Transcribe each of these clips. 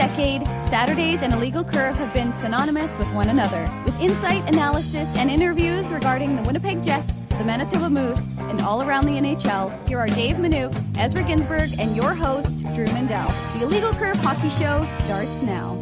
decade, Saturdays and Illegal Curve have been synonymous with one another. With insight, analysis, and interviews regarding the Winnipeg Jets, the Manitoba Moose, and all around the NHL, here are Dave Manuk, Ezra Ginsberg, and your host, Drew Mandel. The Illegal Curve Hockey Show starts now.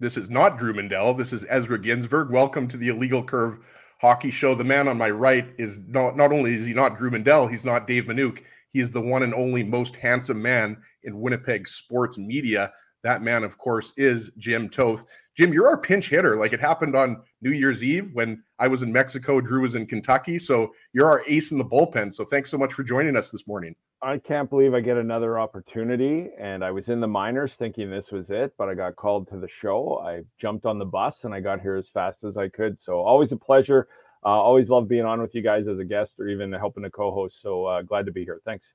This is not Drew Mandel. This is Ezra Ginsberg. Welcome to the Illegal Curve Hockey Show. The man on my right is not, not only is he not Drew Mandel, he's not Dave Manuk. He is the one and only most handsome man in Winnipeg sports media. That man, of course, is Jim Toth. Jim, you're our pinch hitter. Like it happened on New Year's Eve when I was in Mexico, Drew was in Kentucky. So you're our ace in the bullpen. So thanks so much for joining us this morning. I can't believe I get another opportunity. And I was in the minors thinking this was it, but I got called to the show. I jumped on the bus and I got here as fast as I could. So always a pleasure. Uh, always love being on with you guys as a guest or even helping a co-host. So uh, glad to be here. Thanks.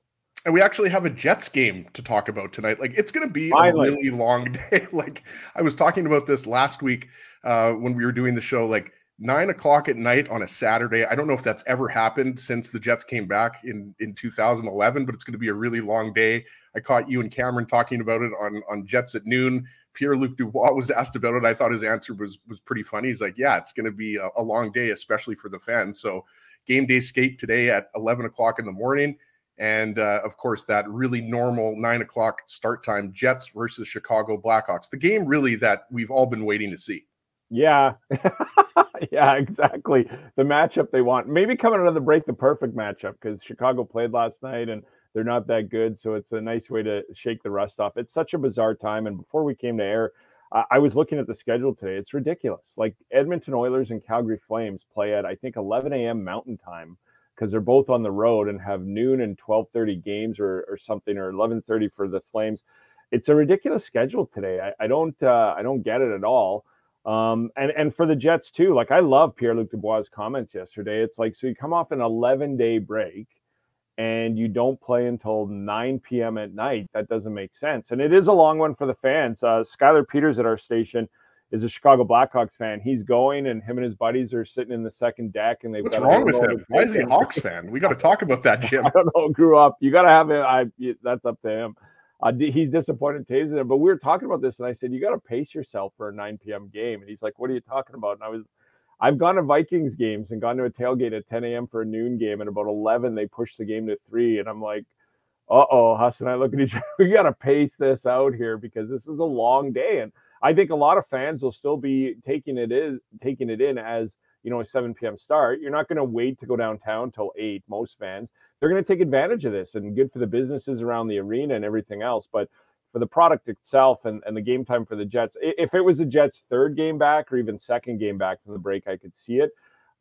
And we actually have a Jets game to talk about tonight. Like it's going to be Finally. a really long day. like I was talking about this last week uh, when we were doing the show. Like nine o'clock at night on a Saturday. I don't know if that's ever happened since the Jets came back in in 2011, but it's going to be a really long day. I caught you and Cameron talking about it on on Jets at noon. Pierre Luc Dubois was asked about it. I thought his answer was was pretty funny. He's like, "Yeah, it's going to be a, a, long day, especially for the fans." So, game day skate today at 11 o'clock in the morning, and uh, of course that really normal nine o'clock start time. Jets versus Chicago Blackhawks, the game really that we've all been waiting to see. Yeah, yeah, exactly. The matchup they want. Maybe coming out of the break, the perfect matchup because Chicago played last night and they're not that good. So it's a nice way to shake the rust off. It's such a bizarre time. And before we came to air, I was looking at the schedule today. It's ridiculous. Like Edmonton Oilers and Calgary Flames play at I think 11 a.m. Mountain Time because they're both on the road and have noon and 12:30 games or, or something or 11:30 for the Flames. It's a ridiculous schedule today. I, I don't uh, I don't get it at all. Um, and and for the Jets too. Like I love Pierre Luc Dubois' comments yesterday. It's like so you come off an 11 day break and you don't play until 9 p.m. at night. That doesn't make sense. And it is a long one for the fans. Uh, Skylar Peters at our station is a Chicago Blackhawks fan. He's going, and him and his buddies are sitting in the second deck. And they've what's wrong with him? Why is he a Hawks fan? We got to talk about that, Jim. I don't know. Grew up. You got to have it. I. That's up to him. Uh, he's disappointed Taser, but we were talking about this, and I said you got to pace yourself for a 9 p.m. game. And he's like, "What are you talking about?" And I was I've gone to Vikings games and gone to a tailgate at 10 a.m. for a noon game, and about 11 they push the game to three, and I'm like, uh oh, Huss and I look at each other. We got to pace this out here because this is a long day, and I think a lot of fans will still be taking it is taking it in as you know a 7 p.m. start. You're not going to wait to go downtown till eight. Most fans they're going to take advantage of this, and good for the businesses around the arena and everything else, but for the product itself and, and the game time for the Jets. If it was the Jets' third game back or even second game back from the break, I could see it.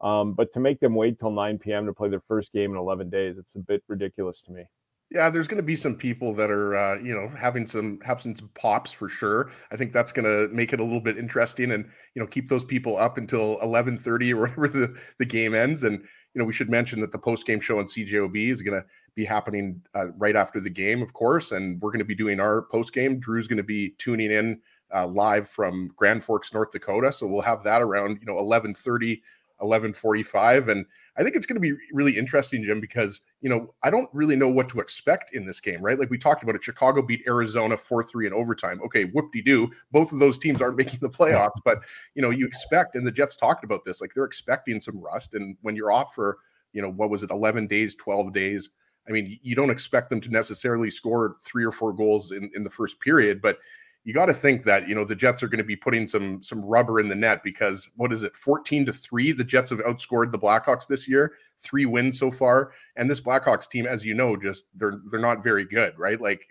Um, but to make them wait till 9 p.m. to play their first game in 11 days, it's a bit ridiculous to me. Yeah, there's going to be some people that are, uh, you know, having some having some pops for sure. I think that's going to make it a little bit interesting, and you know, keep those people up until 11:30 or whatever the the game ends. And you know, we should mention that the post game show on CJOB is going to be happening uh, right after the game, of course, and we're going to be doing our post game. Drew's going to be tuning in uh, live from Grand Forks, North Dakota, so we'll have that around you know 11:30, 11:45, and I think it's going to be really interesting, Jim, because you know I don't really know what to expect in this game, right? Like we talked about it, Chicago beat Arizona four three in overtime. Okay, whoop de doo. Both of those teams aren't making the playoffs, but you know you expect, and the Jets talked about this, like they're expecting some rust, and when you're off for you know what was it, eleven days, twelve days. I mean, you don't expect them to necessarily score three or four goals in, in the first period, but you got to think that you know the Jets are going to be putting some some rubber in the net because what is it 14 to 3 the Jets have outscored the Blackhawks this year three wins so far and this Blackhawks team as you know just they're they're not very good right? Like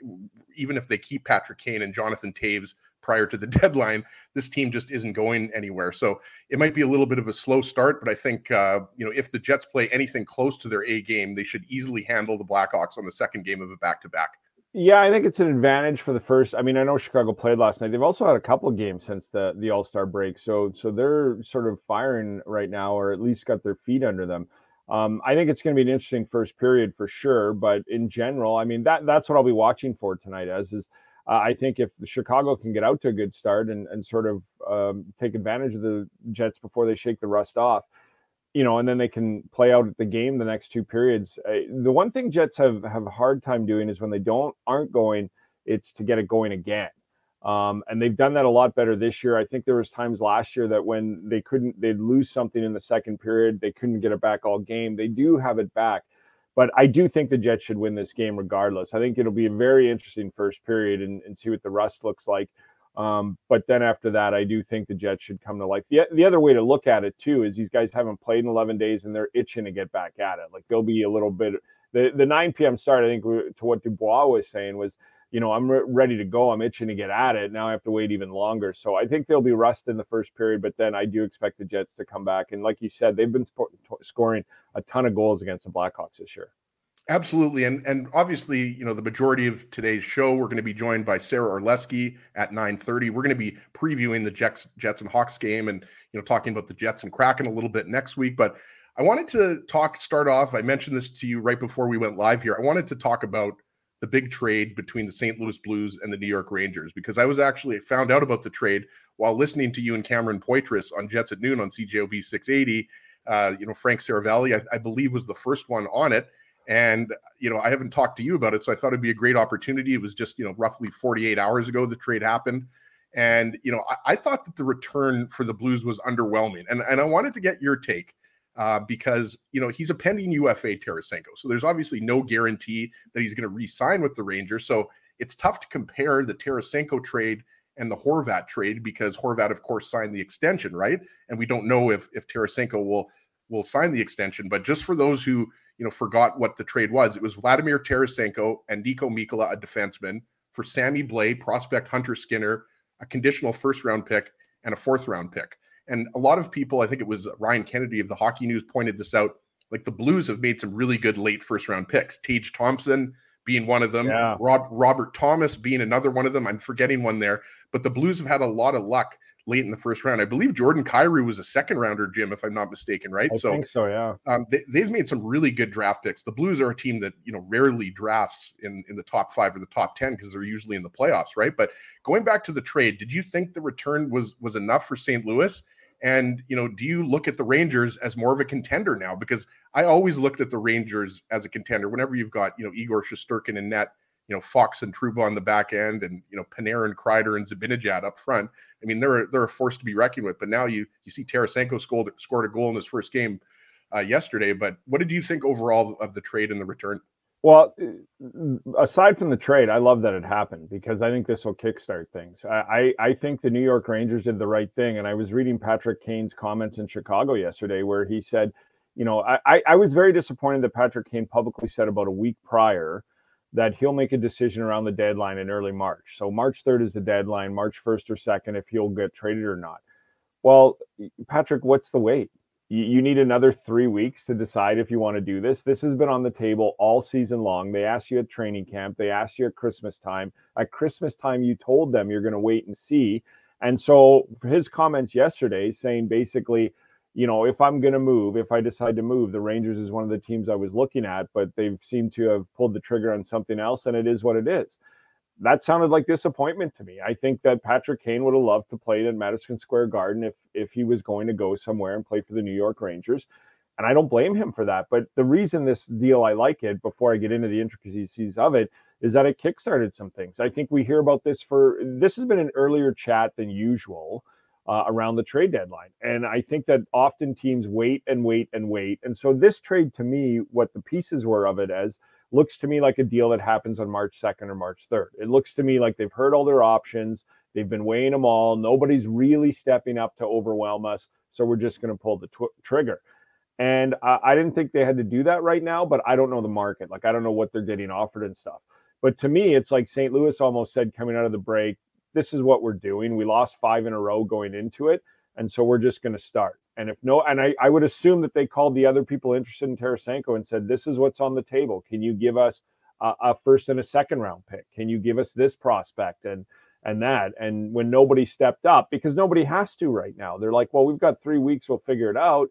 even if they keep Patrick Kane and Jonathan Toews prior to the deadline this team just isn't going anywhere. So it might be a little bit of a slow start but I think uh, you know if the Jets play anything close to their A game they should easily handle the Blackhawks on the second game of a back to back yeah, I think it's an advantage for the first. I mean, I know Chicago played last night. They've also had a couple games since the the All Star break, so so they're sort of firing right now, or at least got their feet under them. Um, I think it's going to be an interesting first period for sure. But in general, I mean that that's what I'll be watching for tonight. As is, uh, I think if Chicago can get out to a good start and and sort of um, take advantage of the Jets before they shake the rust off, you know, and then they can play out the game the next two periods. Uh, the one thing Jets have have a hard time doing is when they don't aren't going It's to get it going again. Um, and they've done that a lot better this year. I think there was times last year that when they couldn't, they'd lose something in the second period, they couldn't get it back all game. They do have it back, but I do think the Jets should win this game regardless. I think it'll be a very interesting first period and, and see what the rust looks like. Um, but then after that, I do think the Jets should come to life. The, the other way to look at it too is these guys haven't played in 11 days and they're itching to get back at it. Like there'll be a little bit. The the 9 p.m. start, I think, to what Dubois was saying was you know, I'm re- ready to go. I'm itching to get at it. Now I have to wait even longer. So I think they'll be rust in the first period, but then I do expect the Jets to come back. And like you said, they've been sp- scoring a ton of goals against the Blackhawks this year. Absolutely, and and obviously, you know, the majority of today's show, we're going to be joined by Sarah Orlesky at nine thirty. We're going to be previewing the Jets, Jets and Hawks game, and you know, talking about the Jets and Kraken a little bit next week. But I wanted to talk, start off. I mentioned this to you right before we went live here. I wanted to talk about the big trade between the St. Louis Blues and the New York Rangers because I was actually found out about the trade while listening to you and Cameron Poitras on Jets at Noon on CJOB 680. Uh, you know, Frank Seravalli, I, I, believe, was the first one on it. And, you know, I haven't talked to you about it. So I thought it'd be a great opportunity. It was just, you know, roughly 48 hours ago the trade happened. And, you know, I, I thought that the return for the Blues was underwhelming. And, and I wanted to get your take uh, because you know he's a pending UFA Tarasenko, so there's obviously no guarantee that he's going to re-sign with the Rangers. So it's tough to compare the Tarasenko trade and the Horvat trade because Horvat, of course, signed the extension, right? And we don't know if if Tarasenko will will sign the extension. But just for those who you know forgot what the trade was, it was Vladimir Tarasenko and Niko Mikkola, a defenseman, for Sammy Blais, prospect Hunter Skinner, a conditional first round pick, and a fourth round pick. And a lot of people, I think it was Ryan Kennedy of the Hockey News, pointed this out. Like the Blues have made some really good late first round picks. Tage Thompson being one of them, yeah. Rob, Robert Thomas being another one of them. I'm forgetting one there, but the Blues have had a lot of luck late in the first round. I believe Jordan Kyrou was a second rounder, Jim, if I'm not mistaken, right? I so, think so, yeah. Um, they, have made some really good draft picks. The Blues are a team that you know rarely drafts in in the top five or the top ten because they're usually in the playoffs, right? But going back to the trade, did you think the return was was enough for St. Louis? And you know, do you look at the Rangers as more of a contender now? Because I always looked at the Rangers as a contender. Whenever you've got you know Igor Shesterkin in net, you know Fox and Trouba on the back end, and you know Panarin, Kreider, and Zibanejad up front. I mean, they're they're a force to be reckoned with. But now you you see Tarasenko scored scored a goal in his first game uh, yesterday. But what did you think overall of the trade and the return? Well, uh, aside from the trade, I love that it happened because I think this will kickstart things. I, I think the New York Rangers did the right thing. And I was reading Patrick Kane's comments in Chicago yesterday where he said, you know, I, I was very disappointed that Patrick Kane publicly said about a week prior that he'll make a decision around the deadline in early March. So March 3rd is the deadline, March 1st or 2nd, if he'll get traded or not. Well, Patrick, what's the wait? you, you need another three weeks to decide if you want to do this. This has been on the table all season long. They asked you at training camp, they asked you at Christmas time. At Christmas time, you told them you're going to wait and see. And so his comments yesterday saying basically, you know, if I'm going to move, if I decide to move, the Rangers is one of the teams I was looking at, but they've seemed to have pulled the trigger on something else, and it is what it is that sounded like disappointment to me. I think that Patrick Kane would have loved to play in Madison Square Garden if if he was going to go somewhere and play for the New York Rangers. And I don't blame him for that. But the reason this deal I like it, before I get into the intricacies of it, is that it kickstarted some things. I think we hear about this for this has been an earlier chat than usual uh, around the trade deadline. And I think that often teams wait and wait and wait. And so this trade to me, what the pieces were of it as looks to me like a deal that happens on March 2nd or March 3rd. It looks to me like they've heard all their options. They've been weighing them all. Nobody's really stepping up to overwhelm us. So we're just going to pull the tw- trigger. And I, I didn't think they had to do that right now, but I don't know the market. Like, I don't know what they're getting offered and stuff. But to me, it's like St. Louis almost said coming out of the break, this is what we're doing. We lost five in a row going into it. And so we're just going to start. And if no, and I, I would assume that they called the other people interested in Tarasenko and said, this is what's on the table. Can you give us a, a first and a second round pick? Can you give us this prospect and and that? And when nobody stepped up, because nobody has to right now, they're like, well, we've got three weeks, we'll figure it out.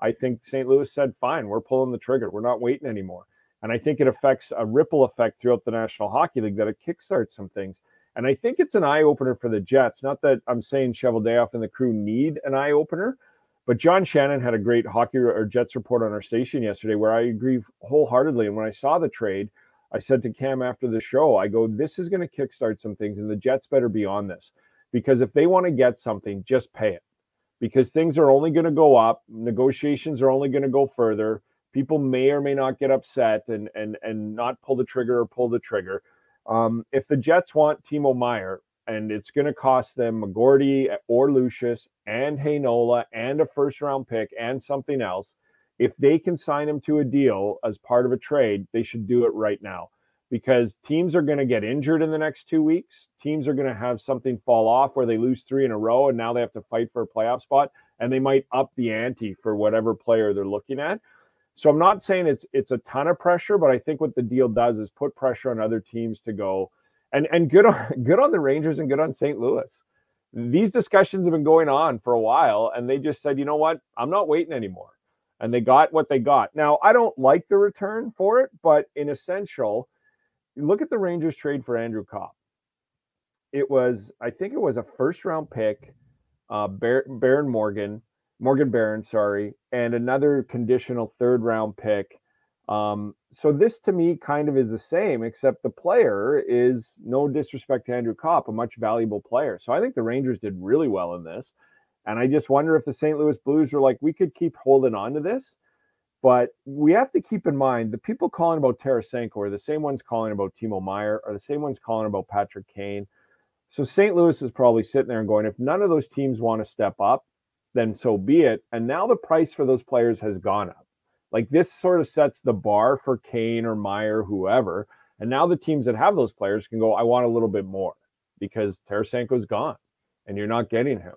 I think St. Louis said, fine, we're pulling the trigger. We're not waiting anymore. And I think it affects a ripple effect throughout the National Hockey League that it kickstarts some things. And I think it's an eye opener for the Jets. Not that I'm saying Cheveldayoff and the crew need an eye opener, but John Shannon had a great hockey or Jets report on our station yesterday where I agree wholeheartedly. And when I saw the trade, I said to Cam after the show, I go, this is going to kickstart some things, and the Jets better be on this because if they want to get something, just pay it because things are only going to go up. Negotiations are only going to go further. People may or may not get upset and and and not pull the trigger or pull the trigger. Um, if the Jets want Timo Meier, and it's going to cost them McGroarty or Lucius and Heinola and a first round pick and something else, if they can sign him to a deal as part of a trade, they should do it right now because teams are going to get injured in the next two weeks. Teams are going to have something fall off where they lose three in a row and now they have to fight for a playoff spot and they might up the ante for whatever player they're looking at. So I'm not saying it's it's a ton of pressure, but I think what the deal does is put pressure on other teams to go and and good on good on the Rangers and good on St. Louis. These discussions have been going on for a while and they just said, "You know what? I'm not waiting anymore." And they got what they got. Now, I don't like the return for it, but in essential, look at the Rangers trade for Andrew Copp. It was, I think it was a first round pick, uh, Bar- Baron Morgan, Morgan Barron, sorry, and another conditional third round pick. Um, so this to me kind of is the same, except the player is no disrespect to Andrew Copp, a much valuable player. So I think the Rangers did really well in this. And I just wonder if the St. Louis Blues are like, we could keep holding on to this but we have to keep in mind the people calling about Tarasenko are the same ones calling about Timo Meier, are the same ones calling about Patrick Kane. So St. Louis is probably sitting there and going, if none of those teams want to step up, then so be it. And now the price for those players has gone up. Like this sort of sets the bar for Kane or Meier, whoever. And now the teams that have those players can go, I want a little bit more because Tarasenko's gone and you're not getting him.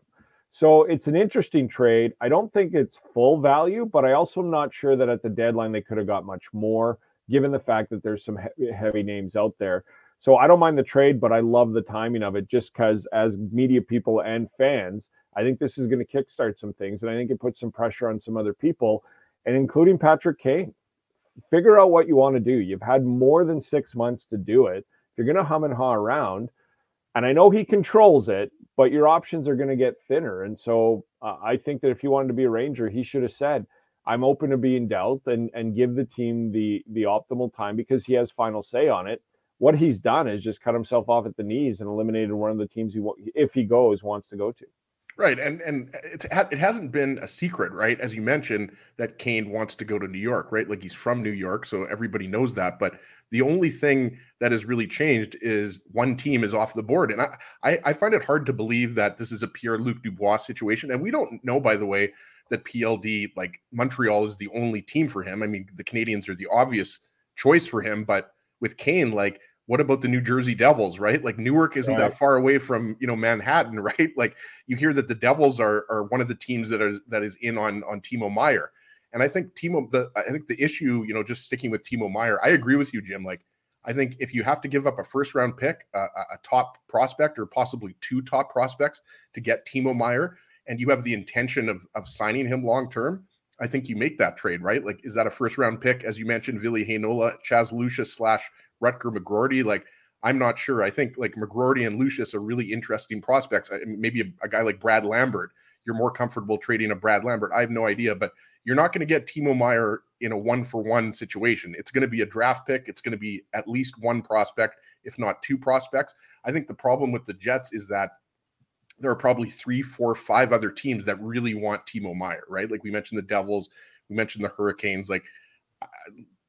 So it's an interesting trade. I don't think it's full value, but I also am not sure that at the deadline they could have got much more, given the fact that there's some heavy, heavy names out there. So I don't mind the trade, but I love the timing of it just because, as media people and fans, I think this is going to kickstart some things. And I think it puts some pressure on some other people, and including Patrick Kane. Figure out what you want to do. You've had more than six months to do it. You're going to hum and haw around, and I know he controls it, but your options are going to get thinner. And so uh, I think that if he wanted to be a Ranger, he should have said, "I'm open to being dealt and and give the team the the optimal time because he has final say on it." What he's done is just cut himself off at the knees and eliminated one of the teams he if he goes wants to go to. Right, and and it hasn't been a secret, right? As you mentioned, that Kane wants to go to New York, right? Like he's from New York, so everybody knows that. But the only thing that has really changed is one team is off the board, and I I, I find it hard to believe that this is a Pierre Luc Dubois situation. And we don't know, by the way, that PLD like Montreal is the only team for him. I mean, the Canadiens are the obvious choice for him, but with Kane, like what about the New Jersey Devils, right? Like Newark isn't right. that far away from you know Manhattan, right? Like you hear that the Devils are are one of the teams that is that is in on on Timo Meier, and I think Timo the I think the issue, you know, just sticking with Timo Meier, I agree with you, Jim. Like I think if you have to give up a first round pick, uh, a top prospect, or possibly two top prospects to get Timo Meier, and you have the intention of of signing him long term. I think you make that trade, right? Like, is that a first round pick, as you mentioned, Ville Heinola, Chaz Lucius slash Rutger McGroarty. Like, I'm not sure. I think like McGroarty and Lucius are really interesting prospects. Maybe a, a, guy like Brad Lambert, you're more comfortable trading a Brad Lambert. I have no idea, but you're not going to get Timo Meier in a one for one situation. It's going to be a draft pick. It's going to be at least one prospect, if not two prospects. I think the problem with the Jets is that there are probably three, four, five other teams that really want Timo Meier, right? Like we mentioned the Devils, we mentioned the Hurricanes. Like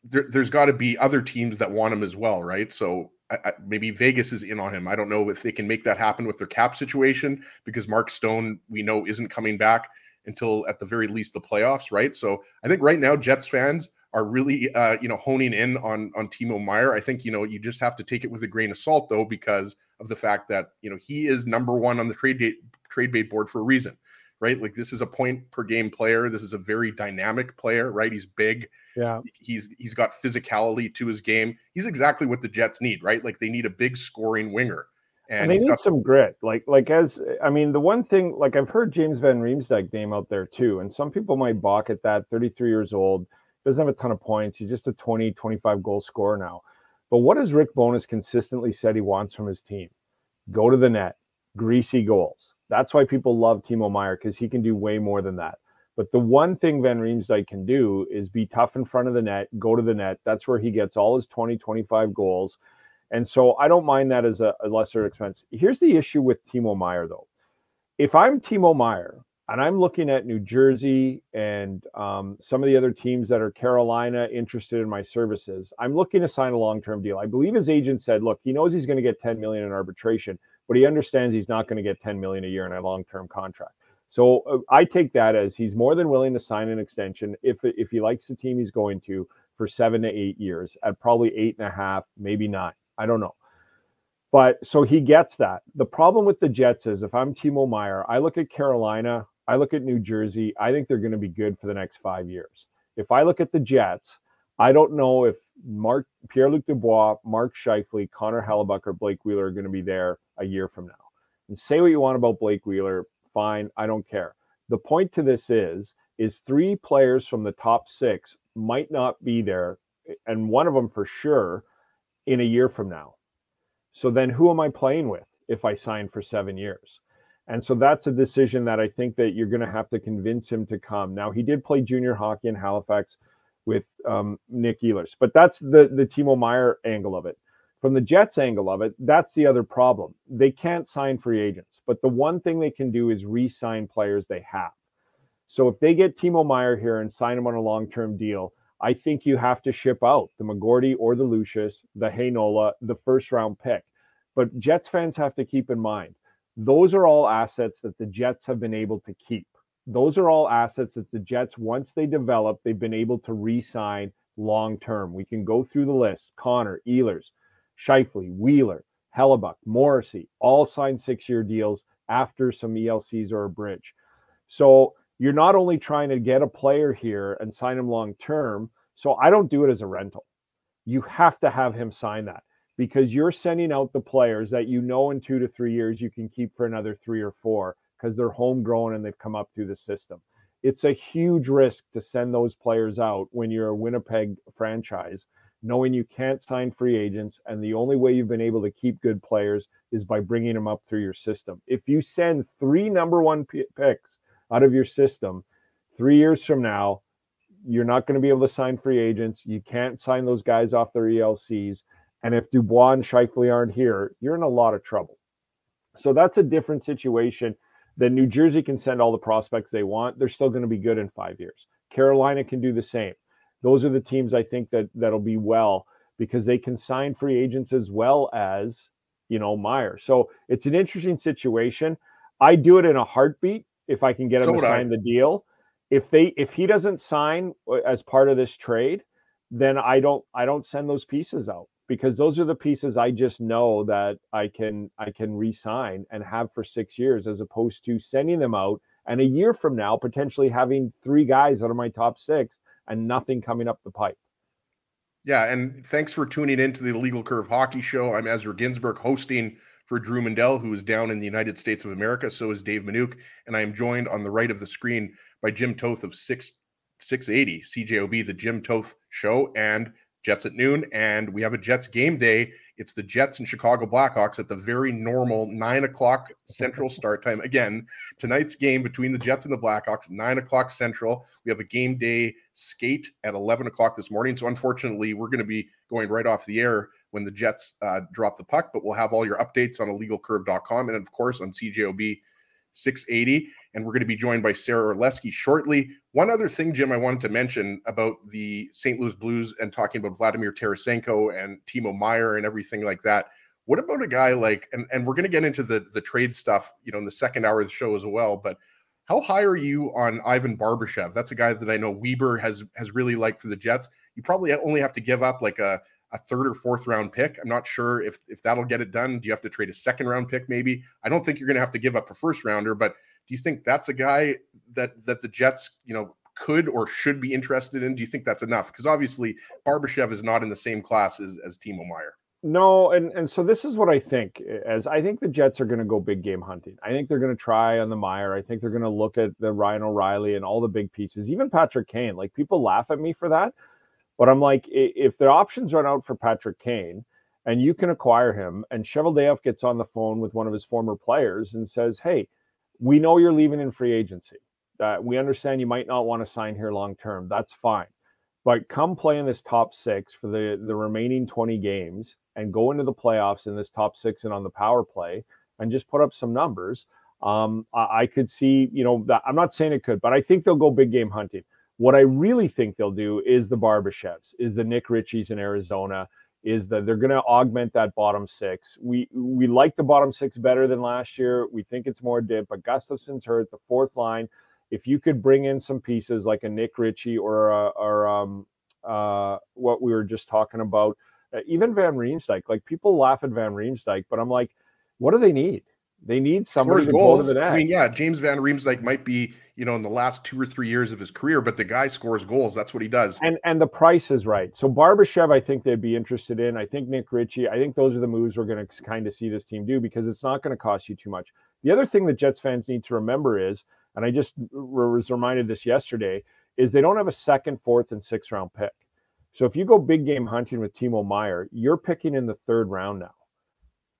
there, has got to be other teams that want him as well, right? So I, I, maybe Vegas is in on him. I don't know if they can make that happen with their cap situation because Mark Stone, we know, isn't coming back until at the very least the playoffs, right? So I think right now Jets fans are really, uh, you know, honing in on on Timo Meier. I think you know you just have to take it with a grain of salt though because of the fact that you know he is number one on the trade date trade bait board for a reason right? Like this is a point per game player. This is a very dynamic player, right? He's big. Yeah. He's he's got physicality to his game. He's exactly what the Jets need, right? Like they need a big scoring winger. And, and they need got- some grit. Like like as I mean, the one thing like I've heard James Van Riemsdyk name out there too, and some people might balk at that. 33 years old, doesn't have a ton of points. He's just a 20, 25 goal scorer now. But what has Rick Bowness consistently said he wants from his team? Go to the net, greasy goals that's why people love Timo Meier because he can do way more than that. But the one thing Van Riemsdyk can do is be tough in front of the net, go to the net. That's where he gets all his 20, 25 goals. And so I don't mind that as a, a lesser expense. Here's the issue with Timo Meier, though. If I'm Timo Meier and I'm looking at New Jersey and um, some of the other teams that are Carolina interested in my services, I'm looking to sign a long-term deal. I believe his agent said, look, he knows he's going to get 10 million in arbitration, but he understands he's not going to get 10 million a year in a long-term contract. So uh, I take that as he's more than willing to sign an extension if if he likes the team he's going to for seven to eight years at probably eight and a half, maybe nine. I don't know. But so he gets that. The problem with the Jets is if I'm Timo Meier, I look at Carolina, I look at New Jersey, I think they're going to be good for the next five years. If I look at the Jets, I don't know if Mark Pierre-Luc Dubois, Mark Scheifele, Connor Hellebuyck, or Blake Wheeler are going to be there a year from now. And say what you want about Blake Wheeler, fine, I don't care. The point to this is, is three players from the top six might not be there, and one of them for sure in a year from now. So then who am I playing with if I sign for seven years? And so that's a decision that I think that you're going to have to convince him to come. Now he did play junior hockey in Halifax with um, Nick Ehlers, but that's the the Timo Meier angle of it. From the Jets angle of it, that's the other problem. They can't sign free agents, but the one thing they can do is re-sign players they have. So if they get Timo Meier here and sign him on a long-term deal, I think you have to ship out the McGroarty or the Lucius, the Heinola, the first round pick. But Jets fans have to keep in mind those are all assets that the Jets have been able to keep. Those are all assets that the Jets, once they develop, they've been able to re sign long term. We can go through the list Connor, Ehlers, Scheifele, Wheeler, Hellebuyck, Morrissey, all signed six year deals after some ELCs or a bridge. So you're not only trying to get a player here and sign him long term. So I don't do it as a rental. You have to have him sign that because you're sending out the players that you know in two to three years you can keep for another three or four because they're homegrown and they've come up through the system. It's a huge risk to send those players out when you're a Winnipeg franchise, knowing you can't sign free agents. And the only way you've been able to keep good players is by bringing them up through your system. If you send three number one picks out of your system. Three years from now, you're not going to be able to sign free agents. You can't sign those guys off their ELCs. And if Dubois and Scheifele aren't here, you're in a lot of trouble. So that's a different situation. Then New Jersey can send all the prospects they want. They're still going to be good in five years. Carolina can do the same. Those are the teams I think that that'll be well because they can sign free agents as well as you know Meier. So it's an interesting situation. I do it in a heartbeat if I can get him so to sign I. the deal. If they if he doesn't sign uh, as part of this trade, then I don't I don't send those pieces out because those are the pieces I just know that I can I can re-sign and have for six years as opposed to sending them out and a year from now potentially having three guys out of my top six and nothing coming up the pipe. Yeah, and thanks for tuning in to the Legal Curve Hockey Show. I'm Ezra Ginsburg hosting for Drew Mandel, who is down in the United States of America. So is Dave Manuk, And I am joined on the right of the screen by Jim Toth of 6, 680 CJOB, the Jim Toth Show, and Jets at noon. And we have a Jets game day. It's the Jets and Chicago Blackhawks at the very normal nine o'clock central start time. Again, tonight's game between the Jets and the Blackhawks, nine o'clock central. We have a game day skate at 11 o'clock this morning. So unfortunately, we're going to be going right off the air when the Jets uh, drop the puck. But we'll have all your updates on illegalcurve.com and, of course, on CJOB 680. And we're going to be joined by Sarah Orlesky shortly. One other thing, Jim, I wanted to mention about the St. Louis Blues and talking about Vladimir Tarasenko and Timo Meier and everything like that. What about a guy like, and, and we're going to get into the, the trade stuff, you know, in the second hour of the show as well, but how high are you on Ivan Barbashev? That's a guy that I know Weber has has really liked for the Jets. You probably only have to give up like a a third or fourth round pick. I'm not sure if if that'll get it done. Do you have to trade a second round pick maybe? I don't think you're going to have to give up a first rounder, but do you think that's a guy that that the Jets, you know, could or should be interested in? Do you think that's enough? Because obviously Barbashev is not in the same class as, as Timo Meier. No, and and so this is what I think. As I think the Jets are going to go big game hunting. I think they're going to try on the Meier. I think they're going to look at the Ryan O'Reilly and all the big pieces, even Patrick Kane. Like people laugh at me for that, but I'm like, if the options run out for Patrick Kane and you can acquire him, and Cheveldayoff gets on the phone with one of his former players and says, Hey, we know you're leaving in free agency. Uh, we understand you might not want to sign here long term. That's fine. But come play in this top six for the, the remaining 20 games and go into the playoffs in this top six and on the power play and just put up some numbers. Um, I, I, could see, you know, that, I'm not saying it could, but I think they'll go big game hunting. What I really think they'll do is the Barbashevs, is the Nick Ritchies in Arizona, is that they're going to augment that bottom six. We we like the bottom six better than last year. We think it's more dip, but Gustafsson's hurt. The fourth line, if you could bring in some pieces like a Nick Ritchie or a, or um, uh, what we were just talking about, uh, even Van Riemsdyk. Like people laugh at Van Riemsdyk, but I'm like, what do they need? They need somebody to goals. go to. I mean, yeah, James Van Riemsdyk might be, you know, in the last two or three years of his career, but the guy scores goals. That's what he does. And and the price is right. So Barbashev, I think they'd be interested in. I think Nick Ritchie. I think those are the moves we're going to kind of see this team do because it's not going to cost you too much. The other thing that Jets fans need to remember is, and I just was reminded this yesterday, is they don't have a second, fourth, and sixth round pick. So if you go big game hunting with Timo Meier, you're picking in the third round now.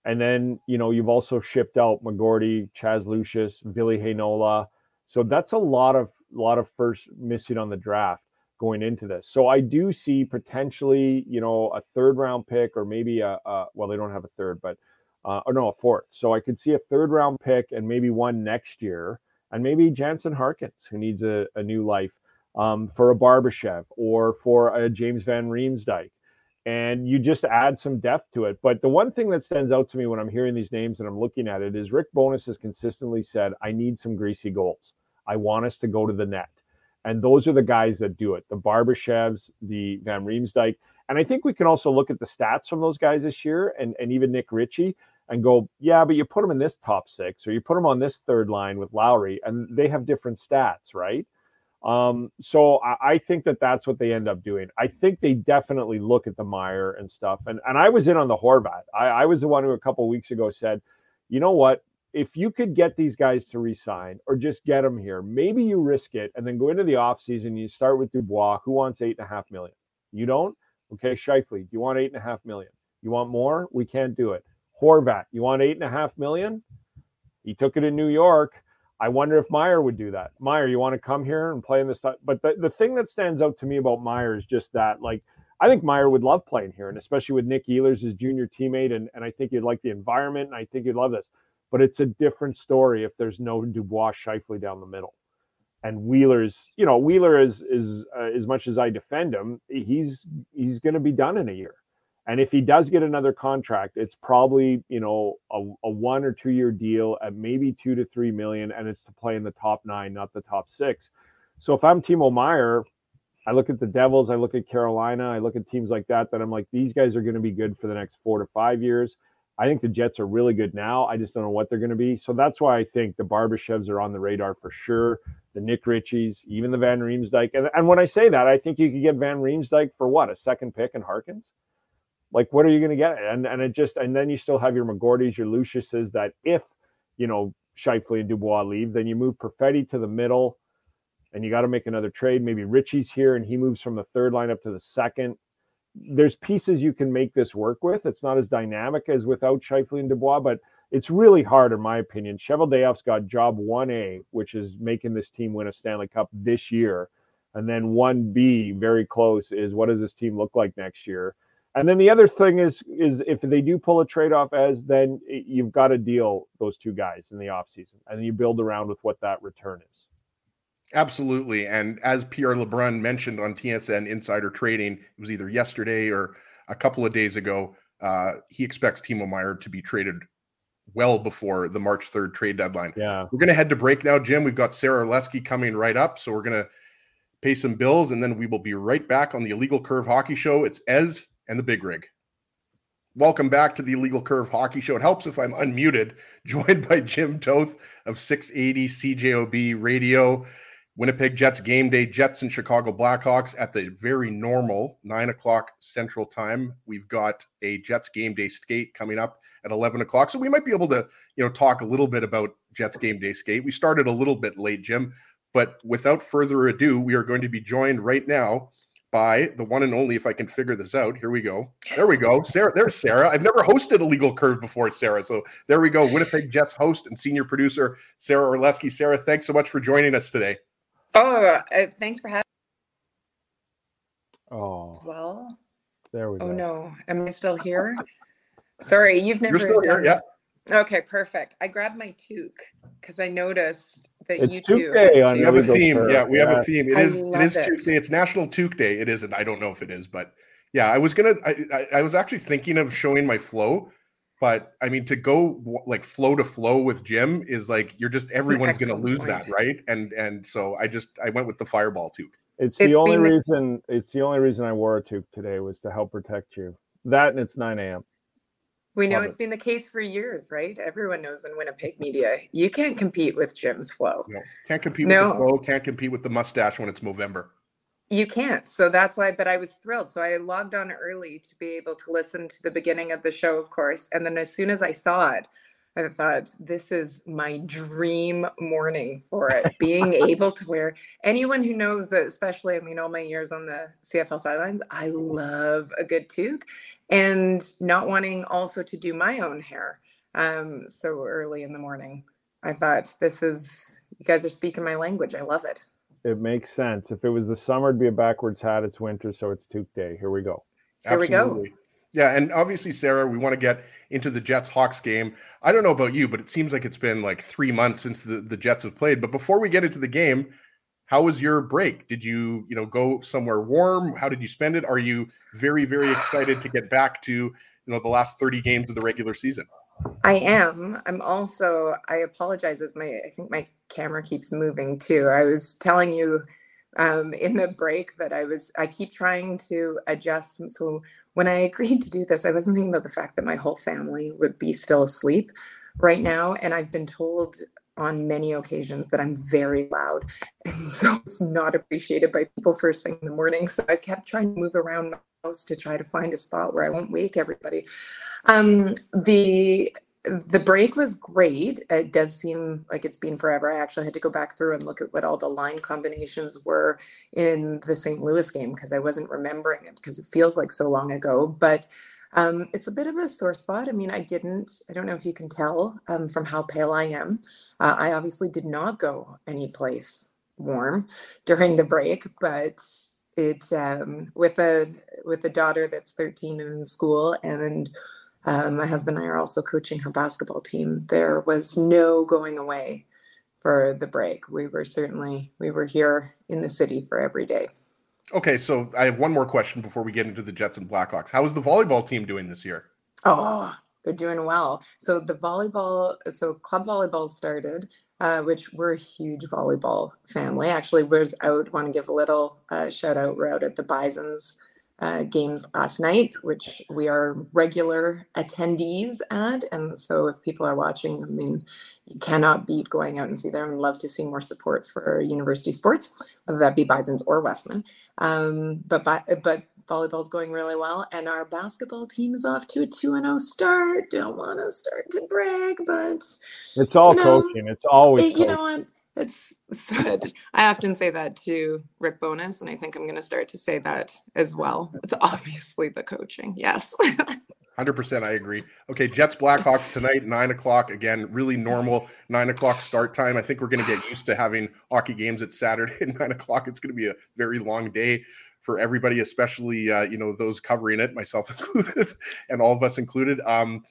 And then, you know, you've also shipped out McGroarty, Chaz Lucius, Ville Heinola. So that's a lot of lot of first missing on the draft going into this. So I do see potentially, you know, a third round pick or maybe a, a well, they don't have a third, but uh, or no, a fourth. So I could see a third round pick and maybe one next year, and maybe Jansen Harkins, who needs a, a new life, um, for a Barbashev or for a James Van Riemsdyk and you just add some depth to it. But the one thing that stands out to me when I'm hearing these names and I'm looking at it is Rick Bowness has consistently said, I need some greasy goals. I want us to go to the net. And those are the guys that do it the Barbashevs, the Van Riemsdyk. And I think we can also look at the stats from those guys this year and, and even Nick Ritchie and go, yeah, but you put them in this top six or you put them on this third line with Lowry and they have different stats, right? Um, so I, I, think that that's what they end up doing. I think they definitely look at the Meier and stuff. And and I was in on the Horvat. I, I was the one who a couple weeks ago said, you know what? If you could get these guys to resign or just get them here, maybe you risk it and then go into the offseason. You start with Dubois, who wants eight and a half million. You don't? Okay, Scheifele, do you want eight and a half million? You want more? We can't do it. Horvat, you want eight and a half million? He took it in New York. I wonder if Meier would do that. Meier, you want to come here and play in this? But the, the thing that stands out to me about Meier is just that, like, I think Meier would love playing here, and especially with Nick Ehlers, his junior teammate, and, and I think he'd like the environment, and I think he'd love this. But it's a different story if there's no Dubois Scheifele down the middle. And Wheeler's, you know, Wheeler is is uh, as much as I defend him, he's he's going to be done in a year. And if he does get another contract, it's probably, you know, a, a, one or two year deal at maybe two to three million, and it's to play in the top nine, not the top six. So if I'm Timo Meier, I look at the Devils, I look at Carolina, I look at teams like that, that I'm like, these guys are going to be good for the next four to five years. I think the Jets are really good now. I just don't know what they're going to be. So that's why I think the Barbashevs are on the radar for sure. The Nick Ritchies, even the Van Riemsdyk. And, and when I say that, I think you could get Van Riemsdyk for what, a second pick and Harkins? Like what are you going to get? And and it just and then you still have your McGroartys, your Luciuses that if you know Scheifele and Dubois leave, then you move Perfetti to the middle, and you got to make another trade. Maybe Ritchie's here and he moves from the third line up to the second. There's pieces you can make this work with. It's not as dynamic as without Scheifele and Dubois, but it's really hard in my opinion. Cheveldayoff's got job 1A, which is making this team win a Stanley Cup this year. And then 1B, very close, is what does this team look like next year? And then the other thing is is if they do pull a trade off as then you've got to deal those two guys in the offseason and you build around with what that return is. Absolutely. And as Pierre LeBrun mentioned on TSN Insider Trading, it was either yesterday or a couple of days ago, uh, he expects Timo Meier to be traded well before the March 3rd trade deadline. Yeah. We're going to head to break now, Jim. We've got Sarah Orlesky coming right up. So we're going to pay some bills and then we will be right back on the Illegal Curve Hockey Show. It's Ez and the Big Rig. Welcome back to the Illegal Curve Hockey Show. It helps if I'm unmuted, joined by Jim Toth of 680 CJOB Radio. Winnipeg Jets game day, Jets and Chicago Blackhawks at the very normal nine o'clock Central Time. We've got a Jets game day skate coming up at 11 o'clock. So we might be able to, you know, talk a little bit about Jets game day skate. We started a little bit late, Jim, but without further ado, we are going to be joined right now by the one and only, if I can figure this out. Here we go. There we go. Sarah, there's Sarah. I've never hosted a legal curve before, Sarah. So there we go. Winnipeg Jets host and senior producer, Sarah Orlesky. Sarah, thanks so much for joining us today. Oh, uh, thanks for having. Oh, Well, there we go. oh no, am I still here? Sorry, you've never. You're still here, yeah. Okay, perfect. I grabbed my toque because I noticed that It's you Toque two. Day on We have a theme. curve, Yeah, we have a theme. It I is. It is love it. Tuesday. It's National Toque Day. It isn't. I don't know if it is, but yeah, I was gonna. I, I, I was actually thinking of showing my flow, but I mean to go like flow to flow with Jim is like you're just everyone's gonna lose point. that, right? And and so I just I went with the fireball toque. It's, It's the only been reason. It's the only reason I wore a toque today was to help protect you. That and it's 9 a.m. We know Love it's it. been the case for years, right? Everyone knows in Winnipeg media, you can't compete with Jim's flow. Know, can't compete with the flow. Can't compete with the mustache when it's Movember. You can't. So that's why, but I was thrilled. So I logged on early to be able to listen to the beginning of the show, of course. And then as soon as I saw it, I thought, this is my dream morning for it. Being able to wear anyone who knows that, especially, I mean, all my years on the CFL sidelines, I love a good toque and not wanting also to do my own hair um, so early in the morning. I thought, this is, you guys are speaking my language. I love it. It makes sense. If it was the summer, it'd be a backwards hat. It's winter, so it's toque day. Here we go. Here we go. Yeah, and obviously, Sarah, we want to get into the Jets Hawks game. I don't know about you, but it seems like it's been like three months since the, the Jets have played. But before we get into the game, how was your break? Did you, you know, go somewhere warm? How did you spend it? Are you very, very excited to get back to, you know, the last 30 games of the regular season? I am. I'm also, I apologize as my, I think my camera keeps moving too. I was telling you um, in the break that I was, I keep trying to adjust. So when I agreed to do this, I wasn't thinking about the fact that my whole family would be still asleep right now. And I've been told on many occasions that I'm very loud. And so it's not appreciated by people first thing in the morning. So I kept trying to move around my house to try to find a spot where I won't wake everybody. Um, the the break was great. It does seem like it's been forever. I actually had to go back through and look at what all the line combinations were in the St. Louis game because I wasn't remembering it because it feels like so long ago. But um, it's a bit of a sore spot. I mean, I didn't, I don't know if you can tell um, from how pale I am. Uh, I obviously did not go any place warm during the break, but it um, with a with a daughter that's 13 and in school and um, my husband and I are also coaching her basketball team. There was no going away for the break. We were certainly we were here in the city for every day. Okay, so I have one more question before we get into the Jets and Blackhawks. How is the volleyball team doing this year? Oh, they're doing well. So the volleyball, so club volleyball started, uh, which we're a huge volleyball family. Actually, was out. Want to give a little uh, shout out. We're out at the Bison's uh, games last night, which we are regular attendees at. And so if people are watching, I mean, you cannot beat going out and see them. I'd love to see more support for university sports, whether that be Bison's or Wesmen. Um, but but but volleyball's going really well, and our basketball team is off to a two and zero start. Don't want to start to brag, but It's all You know, coaching. It's always it, you coaching. know what? It's, it's I often say that to Rick Bowness, and I think I'm going to start to say that as well. It's obviously the coaching. Yes. Hundred percent, I agree. Okay, Jets Blackhawks tonight, nine o'clock. Again, really normal nine o'clock start time. I think we're going to get used to having hockey games at Saturday at nine o'clock. It's going to be a very long day for everybody, especially uh, you know those covering it, myself included, and all of us included. Um,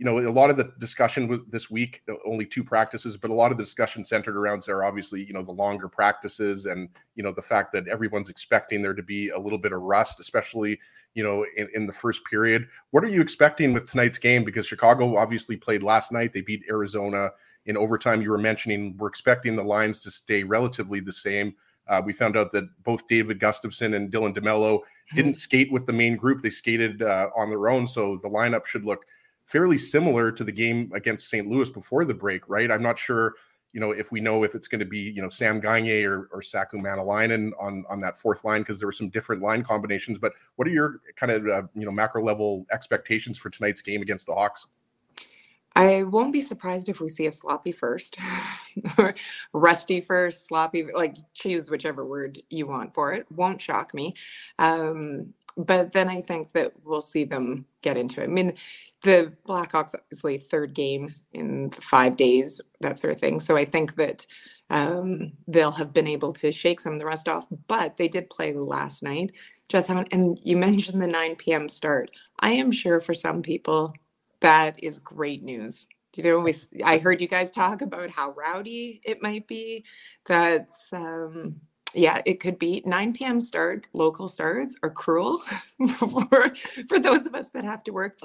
you know, a lot of the discussion with this week, only two practices, but a lot of the discussion centered around there, obviously, you know, the longer practices and, you know, the fact that everyone's expecting there to be a little bit of rust, especially, you know, in, in the first period. What are you expecting with tonight's game? Because Chicago obviously played last night. They beat Arizona in overtime. You were mentioning we're expecting the lines to stay relatively the same. Uh, we found out that both David Gustafsson and Dylan DeMelo didn't skate with the main group. They skated uh, on their own. So the lineup should look fairly similar to the game against St. Louis before the break, right? I'm not sure, you know, if we know if it's going to be, you know, Sam Gagne or, or Saku Maenalanen on on that fourth line because there were some different line combinations. But what are your kind of uh, you know macro level expectations for tonight's game against the Hawks? I won't be surprised if we see a sloppy first. rusty first, sloppy, like choose whichever word you want for it. Won't shock me. Um, but then I think that we'll see them get into it. I mean, the Blackhawks obviously third game in five days, that sort of thing. So I think that um, they'll have been able to shake some of the rest off. But they did play last night. Just haven't. And you mentioned the 9 p.m. start. I am sure for some people that is great news. You know, we, I heard you guys talk about how rowdy it might be. That's um, yeah, it could be 9 p.m. start, local starts are cruel for, for those of us that have to work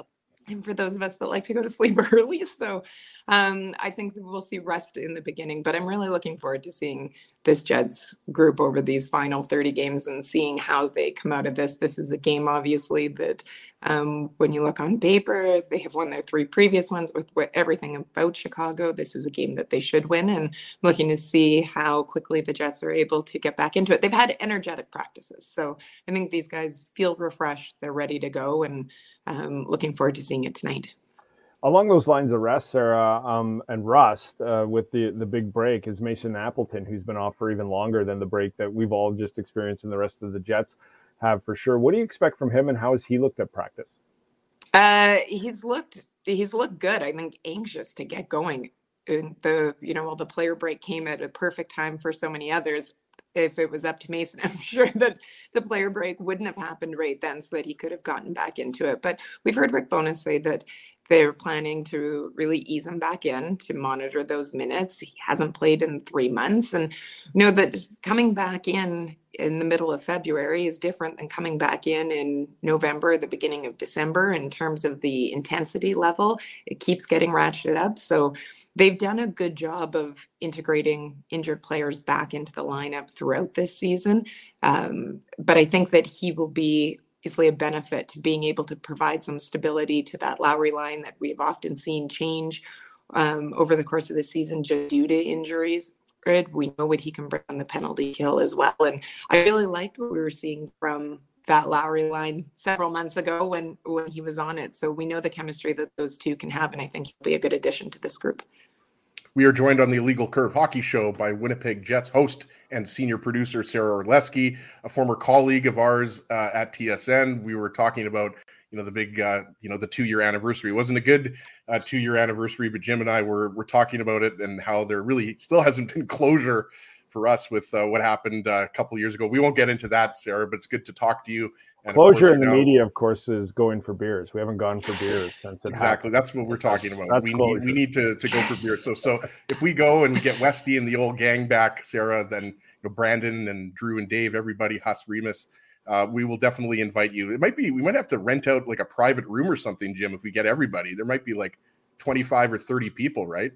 and for those of us that like to go to sleep early. So um, I think we'll see rest in the beginning, but I'm really looking forward to seeing this Jets group over these final 30 games and seeing how they come out of this. This is a game, obviously, that um, when you look on paper, they have won their three previous ones with, everything about Chicago. This is a game that they should win, and I'm looking to see how quickly the Jets are able to get back into it. They've had energetic practices, so I think these guys feel refreshed. They're ready to go, and um, looking forward to seeing it tonight along those lines of rest, Sarah, um, and rust uh, with the the big break is Mason Appleton, who's been off for even longer than the break that we've all just experienced and the rest of the Jets have for sure. What do you expect from him, and how has he looked at practice? Uh, he's looked he's looked good. I think anxious to get going. And the you know while the player break came at a perfect time for so many others, if it was up to Mason, I'm sure that the player break wouldn't have happened right then so that he could have gotten back into it. But we've heard Rick Bowness say that they're planning to really ease him back in to monitor those minutes. He hasn't played in three months. And know that coming back in in the middle of February is different than coming back in in November, the beginning of December, in terms of the intensity level. It keeps getting ratcheted up. So they've done a good job of integrating injured players back into the lineup throughout this season. Um, but I think that he will be easily a benefit to being able to provide some stability to that Lowry line that we've often seen change um, over the course of the season just due to injuries. We know what he can bring on the penalty kill as well. And I really liked what we were seeing from that Lowry line several months ago when when he was on it. So we know the chemistry that those two can have, and I think he'll be a good addition to this group. We are joined on the Illegal Curve Hockey Show by Winnipeg Jets host and senior producer Sarah Orlesky, a former colleague of ours uh, at TSN. We were talking about, you know, the big, uh, you know, the two-year anniversary. It wasn't a good uh, two-year anniversary, but Jim and I were were talking about it and how there really still hasn't been closure for us with uh, what happened uh, a couple years ago. We won't get into that, Sarah, but it's good to talk to you Closure in the media, of course, is going for beers. We haven't gone for beers since exactly. Happened. That's what we're talking about. That's we need we need to, to go for beers. So so if we go and get Westy and the old gang back, Sarah, then you know, Brandon and Drew and Dave, everybody, Huss Remus, uh, we will definitely invite you. It might be we might have to rent out like a private room or something, Jim, if we get everybody. There might be like twenty five or thirty people, right?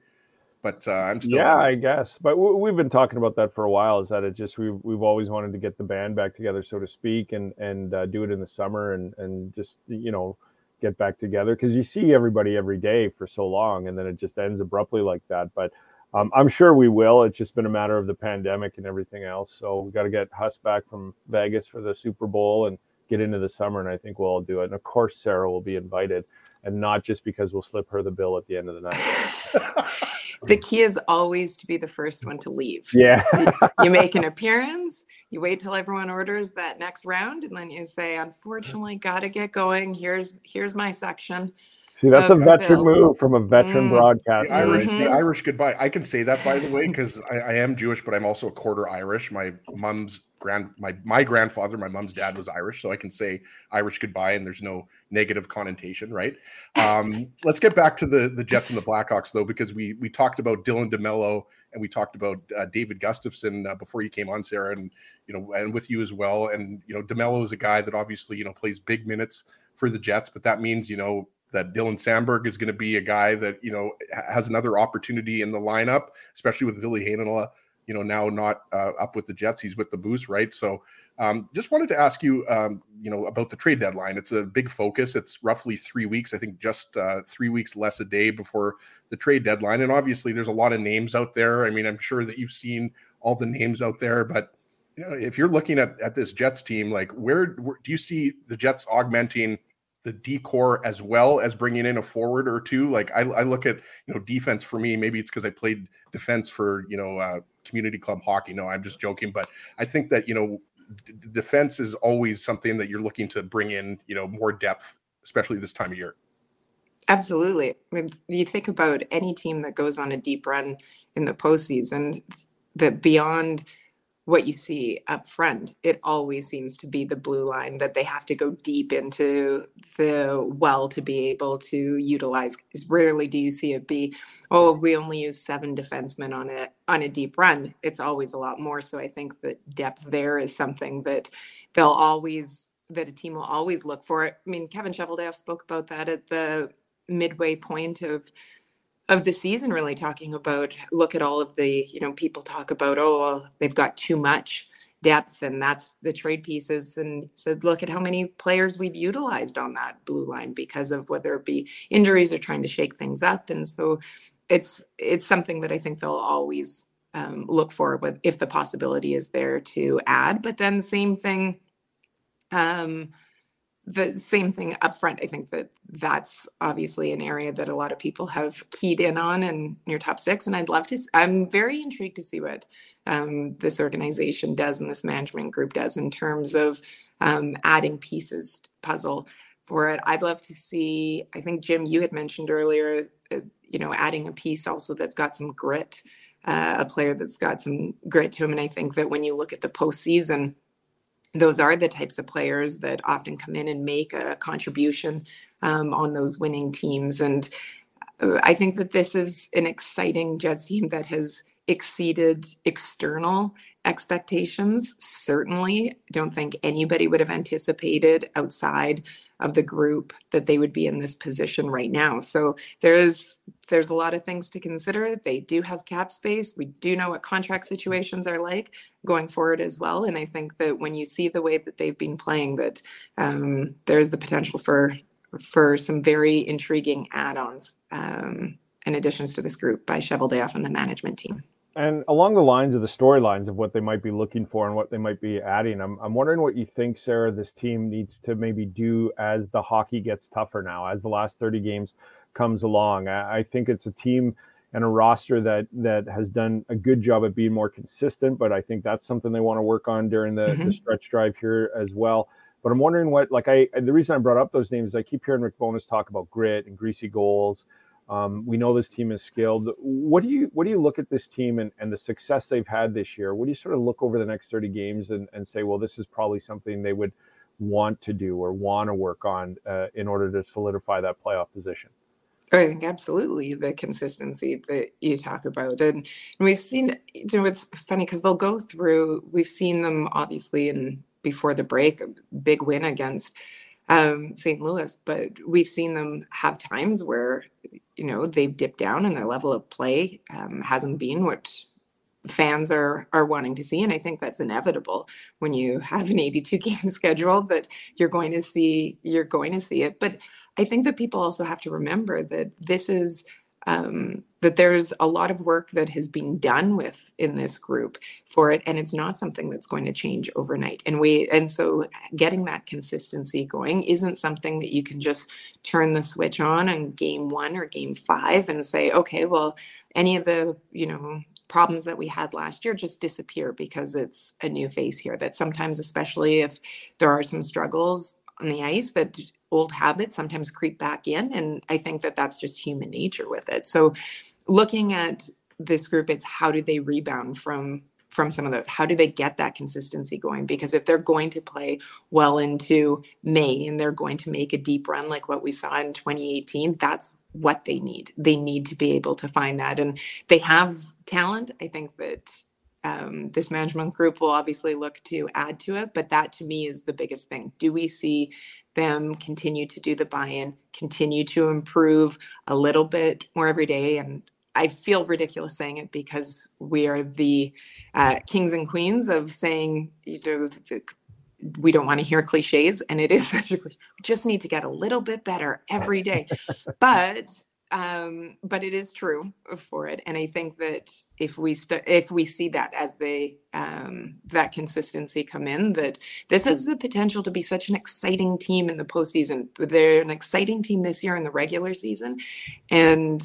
But uh, I'm still. Yeah, I guess. But w- we've been talking about that for a while. Is that it? Just we've we've always wanted to get the band back together, so to speak, and and uh, do it in the summer, and and just you know get back together because you see everybody every day for so long, and then it just ends abruptly like that. But um, I'm sure we will. It's just been a matter of the pandemic and everything else. So we got to get Huss back from Vegas for the Super Bowl and get into the summer, and I think we'll all do it. And of course, Sarah will be invited, and not just because we'll slip her the bill at the end of the night. the key is always to be the first one to leave. Yeah. you make an appearance, you wait till everyone orders that next round, and then you say, unfortunately, gotta get going. Here's here's my section. See, that's a veteran move from a veteran mm. broadcaster. The Irish, mm-hmm. the Irish goodbye. I can say that by the way, because I, I, am Jewish, but I'm also a quarter Irish. My mom's grand my my grandfather, my mom's dad was Irish, so I can say Irish goodbye, and there's no negative connotation, right? Um, let's get back to the the Jets and the Blackhawks though, because we we talked about Dylan DeMelo and we talked about uh, David Gustafsson uh, before you came on, Sarah, and you know, and with you as well. And you know, DeMelo is a guy that obviously you know plays big minutes for the Jets, but that means you know that Dylan Samberg is going to be a guy that you know has another opportunity in the lineup, especially with Ville Heinola you know, now not uh, up with the Jets. He's with the Moose, right? So, um, just wanted to ask you, um, you know, about the trade deadline. It's a big focus. It's roughly three weeks. I think just uh, three weeks less a day before the trade deadline. And obviously, there's a lot of names out there. I mean, I'm sure that you've seen all the names out there, but you know, if you're looking at at this Jets team, like where, where do you see the Jets augmenting? the decor as well as bringing in a forward or two. Like I, I look at you know defense for me. Maybe it's because I played defense for you know uh, community club hockey. No, I'm just joking, but I think that you know d- defense is always something that you're looking to bring in you know more depth, especially this time of year. Absolutely. I mean, you think about any team that goes on a deep run in the postseason, that beyond what you see up front, it always seems to be the blue line that they have to go deep into the well to be able to utilize. Rarely do you see it be, oh, we only use seven defensemen on a on a deep run. It's always a lot more. So I think that depth there is something that they'll always that a team will always look for. I mean, Kevin Cheveldayoff spoke about that at the midway point of of the season really talking about look at all of the you know people talk about oh they've got too much depth and that's the trade pieces and said look at how many players we've utilized on that blue line because of whether it be injuries or trying to shake things up and so it's it's something that i think they'll always um, look for with if the possibility is there to add but then same thing um, the same thing up front. I think that that's obviously an area that a lot of people have keyed in on in your top six. And I'd love to, I'm very intrigued to see what um, this organization does and this management group does in terms of um, adding pieces puzzle for it. I'd love to see, I think, Jim, you had mentioned earlier, uh, you know, adding a piece also that's got some grit, uh, a player that's got some grit to him. And I think that when you look at the postseason, those are the types of players that often come in and make a contribution um, on those winning teams. And uh, I think that this is an exciting Jets team that has exceeded external expectations. Certainly, don't think anybody would have anticipated outside of the group that they would be in this position right now. So there's there's a lot of things to consider. They do have cap space. We do know what contract situations are like going forward as well. And I think that when you see the way that they've been playing, that um, there's the potential for for some very intriguing add-ons um, and additions to this group by Cheveldayoff and the management team. And along the lines of the storylines of what they might be looking for and what they might be adding, I'm, I'm wondering what you think, Sarah, this team needs to maybe do as the hockey gets tougher now, as the last 30 games comes along. I, I think it's a team and a roster that that has done a good job at being more consistent, but I think that's something they want to work on during the, mm-hmm. the stretch drive here as well. But I'm wondering what, like, I the reason I brought up those names is I keep hearing Rick Bowness talk about grit and greasy goals um, we know this team is skilled. What do you what do you look at this team and, and the success they've had this year? What do you sort of look over the next 30 games and, and say, well, this is probably something they would want to do or want to work on uh, in order to solidify that playoff position? I think absolutely the consistency that you talk about, and, and we've seen. You know, it's funny because they'll go through. We've seen them obviously in before the break, a big win against um, St. Louis, but we've seen them have times where you know they've dipped down and their level of play um, hasn't been what fans are are wanting to see and i think that's inevitable when you have an 82 game schedule that you're going to see you're going to see it but i think that people also have to remember that this is um, that there's a lot of work that has been done with in this group for it and it's not something that's going to change overnight. And we and so getting that consistency going isn't something that you can just turn the switch on on game one or game five and say okay well any of the you know problems that we had last year just disappear because it's a new face here. That sometimes especially if there are some struggles on the ice that old habits sometimes creep back in and i think that that's just human nature with it. So looking at this group it's how do they rebound from from some of those? How do they get that consistency going? Because if they're going to play well into may and they're going to make a deep run like what we saw in 2018 that's what they need. They need to be able to find that. And they have talent. I think that um, this management group will obviously look to add to it but that to me is the biggest thing. Do we see them continue to do the buy-in continue to improve a little bit more every day? And i feel ridiculous saying it because we are the uh, kings and queens of saying you know the, we don't want to hear cliches and it is such a we just need to get a little bit better every day. But um, but it is true for it, and I think that if we st- if we see that as they um, that consistency come in, that this has the potential to be such an exciting team in the postseason. They're an exciting team this year in the regular season, and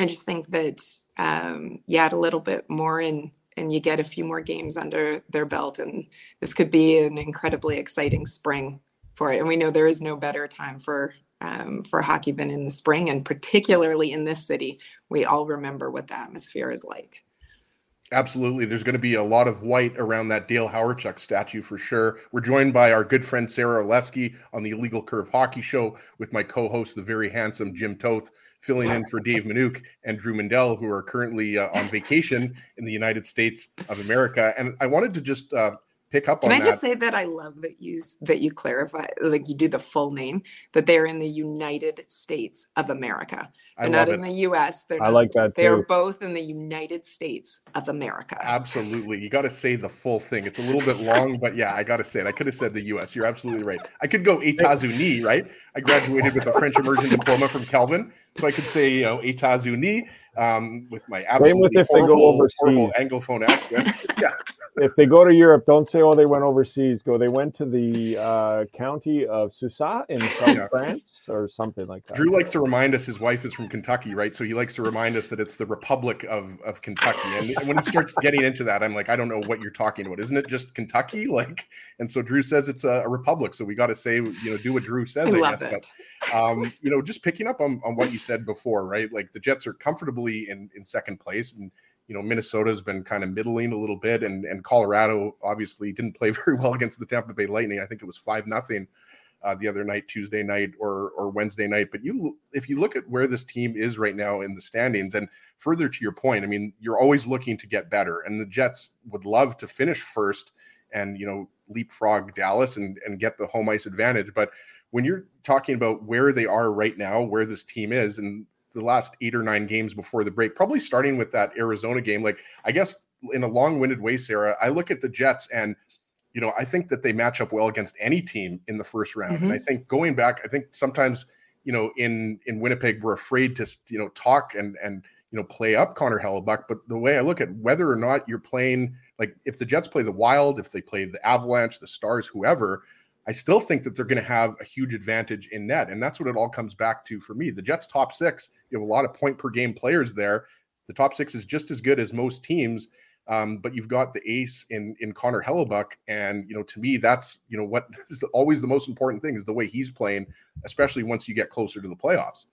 I just think that um, you add a little bit more in and you get a few more games under their belt and this could be an incredibly exciting spring for it and we know there is no better time for um, for hockey than in the spring, and particularly in this city, we all remember what the atmosphere is like. Absolutely. There's going to be a lot of white around that Dale Hawerchuk statue for sure. We're joined by our good friend Sarah Orlesky on the Illegal Curve Hockey Show with my co host, the very handsome Jim Toth, filling in for Dave Manuk and Drew Mandel, who are currently uh, on vacation in the United States of America. And I wanted to just uh, pick up Can on I just say that I love that you that you clarify like you do the full name that they're in the United States of America. They're not in the US. They're I not, like that They're too. both in the United States of America. Absolutely. You got to say the full thing. It's a little bit long, but yeah, I got to say it. I could have said the US. You're absolutely right. I could go États-Unis, right? I graduated with a French immersion diploma from Kelvin. So I could say, you know, États-Unis um, with my absolutely if they go horrible, horrible. Anglophone accent. Yeah. if they go to Europe, don't say, "Oh, they went overseas." Go, they went to the uh, county of Susa in South Yeah. France or something like that. Drew likes to remind us his wife is from Kentucky, right? So he likes to remind us that it's the Republic of, of Kentucky. And, and when he starts getting into that, I'm like, I don't know what you're talking about. Isn't it just Kentucky? Like, and so Drew says it's a, a republic. So we got to say, you know, do what Drew says. I I, love guess. it. But um, you know, just picking up on, on what you said before, right? Like the Jets are comfortably in, in second place, and you know, Minnesota's been kind of middling a little bit, and and Colorado obviously didn't play very well against the Tampa Bay Lightning. I think it was five nothing uh, the other night, Tuesday night or or Wednesday night. But you, if you look at where this team is right now in the standings, and further to your point, I mean, you're always looking to get better, and the Jets would love to finish first and you know leapfrog Dallas and and get the home ice advantage, but when you're talking about where they are right now, where this team is, and the last eight or nine games before the break, probably starting with that Arizona game, like I guess in a long-winded way, Sarah, I look at the Jets and you know I think that they match up well against any team in the first round. And I mm-hmm. think going back, I think sometimes you know in in Winnipeg we're afraid to you know talk and and you know play up Connor Hellebuyck. But the way I look at whether or not you're playing, like if the Jets play the Wild, if they play the Avalanche, the Stars, whoever, I still think that they're going to have a huge advantage in net. And that's what it all comes back to for me. The Jets' top six, you have a lot of point per game players there. The top six is just as good as most teams. Um, but you've got the ace in in Connor Hellebuyck, and you know to me that's you know what is the, always the most important thing is the way he's playing, especially once you get closer to the playoffs.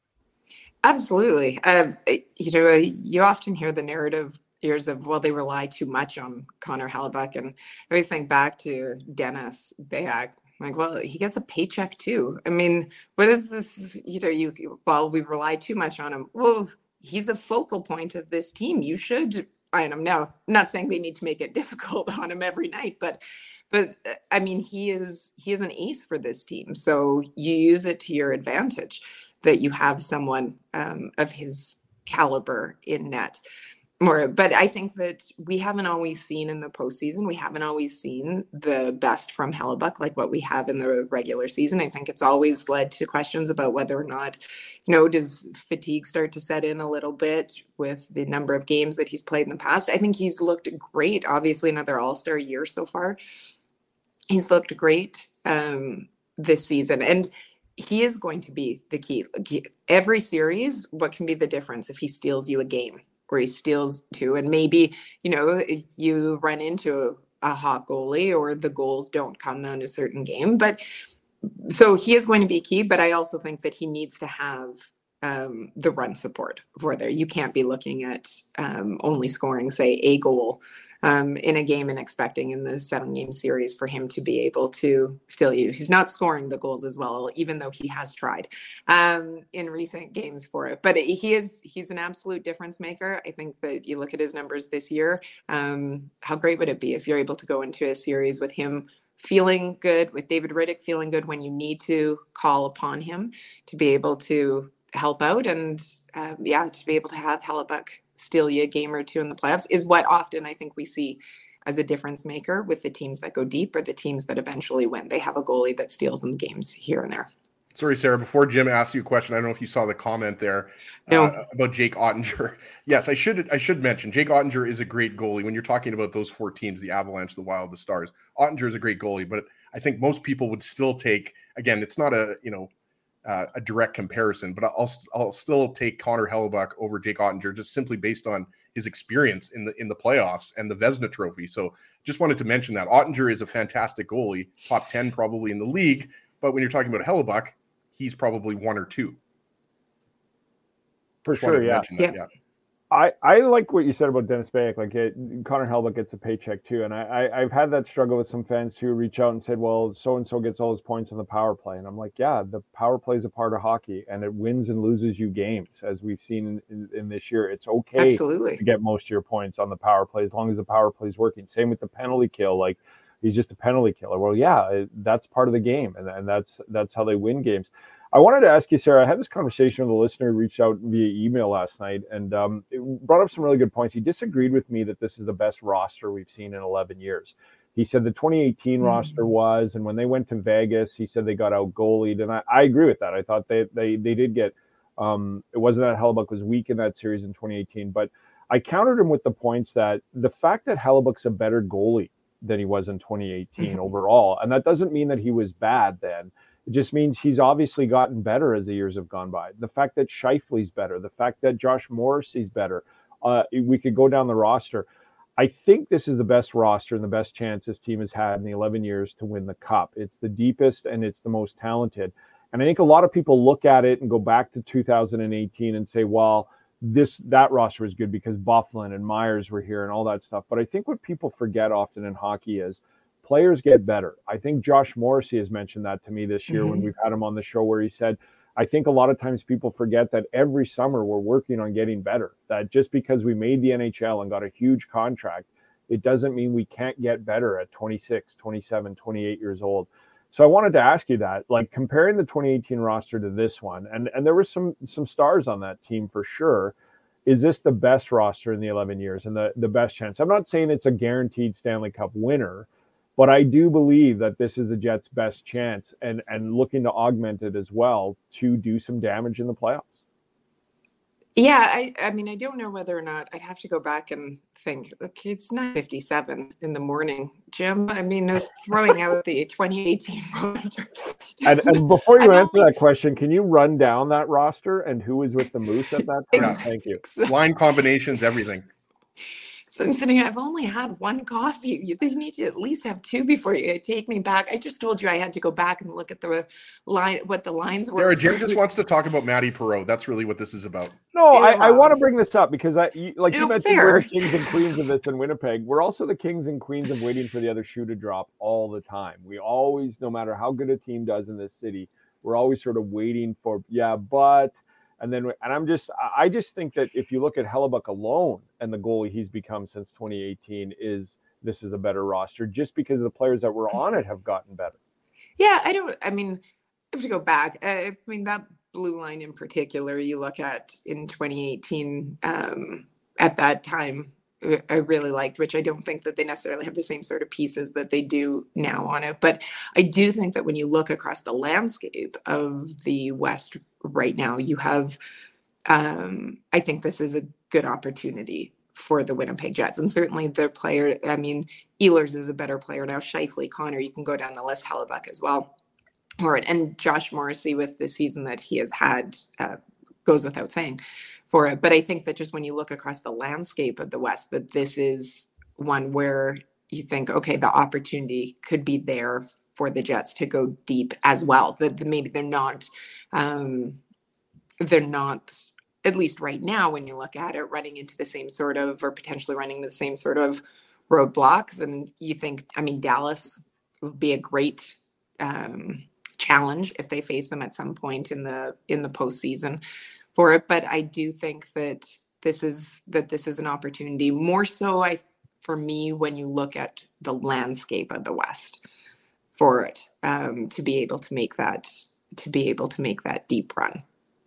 Absolutely. Uh, you know, you often hear the narrative years of well, they rely too much on Connor Hellebuyck, and I always think back to Dennis Bayak. Like, well, he gets a paycheck too. I mean, what is this? You know, you well, we rely too much on him. Well, he's a focal point of this team. You should. I'm not saying they need to make it difficult on him every night, but but uh, I mean, he is he is an ace for this team. So you use it to your advantage that you have someone um, of his caliber in net more but i think that we haven't always seen in the postseason we haven't always seen the best from hellebuyck like what we have in the regular season. I think it's always led to questions about whether or not you know does fatigue start to set in a little bit with the number of games that he's played in the past. I think he's looked great. Obviously another all-star year so far. He's looked great um, this season and he is going to be the key. Every series, what can be the difference if he steals you a game or he steals two, and maybe you know you run into a hot goalie or the goals don't come on a certain game. But so he is going to be key. But I also think that he needs to have um, the run support for there. You can't be looking at um, only scoring, say, a goal um, in a game and expecting in the seven game series for him to be able to still use. He's not scoring the goals as well, even though he has tried um, in recent games for it. But he is he's an absolute difference maker. I think that you look at his numbers this year. Um, how great would it be if you're able to go into a series with him feeling good, with David Rittich feeling good when you need to call upon him to be able to help out and um, yeah, to be able to have Hellebuyck steal you a game or two in the playoffs is what often I think we see as a difference maker with the teams that go deep or the teams that eventually win. They have a goalie that steals them games here and there. Sorry, Sarah. Before Jim asked you a question, I don't know if you saw the comment there no. uh, about Jake Oettinger. Yes, I should I should mention Jake Oettinger is a great goalie. When you're talking about those four teams, the Avalanche, the Wild, the Stars, Oettinger is a great goalie. But I think most people would still take again. It's not a you know uh, a direct comparison, but I'll I'll still take Connor Hellebuyck over Jake Oettinger just simply based on his experience in the in the playoffs and the Vezina Trophy. So just wanted to mention that Oettinger is a fantastic goalie, top ten probably in the league. But when you're talking about Hellebuyck, he's probably one or two. For sure, yeah. That, yeah. I, I like what you said about Dennis Bank. Like it, Connor Hellebuyck gets a paycheck too, and I, I have had that struggle with some fans who reach out and said, "Well, so and so gets all his points on the power play," and I'm like, "Yeah, the power play is a part of hockey, and it wins and loses you games, as we've seen in, in, in this year. It's okay Absolutely. to get most of your points on the power play as long as the power play is working. Same with the penalty kill, like." He's just a penalty killer. Well, yeah, that's part of the game, and, and that's that's how they win games. I wanted to ask you, Sarah. I had this conversation with a listener who reached out via email last night and um, brought up some really good points. He disagreed with me that this is the best roster we've seen in 11 years. He said the 2018 mm-hmm. roster was, and when they went to Vegas, he said they got out goalied, and I, I agree with that. I thought they they they did get. Um, it wasn't that Hellebuyck was weak in that series in 2018, but I countered him with the points that the fact that Hellebuyck's a better goalie than he was in 2018 mm-hmm. overall, and that doesn't mean that he was bad then it just means he's obviously gotten better as the years have gone by. The fact that Scheifele's better, the fact that Josh Morrissey's better, uh, we could go down the roster. I think this is the best roster and the best chance this team has had in the 11 years to win the cup. It's the deepest and it's the most talented. And I think a lot of people look at it and go back to 2018 and say, well, this that roster was good because Byfuglien and Myers were here and all that stuff. But I think what people forget often in hockey is players get better. I think Josh Morrissey has mentioned that to me this year mm-hmm. when we've had him on the show, where he said, I think a lot of times people forget that every summer we're working on getting better. That just because we made the NHL and got a huge contract, it doesn't mean we can't get better at 26, 27, 28 years old. So I wanted to ask you that, like comparing the 2018 roster to this one, and and there were some some stars on that team for sure. Is this the best roster in the 11 years and the the best chance? I'm not saying it's a guaranteed Stanley Cup winner, but I do believe that this is the Jets' best chance and, and looking to augment it as well to do some damage in the playoffs. Yeah, I, I mean, I don't know whether or not I'd have to go back and think. Look, it's 9:57 in the morning, Jim. I mean, throwing out the 2018 roster. And, and before you answer only... that question, can you run down that roster and who was with the Moose at that time? Thank you. Line combinations, everything. So I'm sitting, I've only had one coffee. You need to at least have two before you take me back. I just told you I had to go back and look at the line, what the lines were. Sarah, Jim just wants to talk about Matty Perreault. That's really what this is about. No, yeah. I, I, want to bring this up because I, like you, you mentioned, fair. we're the kings and queens of this in Winnipeg. We're also the kings and queens of waiting for the other shoe to drop all the time. We always, no matter how good a team does in this city, we're always sort of waiting for, yeah, but – and then, and I'm just, I just think that if you look at Hellebuyck alone and the goalie he's become since 2018, is this is a better roster just because the players that were on it have gotten better. Yeah, I don't. I mean, I have to go back. I mean, that blue line in particular, you look at in 2018. Um, at that time, I really liked, which I don't think that they necessarily have the same sort of pieces that they do now on it. But I do think that when you look across the landscape of the West right now, you have, um, I think this is a good opportunity for the Winnipeg Jets. And certainly the player, I mean, Ehlers is a better player now. Scheifele, Connor, you can go down the list, Hellebuyck as well. And Josh Morrissey with the season that he has had uh, goes without saying for it. But I think that just when you look across the landscape of the West, that this is one where you think, okay, the opportunity could be there for the Jets to go deep as well. That maybe they're not, um, they're not at least right now when you look at it, running into the same sort of or potentially running the same sort of roadblocks. And you think, I mean, Dallas would be a great um, challenge if they face them at some point in the in the postseason for it. But I do think that this is that this is an opportunity more so I for me when you look at the landscape of the West for it um, to be able to make that to be able to make that deep run.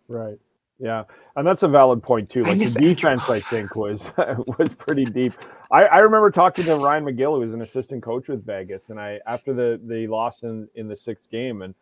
Right. Yeah, and that's a valid point too. Like the defense, I think was was pretty deep. I, I remember talking to Ryan McGill, who was an assistant coach with Vegas, and I after the the loss in in the sixth game, and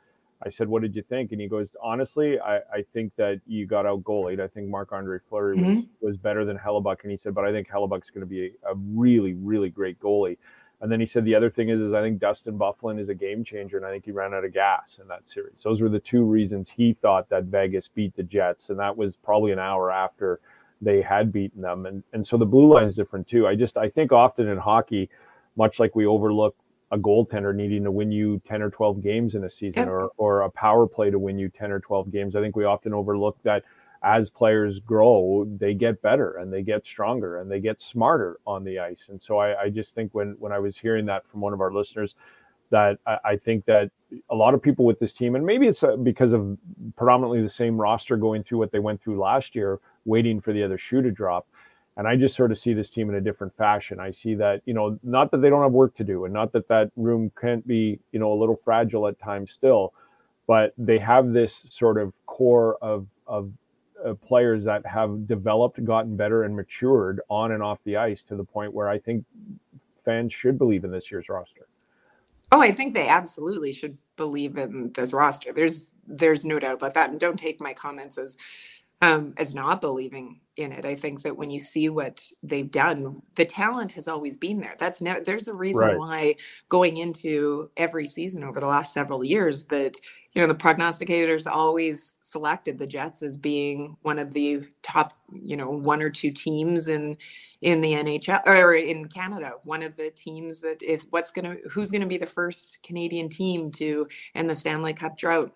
I said, "What did you think?" And he goes, "Honestly, I, I think that you got out goalied. I think Marc Andre Fleury mm-hmm. was, was better than Hellebuyck." And he said, "But I think Hellebuyck's going to be a, a, really, really great goalie." And then he said, "The other thing is, is I think Dustin Byfuglien is a game changer, and I think he ran out of gas in that series." Those were the two reasons he thought that Vegas beat the Jets, and that was probably an hour after they had beaten them. And and so the blue line is different too. I just I think often in hockey, much like we overlook a goaltender needing to win you 10 or 12 games in a season yep. or, or a power play to win you 10 or 12 games. I think we often overlook that as players grow, they get better and they get stronger and they get smarter on the ice. And so I, I just think when, when I was hearing that from one of our listeners, that I, I think that a lot of people with this team, and maybe it's uh, because of predominantly the same roster going through what they went through last year, waiting for the other shoe to drop and I just sort of see this team in a different fashion. I see that, you know, not that they don't have work to do and not that that room can't be, you know, a little fragile at times still, but they have this sort of core of, of uh, players that have developed, gotten better, and matured on and off the ice to the point where I think fans should believe in this year's roster. Oh, I think they absolutely should believe in this roster. There's there's no doubt about that. And don't take my comments as um, as not believing in it. I think that when you see what they've done, the talent has always been there. That's no, there's a reason right. why going into every season over the last several years that you know the prognosticators always selected the Jets as being one of the top, you know, one or two teams in in the NHL or in Canada. One of the teams that is what's gonna who's gonna be the first Canadian team to end the Stanley Cup drought.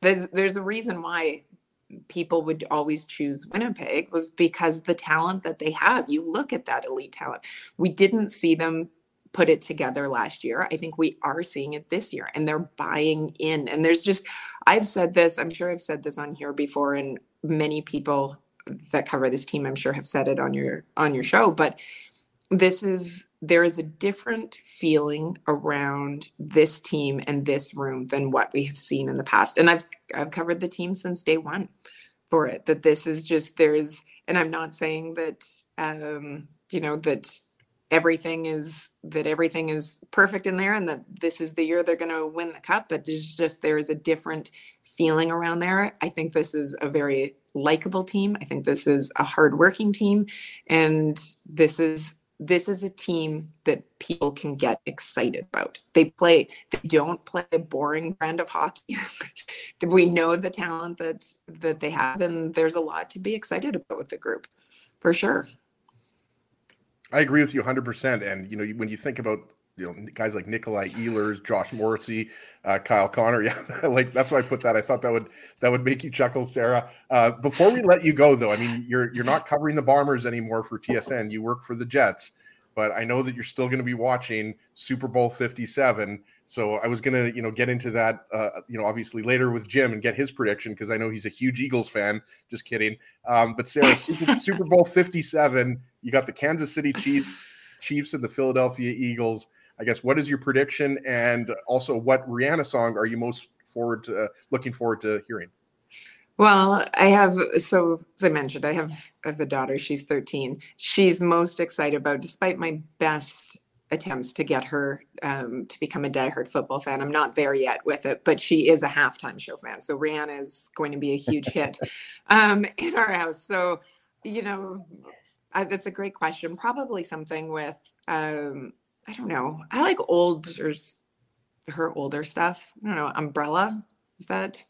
There's there's a reason why people would always choose Winnipeg was because the talent that they have. You look at that elite talent. We didn't see them put it together last year. I think we are seeing it this year and they're buying in. And there's just I've said this, I'm sure I've said this on here before and many people that cover this team I'm sure have said it on your on your show, but this is there is a different feeling around this team and this room than what we have seen in the past. And I've I've covered the team since day one for it. That this is just there's and I'm not saying that um, you know that everything is that everything is perfect in there and that this is the year they're going to win the cup but there's just there is a different feeling around there i think this is a very likable team i think this is a hardworking team and this is this is a team that people can get excited about. They play, they don't play a boring brand of hockey. we know the talent that that they have, and there's a lot to be excited about with the group, for sure. I agree with you 100%. And you know, when you think about you know guys like Nikolai Ehlers, Josh Morrissey, uh, Kyle Connor. Yeah, like that's why I put that. I thought that would that would make you chuckle, Sarah. Uh, before we let you go, though, I mean you're you're not covering the Bombers anymore for TSN. You work for the Jets, but I know that you're still going to be watching Super Bowl 57. So I was going to you know get into that uh, you know obviously later with Jim and get his prediction because I know he's a huge Eagles fan. Just kidding. Um, but Sarah, Super, Super Bowl 57. You got the Kansas City Chiefs, Chiefs, and the Philadelphia Eagles. I guess what is your prediction, and also what Rihanna song are you most forward to uh, looking forward to hearing? Well, I have so as I mentioned, I have I have a daughter. She's 13. She's most excited about, despite my best attempts to get her um, to become a diehard football fan. I'm not there yet with it, but she is a halftime show fan. So Rihanna is going to be a huge hit um, in our house. So you know, I, that's a great question. Probably something with um, I don't know. I like old or her older stuff. I don't know. Umbrella is that?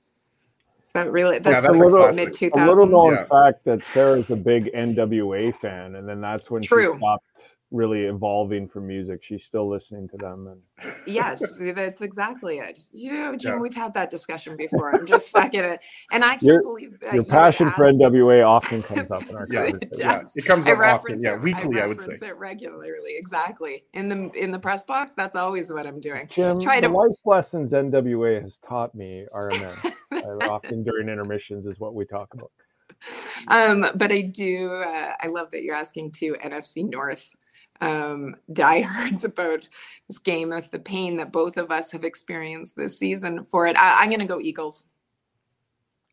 Is that really? That's, yeah, that's a little mid two thousands. A little known yeah. fact that Sarah's a big NWA fan, and then that's when True. she stopped really evolving from music. She's still listening to them. And yes, that's exactly it. You know, Jim, yeah. we've had that discussion before. I'm just stuck in it, and I can't your, believe that your passion for NWA often comes up in our yeah. It, yeah, it comes up often. Yeah, weekly. I, I, would say it regularly. Exactly in the in the press box. That's always what I'm doing. Jim, Try to... the life lessons NWA has taught me are immense. often during intermissions is what we talk about. Um, but I do. Uh, I love that you're asking to NFC North um, diehards about this game with the pain that both of us have experienced this season for it. I, am going to go Eagles,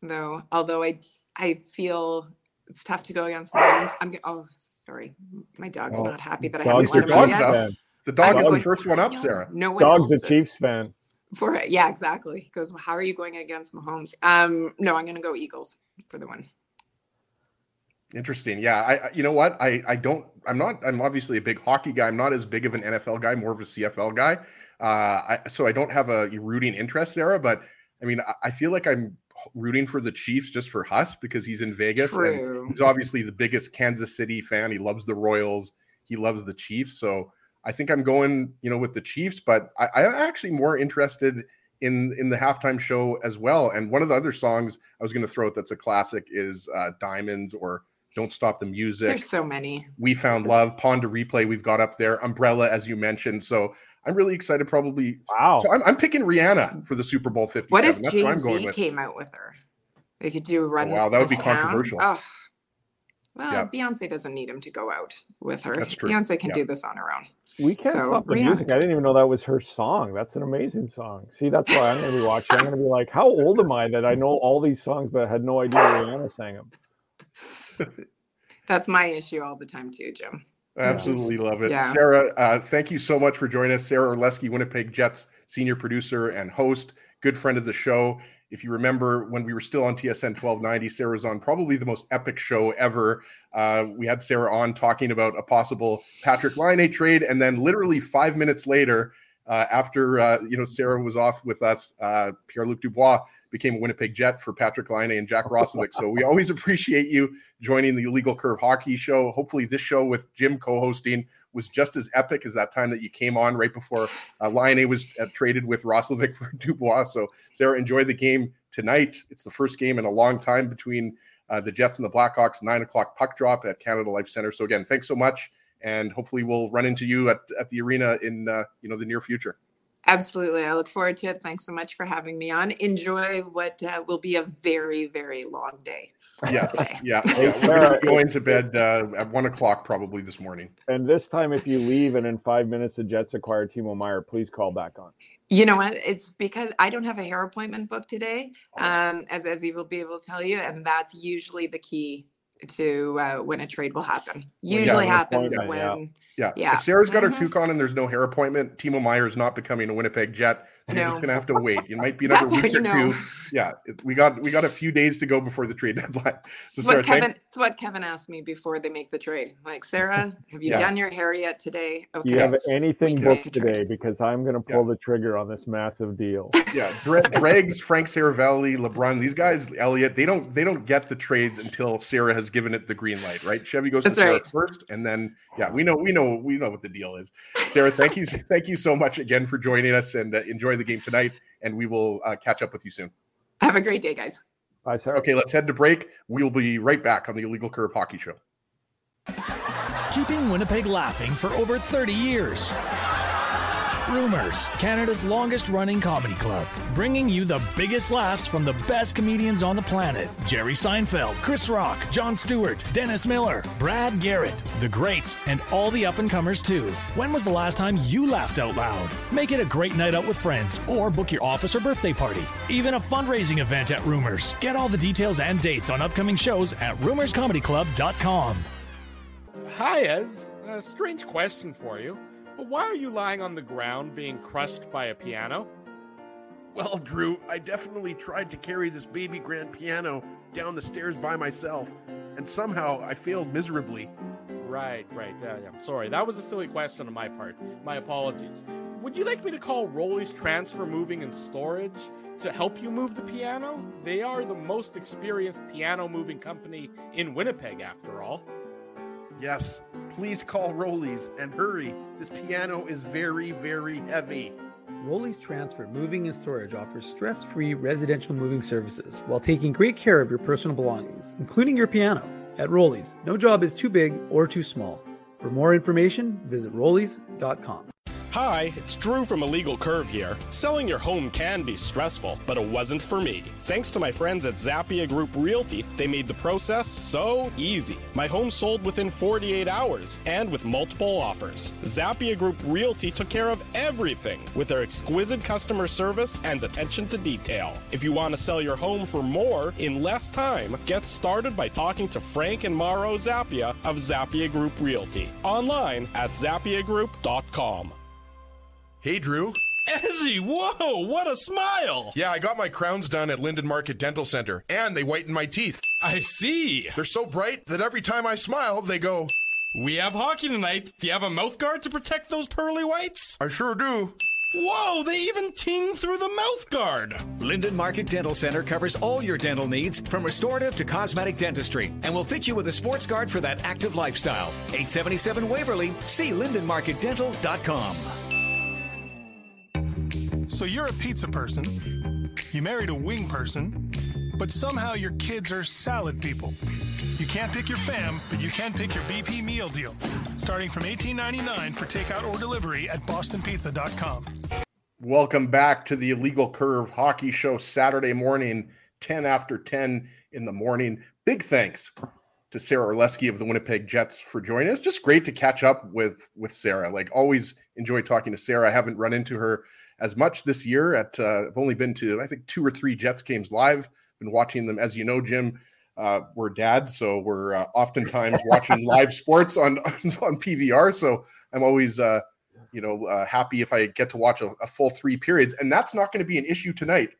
though. Although I I feel it's tough to go against Lions. I'm oh sorry, my dog's not happy that I haven't let him out yet. The dog is the first one up, no, Sarah. No one dog's a Chiefs fan. For it, yeah, exactly. He goes, well, "How are you going against Mahomes?" Um, no, I'm going to go Eagles for the win. Interesting. Yeah, I you know what? I I don't I'm not I'm obviously a big hockey guy. I'm not as big of an NFL guy, more of a CFL guy. Uh I, so I don't have a rooting interest there, but I mean, I, I feel like I'm rooting for the Chiefs just for Huss because he's in Vegas True. and he's obviously the biggest Kansas City fan. He loves the Royals, he loves the Chiefs. So I think I'm going, you know, with the Chiefs, but I, I'm actually more interested in in the halftime show as well. And one of the other songs I was going to throw out that's a classic is uh, Diamonds or Don't Stop the Music. There's so many. We Found Love, Pon de Replay. We've got up there, Umbrella, as you mentioned. So I'm really excited. Probably. Wow. So I'm, I'm picking Rihanna for the Super Bowl 57. What if That's Jay I'm going Z with. came out with her? They could do run. wow, that would be Town. controversial. Oh. Well, Yeah. Beyonce doesn't need him to go out with her. That's true. Beyonce can Yeah. do this on her own. We can't So, stop the Rihanna. music. I didn't even know that was her song. That's an amazing song. See, that's why I'm going to be watching. I'm going to be like, how old am I that I know all these songs but had no idea Rihanna sang them? That's my issue all the time too, Jim. Absolutely love it. Yeah. Sarah, uh, thank you so much for joining us. Sarah Orlesky, Winnipeg Jets senior producer and host, good friend of the show. If you remember when we were still on TSN 1290, Sarah was on probably the most epic show ever. Uh, we had Sarah on talking about a possible Patrik Laine trade, and then literally five minutes later, uh, after uh, you know Sarah was off with us, uh, Pierre Luc Dubois became a Winnipeg Jet for Patrik Laine and Jack Roslovic. so we always appreciate you joining the Legal Curve Hockey Show. Hopefully, this show with Jim co-hosting was just as epic as that time that you came on right before uh, Lion A was uh, traded with Roslovic for Dubois. So, Sarah, enjoy the game tonight. It's the first game in a long time between uh, the Jets and the Blackhawks. Nine o'clock puck drop at Canada Life Center. So, again, thanks so much, and hopefully, we'll run into you at, at the arena in uh, you know the near future. Absolutely. I look forward to it. Thanks so much for having me on. Enjoy what uh, will be a very, very long day. Yes, Okay. yeah, Hey, yeah. We're Sarah, gonna going to bed uh, at one o'clock probably this morning. And this time, if you leave and in five minutes the Jets acquire Timo Meier, please call back on. You know what? It's because I don't have a hair appointment booked today, um, as as he will be able to tell you, and that's usually the key to uh, when a trade will happen. Usually an happens appointment, yeah. when Yeah. Yeah. If Sarah's got her Mhm. toque on and there's no hair appointment, Timo Meier is not becoming a Winnipeg Jet. So you're just gonna have to wait. It might be another that's week or know. two. Yeah, it- we got we got a few days to go before the trade deadline. So It's Sarah, what thank- Kevin. It's what Kevin asked me before they make the trade. Like Sarah, have you Yeah. done your hair yet today? Do Okay. you have anything We can make booked today? Because I'm going to pull the trigger on this massive deal. yeah, Dre- Dregs, Frank Seravalli, LeBrun, these guys, Elliot, they don't they don't get the trades until Sarah has given it the green light, right? Chevy goes That's to Sarah right. first, and then yeah, we know we know we know what the deal is. Sarah, thank you thank you so much again for joining us, and uh, enjoy the game tonight. And we will uh, catch up with you soon. Have a great day, guys. Bye, Sarah. Okay, let's head to break. We'll be right back on the Illegal Curve Hockey Show. keeping Winnipeg laughing for over 30 years. Rumors, Canada's longest running comedy club, bringing you the biggest laughs from the best comedians on the planet. Jerry Seinfeld, Chris Rock, Jon Stewart, Dennis Miller, Brad Garrett, the greats, and all the up and comers too. When was the last time you laughed out loud? Make it a great night out with friends or book your office or birthday party. Even a fundraising event at Rumors. Get all the details and dates on upcoming shows at rumorscomedyclub.com. Hi, Ez. A strange question for you. But why are you lying on the ground being crushed by a piano? Well, Drew, I definitely tried to carry this baby grand piano down the stairs by myself, and somehow I failed miserably. Right, right. I'm Sorry, that was a silly question on my part. My apologies. Would you like me to call Rolly's Transfer Moving and Storage to help you move the piano? They are the most experienced piano moving company in Winnipeg, after all. Yes, please call Rollies and hurry. This piano is very, very heavy. Rolly's Transfer Moving and Storage offers stress free residential moving services while taking great care of your personal belongings, including your piano. At Rolly's, no job is too big or too small. For more information, visit rollies.com. Hi, it's Drew from Illegal Curve here. Selling your home can be stressful, but it wasn't for me. Thanks to my friends at Zappia Group Realty, they made the process so easy. My home sold within 48 hours and with multiple offers. Zappia Group Realty took care of everything with their exquisite customer service and attention to detail. If you want to sell your home for more in less time, get started by talking to Frank and Mauro Zappia of Zappia Group Realty. Online at zappiagroup.com. Hey, Drew, Ezzy, whoa, what a smile! Yeah, I got my crowns done at Linden Market Dental Center, and they whiten my teeth. I see. They're so bright that every time I smile, they go. We have hockey tonight. Do you have a mouth guard to protect those pearly whites? I sure do. Whoa, they even ting through the mouth guard. Linden Market Dental Center covers all your dental needs from restorative to cosmetic dentistry and will fit you with a sports guard for that active lifestyle. 877 Waverly, see lindenmarketdental.com. So you're a pizza person, you married a wing person, but somehow your kids are salad people. You can't pick your fam, but you can pick your BP meal deal, starting from $18.99 for takeout or delivery at bostonpizza.com. Welcome back to the Illegal Curve Hockey Show Saturday morning, 10 after 10 in the morning. Big thanks to Sarah Orlesky of the Winnipeg Jets for joining us. Just great to catch up with with Sarah. Like always enjoy talking to Sarah. I haven't run into her as much this year at uh, I've only been to I think two or three Jets games live. Been watching them as you know, Jim. Uh, we're dads, so we're uh, oftentimes watching live sports on, on PVR. So I'm always, uh, you know, uh, happy if I get to watch a, a full three periods, and that's not going to be an issue tonight.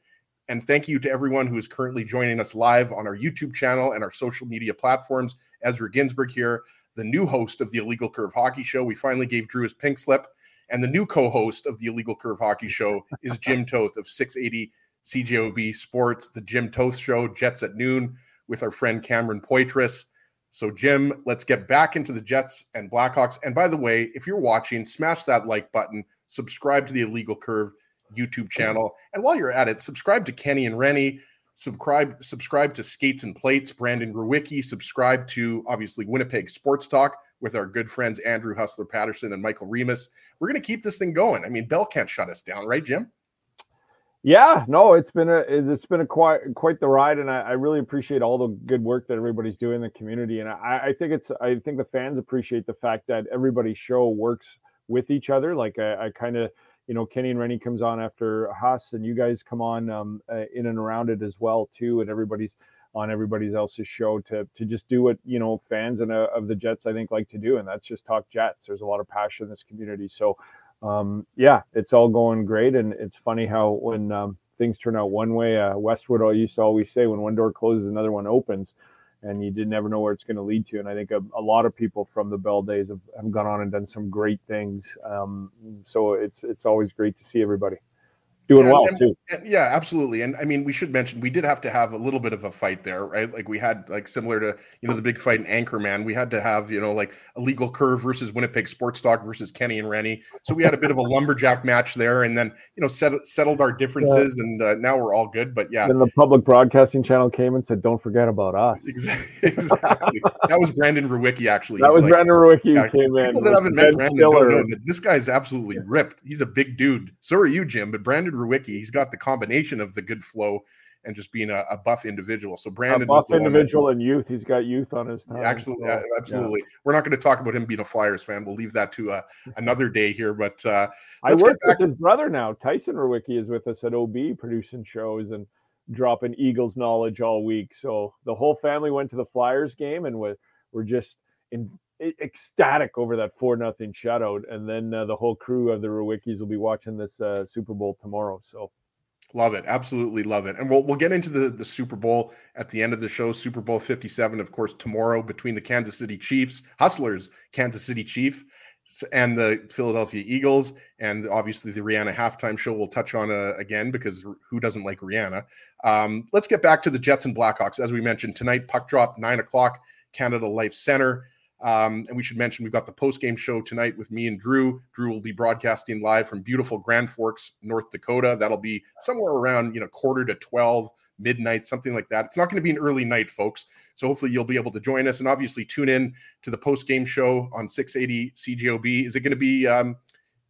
And thank you to everyone who is currently joining us live on our YouTube channel and our social media platforms. Ezra Ginsburg here, the new host of the Illegal Curve Hockey Show. We finally gave Drew his pink slip, and the new co-host of the Illegal Curve Hockey Show is Jim Toth of 680 CJOB Sports, the Jim Toth Show, Jets at noon with our friend Cameron Poitras. So, Jim, let's get back into the Jets and Blackhawks. And by the way, if you're watching, smash that like button, subscribe to the Illegal Curve YouTube channel. And while you're at it, subscribe to Kenny and Rennie, subscribe, subscribe to Skates and Plates, Brandon Rewicki, subscribe to obviously Winnipeg Sports Talk with our good friends Andrew Hustler Patterson and Michael Remus. We're going to keep this thing going. I mean, Bell can't shut us down, right, Jim? Yeah, no, it's been a it's been a quite quite the ride, and I, I really appreciate all the good work that everybody's doing in the community, and I, I think it's I think the fans appreciate the fact that everybody's show works with each other. Like I, I kind of you know Kenny and Rennie comes on after Huss, and you guys come on um, uh, in and around it as well too, and everybody's on everybody else's show to to just do what you know fans and uh, of the Jets I think like to do, and that's just talk Jets. There's a lot of passion in this community, so um, yeah, it's all going great. And it's funny how when um, things turn out one way, uh, Westwood used to always say, when one door closes, another one opens. And you did never know where it's going to lead to. And I think a, a, lot of people from the Bell days have, have gone on and done some great things. Um, so it's it's always great to see everybody doing yeah, well and, too. And, yeah, absolutely. And I mean, we should mention we did have to have a little bit of a fight there, right? Like we had like similar to you know the big fight in Anchorman, we had to have you know like a legal curve versus Winnipeg Sports Talk versus Kenny and Rennie. So we had a bit of a lumberjack match there, and then you know set, settled our differences, yeah. and uh, now we're all good. But yeah, then the public broadcasting channel came and said, "Don't forget about us." Exactly. exactly. that was Brandon Rewicki actually. That He's was like, Brandon Rewicki yeah, came in. People that haven't met Brandon don't know that this guy's absolutely ripped. He's a big dude. So are you, Jim. But Brandon Rewicki, he's got the combination of the good flow and just being a, a buff individual. So Brandon, a buff individual and youth. He's got youth on his time. Absolutely, so, absolutely. Yeah. We're not going to talk about him being a Flyers fan. We'll leave that to uh, another day here. But uh, I work with his brother now. Tyson Rewicki is with us at OB producing shows and dropping Eagles knowledge all week. So the whole family went to the Flyers game and we're, we're just in ecstatic over that four nothing shutout. And then uh, the whole crew of the Rewickis will be watching this uh, Super Bowl tomorrow. So Love it. Absolutely love it. And we'll we'll get into the, the Super Bowl at the end of the show. Super Bowl 57, of course, tomorrow between the Kansas City Chiefs, Hustlers, Kansas City Chief, and the Philadelphia Eagles. And obviously the Rihanna halftime show we'll touch on uh, again because who doesn't like Rihanna? Um, let's get back to the Jets and Blackhawks. As we mentioned tonight, puck drop, nine o'clock, Canada Life Center. Um, and we should mention we've got the post game show tonight with me and Drew. Drew will be broadcasting live from beautiful Grand Forks, North Dakota. That'll be somewhere around you know quarter to twelve, midnight, something like that. It's not going to be an early night, folks. So hopefully you'll be able to join us and obviously tune in to the post game show on 680 CJOB. Is it going to be? Um,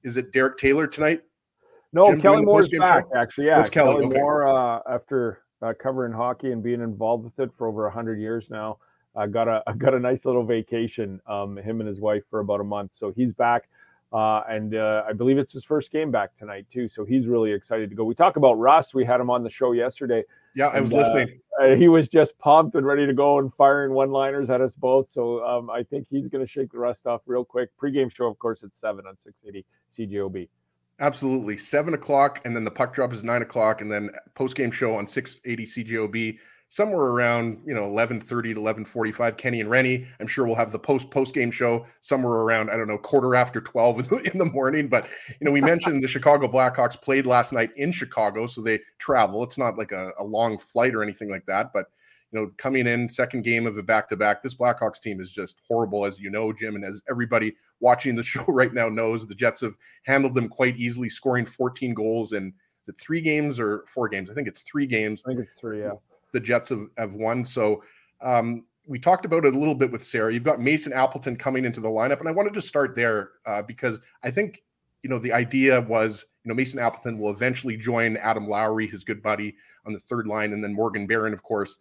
is it Derek Taylor tonight? No, Jim Kelly Moore's back. Show? Actually, yeah, What's Kelly, Kelly okay. Moore uh, after uh, covering hockey and being involved with it for over hundred years now. I got a I got a nice little vacation. Um, him and his wife for about a month, so he's back, uh, and uh, I believe it's his first game back tonight too. So he's really excited to go. We talk about Russ. We had him on the show yesterday. Yeah, I was and, listening. Uh, he was just pumped and ready to go and firing one-liners at us both. So um, I think he's going to shake the rust off real quick. Pre-game show, of course, at seven on 680 CJOB. Absolutely. Seven o'clock, and then the puck drop is nine o'clock, and then post game show on 680 CJOB somewhere around you know 11:30 to 11:45 Kenny and Rennie I'm sure we'll have the post post game show somewhere around I don't know quarter after 12 in the, in the morning. But you know we mentioned the Chicago Blackhawks played last night in Chicago so they travel. It's not like a, a long flight or anything like that but you know coming in second game of the back to back this Blackhawks team is just horrible as you know Jim and as everybody watching the show right now knows the Jets have handled them quite easily scoring 14 goals in the three games or four games? I think it's three games. I think it's three yeah the Jets have, have won. So um, we talked about it a little bit with Sarah. You've got Mason Appleton coming into the lineup, and I wanted to start there uh, because I think you know the idea was you know Mason Appleton will eventually join Adam Lowry, his good buddy, on the third line, and then Morgan Barron, of course,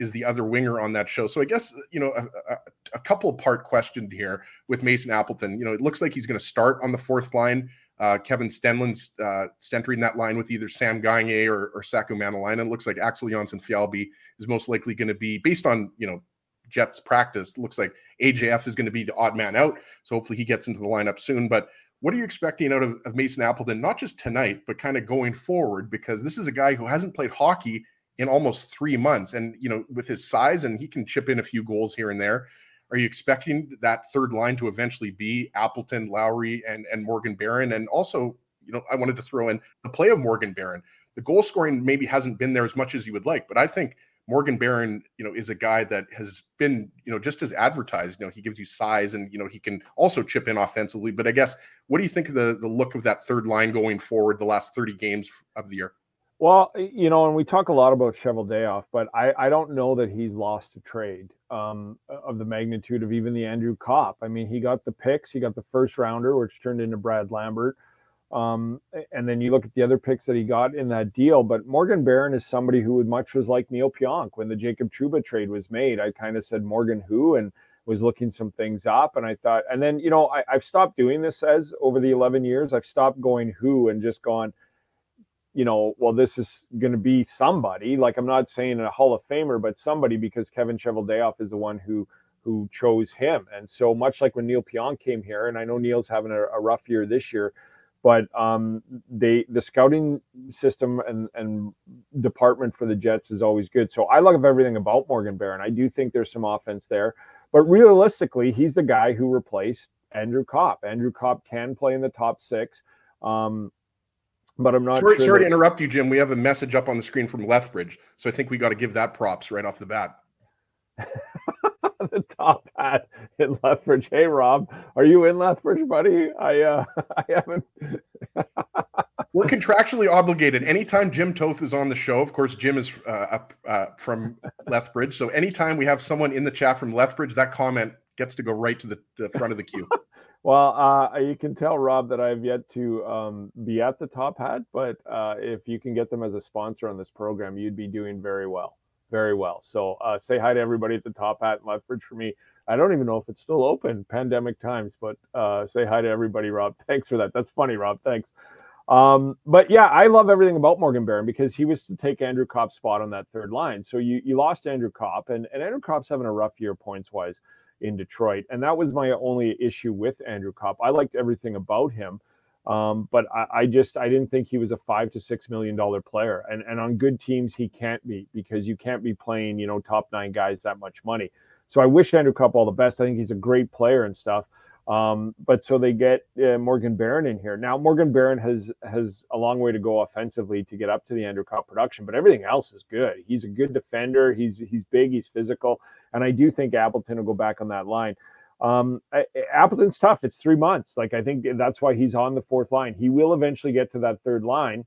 is the other winger on that show. So I guess you know a, a, a couple part question here with Mason Appleton. You know, it looks like he's going to start on the fourth line. Uh, Kevin Stenlund's uh, centering that line with either Sam Gagner or, or Saku Maenalanen. It looks like Axel Jonsson-Fjallby is most likely going to be, based on you know Jets practice, looks like AJF is going to be the odd man out. So hopefully he gets into the lineup soon. But what are you expecting out of, of Mason Appleton, not just tonight, but kind of going forward? Because this is a guy who hasn't played hockey in almost three months, and you know with his size, and he can chip in a few goals here and there. Are you expecting that third line to eventually be Appleton, Lowry, and and Morgan Barron? And also, you know, I wanted to throw in the play of Morgan Barron. The goal scoring maybe hasn't been there as much as you would like, but I think Morgan Barron, you know, is a guy that has been, you know, just as advertised. You know, he gives you size, and you know, he can also chip in offensively. But I guess, what do you think of the the look of that third line going forward, the last thirty games of the year? Well, you know, and we talk a lot about Cheveldayoff, but I, I don't know that he's lost a trade um, of the magnitude of even the Andrew Copp. I mean, he got the picks, he got the first rounder, which turned into Brad Lambert. Um, and then you look at the other picks that he got in that deal. But Morgan Barron is somebody who much was like Neil Pionk when the Jacob Trouba trade was made. I kind of said Morgan who and was looking some things up. And I thought, and then, you know, I, I've stopped doing this as over the 11 years, I've stopped going who and just gone – you know, well, this is going to be somebody. Like I'm not saying a Hall of Famer, but somebody because Kevin Cheveldayoff is the one who who chose him. And so much like when Neil Pionk came here, and I know Neil's having a, a rough year this year, but um, they the scouting system and and department for the Jets is always good. So I love everything about Morgan Barron. I do think there's some offense there, but realistically, he's the guy who replaced Andrew Copp. Andrew Copp can play in the top six. Um, but I'm not. Sorry, sure sorry that... to interrupt you, Jim. We have a message up on the screen from Lethbridge, so I think we got to give that props right off the bat. the top hat in Lethbridge. Hey, Rob, are you in Lethbridge, buddy? I uh, I haven't. We're contractually obligated. Anytime Jim Toth is on the show, of course, Jim is uh, up, uh, from Lethbridge. So anytime we have someone in the chat from Lethbridge, that comment gets to go right to the, the front of the queue. Well, uh, you can tell Rob that I've yet to um, be at the Top Hat, but uh, if you can get them as a sponsor on this program, you'd be doing very well, very well. So uh, say hi to everybody at the Top Hat in Lethbridge for me. I don't even know if it's still open, pandemic times, but uh, say hi to everybody, Rob. Thanks for that. That's funny, Rob. Thanks. Um, but yeah, I love everything about Morgan Barron because he was to take Andrew Copp's spot on that third line. So you you lost Andrew Copp, and, and Andrew Copp's having a rough year points wise in Detroit. And that was my only issue with Andrew Copp. I liked everything about him. Um, but I, I, just I didn't think he was a five to six million dollar player. And and on good teams he can't be because you can't be playing, you know, top nine guys that much money. So I wish Andrew Copp all the best. I think he's a great player and stuff. Um, but so they get uh, Morgan Barron in here. Now Morgan Barron has has a long way to go offensively to get up to the Andrew Copp production, but everything else is good. He's a good defender. He's he's big. He's physical. And I do think Appleton will go back on that line. Um, Appleton's tough. It's three months. Like I think that's why he's on the fourth line. He will eventually get to that third line,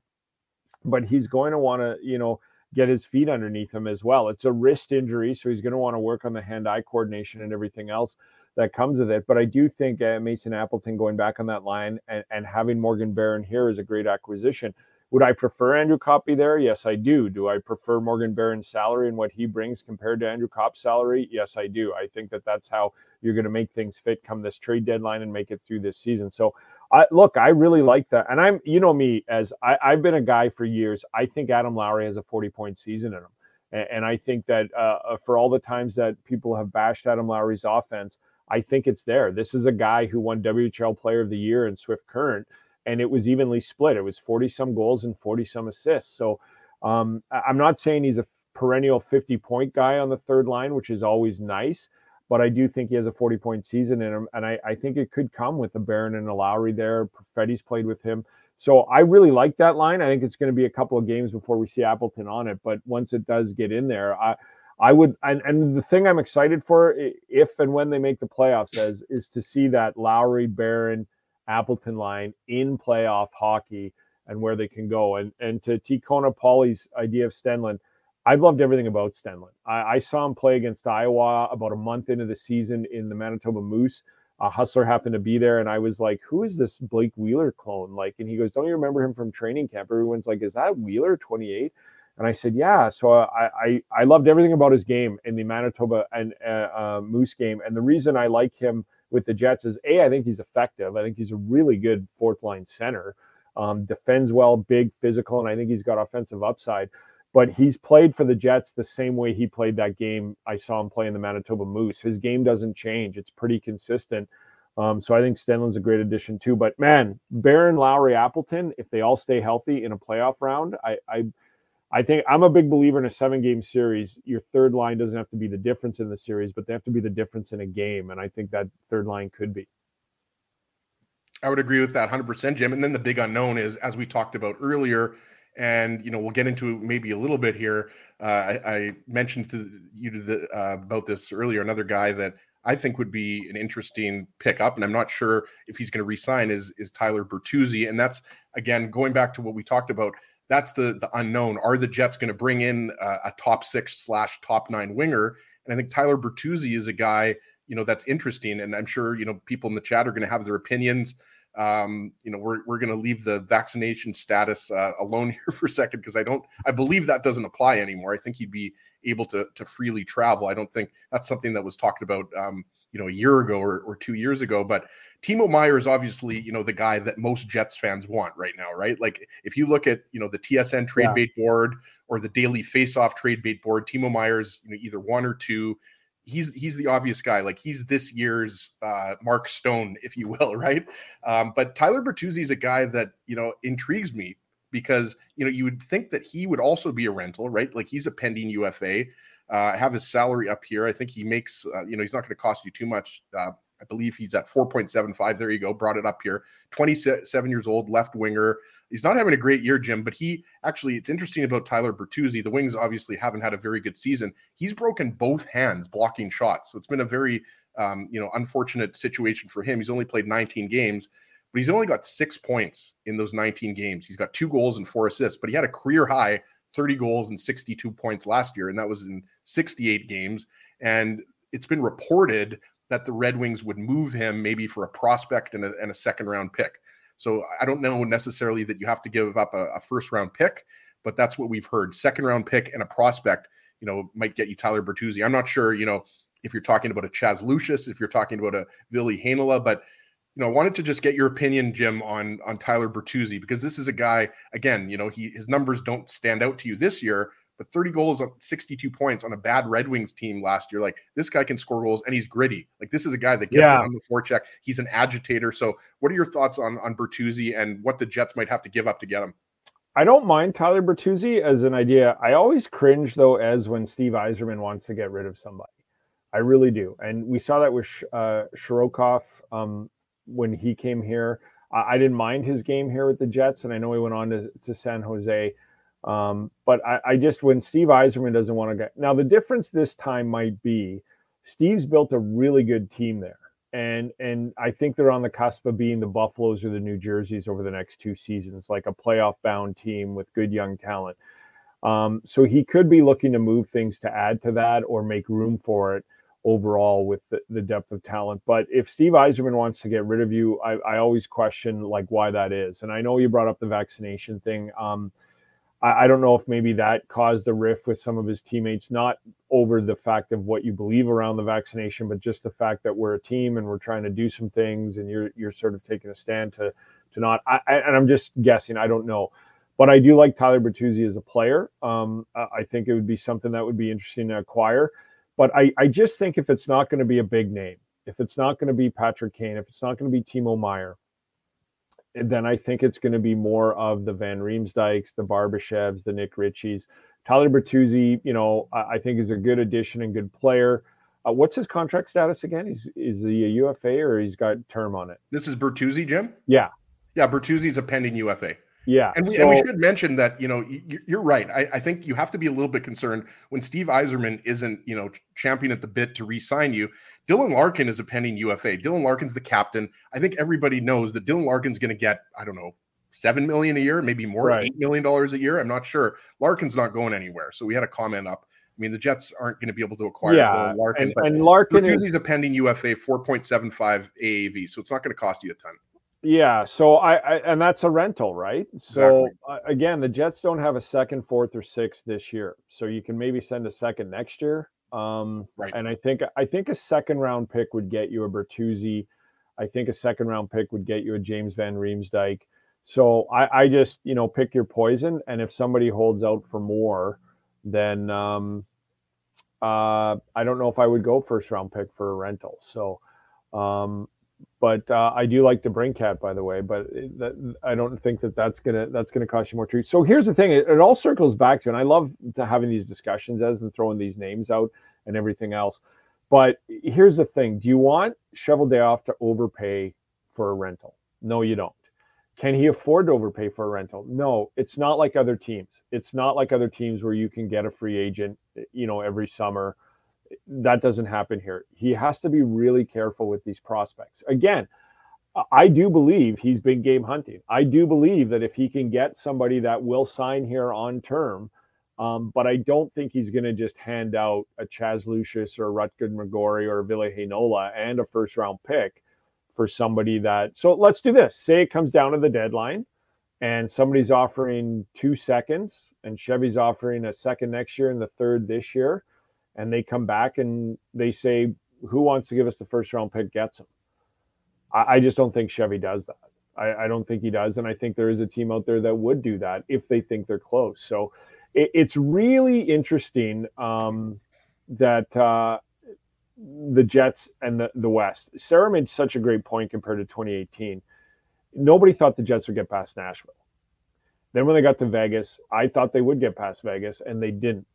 but he's going to want to, you know, get his feet underneath him as well. It's a wrist injury, so he's going to want to work on the hand-eye coordination and everything else that comes with it. But I do think uh, Mason Appleton going back on that line and, and having Morgan Barron here is a great acquisition. Would I prefer Andrew Coppy there? Yes, I do. Do I prefer Morgan Barron's salary and what he brings compared to Andrew Copp's salary? Yes, I do. I think that that's how you're going to make things fit come this trade deadline and make it through this season. So, I, look, I really like that. And I'm, you know, me as I, I've been a guy for years. I think Adam Lowry has a 40 point season in him. And, and I think that uh, uh, for all the times that people have bashed Adam Lowry's offense, I think it's there. This is a guy who won WHL Player of the Year in Swift Current and it was evenly split. It was 40 some goals and 40 some assists. So um, I'm not saying he's a perennial 50 point guy on the third line, which is always nice, but I do think he has a 40 point season in him. And I, I think it could come with a Barron and a Lowry there. Perfetti's played with him. So I really like that line. I think it's going to be a couple of games before we see Appleton on it. But once it does get in there, I, I would, and, and the thing I'm excited for, if and when they make the playoffs, as is to see that Lowry, Barron, Appleton line in playoff hockey and where they can go. And and to T. Kona Paulie's idea of Stenlund, I've loved everything about Stenlund. I, I, saw him play against Iowa about a month into the season in the Manitoba Moose. A Hustler happened to be there, and I was like, "Who is this Blake Wheeler clone?" Like, and he goes, "Don't you remember him from training camp?" Everyone's like, "Is that Wheeler, 28?" And I said, "Yeah." So I I, I loved everything about his game in the Manitoba and uh, uh, Moose game, and the reason I like him with the Jets is a I think he's effective. I think he's a really good fourth line center. Um, defends well, big, physical, and I think he's got offensive upside. But he's played for the Jets the same way he played that game I saw him play in the Manitoba Moose. His game doesn't change; it's pretty consistent. Um, so I think Stenlund's a great addition too. But man, Barron, Lowry, Appleton, if they all stay healthy in a playoff round, I, I I think I'm a big believer in a seven game series. Your third line doesn't have to be the difference in the series, but they have to be the difference in a game. And I think that third line could be. I would agree with that 100%, Jim. And then the big unknown is, as we talked about earlier, and you know we'll get into maybe a little bit here. Uh, I, I, mentioned to you to the, uh, about this earlier. Another guy that I think would be an interesting pickup, and I'm not sure if he's going to resign, is is Tyler Bertuzzi, and that's again going back to what we talked about that's the the unknown. Are the Jets going to bring in uh, a top six slash top nine winger? And I think Tyler Bertuzzi is a guy you know that's interesting, and I'm sure you know people in the chat are going to have their opinions. Um, you know, we're we're going to leave the vaccination status uh, alone here for a second because I don't, I believe that doesn't apply anymore. I think he'd be able to to freely travel. I don't think that's something that was talked about. Um, you know a year ago or, or two years ago but timo meier is obviously you know the guy that most jets fans want right now right? Like if you look at you know the tsn trade yeah. bait board or the daily face off trade bait board timo meier's you know either one or two. He's he's the obvious guy. Like he's this year's uh mark stone if you will right? Um but tyler bertuzzi is a guy that you know intrigues me because you know you would think that he would also be a rental right? Like he's a pending ufa uh, have his salary up here. I think he makes, uh, you know, he's not going to cost you too much. Uh, I believe he's at 4.75. There you go. Brought it up here. 27 years old, left winger. He's not having a great year, Jim, but he actually, it's interesting about Tyler Bertuzzi. The Wings obviously haven't had a very good season. He's broken both hands blocking shots. So it's been a very, um, you know, unfortunate situation for him. He's only played 19 games, but he's only got six points in those 19 games. He's got two goals and four assists, but he had a career high 30 goals and 62 points last year, and that was in 68 games. And it's been reported that the Red Wings would move him maybe for a prospect and a, and a second round pick. So I don't know necessarily that you have to give up a, a, first round pick, but that's what we've heard. Second round pick and a prospect, you know, might get you Tyler Bertuzzi. I'm not sure, you know, if you're talking about a Chaz Lucius, if you're talking about a Ville Heinola, but you know, I wanted to just get your opinion, Jim, on on Tyler Bertuzzi because this is a guy. Again, you know, he his numbers don't stand out to you this year, but 30 goals, on 62 points on a bad Red Wings team last year. Like this guy can score goals and he's gritty. Like this is a guy that gets yeah. it on the forecheck. He's an agitator. So, what are your thoughts on on Bertuzzi and what the Jets might have to give up to get him? I don't mind Tyler Bertuzzi as an idea. I always cringe though, as when Steve Yzerman wants to get rid of somebody. I really do, and we saw that with uh, Shirokov um, when he came here. I, I, didn't mind his game here with the Jets, and I know he went on to, to San Jose. Um, but I, I, just when Steve Yzerman doesn't want to get now the difference this time might be Steve's built a really good team there. And and I think they're on the cusp of being the Buffaloes or the New Jerseys over the next two seasons, like a playoff bound team with good young talent. Um, so he could be looking to move things to add to that or make room for it overall with the, the, depth of talent. But if Steve Yzerman wants to get rid of you, I, I, always question like why that is. And I know you brought up the vaccination thing. Um, I, I, don't know if maybe that caused a rift with some of his teammates, not over the fact of what you believe around the vaccination, but just the fact that we're a team and we're trying to do some things, and you're you're sort of taking a stand to to not. I, and I'm just guessing. I don't know. But I do like Tyler Bertuzzi as a player. Um, I think it would be something that would be interesting to acquire. But I, I just think if it's not going to be a big name, if it's not going to be Patrick Kane, if it's not going to be Timo Meier, then I think it's going to be more of the Van Riemsdykes, the Barbashevs, the Nick Ritchies. Tyler Bertuzzi, you know, I, I think is a good addition and good player. Uh, what's his contract status again? Is is he a UFA or he's got term on it? This is Bertuzzi, Jim. Yeah, yeah. Bertuzzi's a pending UFA. Yeah, and we, so, and we should mention that you know you're right. I, I, think you have to be a little bit concerned when Steve Yzerman isn't you know champion at the bit to re-sign you. Dylan Larkin is a pending UFA. Dylan Larkin's the captain. I think everybody knows that Dylan Larkin's going to get I don't know seven million a year, maybe more, right. eight million dollars a year. I'm not sure. Larkin's not going anywhere. So we had a comment up. I mean, the Jets aren't going to be able to acquire yeah, Larkin, and, but and Larkin is a pending UFA, 4.75 AAV, so it's not going to cost you a ton. Yeah, so I, I and that's a rental, right? So exactly. uh, again, the Jets don't have a second, fourth, or sixth this year, so you can maybe send a second next year. Um, right. And I think I think a second round pick would get you a Bertuzzi. I think a second round pick would get you a James Van Riemsdyk. So I, I just you know pick your poison, and if somebody holds out for more, then um, uh, I don't know if I would go first round pick for a rental. So, um, but uh, I do like the brain cat, by the way. But that, I don't think that that's gonna that's gonna cost you more trees. So here's the thing: it, it, all circles back to, and I love to having these discussions as and throwing these names out and everything else. But here's the thing: Do you want Cheveldayoff to overpay for a rental? No, you don't. Can he afford to overpay for a rental? No, it's not like other teams. It's not like other teams where you can get a free agent, you know, every summer. That doesn't happen here. He has to be really careful with these prospects. Again, I do believe he's been game hunting. I do believe that if he can get somebody that will sign here on term, um, but I don't think he's going to just hand out a Chaz Lucius or Rutger McGroarty or Ville Heinola and a first round pick for somebody that. So let's do this. Say it comes down to the deadline, and somebody's offering two seconds, and Chevy's offering a second next year and the third this year, and they come back and they say, "Who wants to give us the first round pick gets them." I, I just don't think Chevy does that. I, I, don't think he does, and I think there is a team out there that would do that if they think they're close. So it, it's really interesting um, that. Uh, the Jets and the, the West. Sarah made such a great point compared to 2018. Nobody thought the Jets would get past Nashville. Then when they got to Vegas, I thought they would get past Vegas, and they didn't.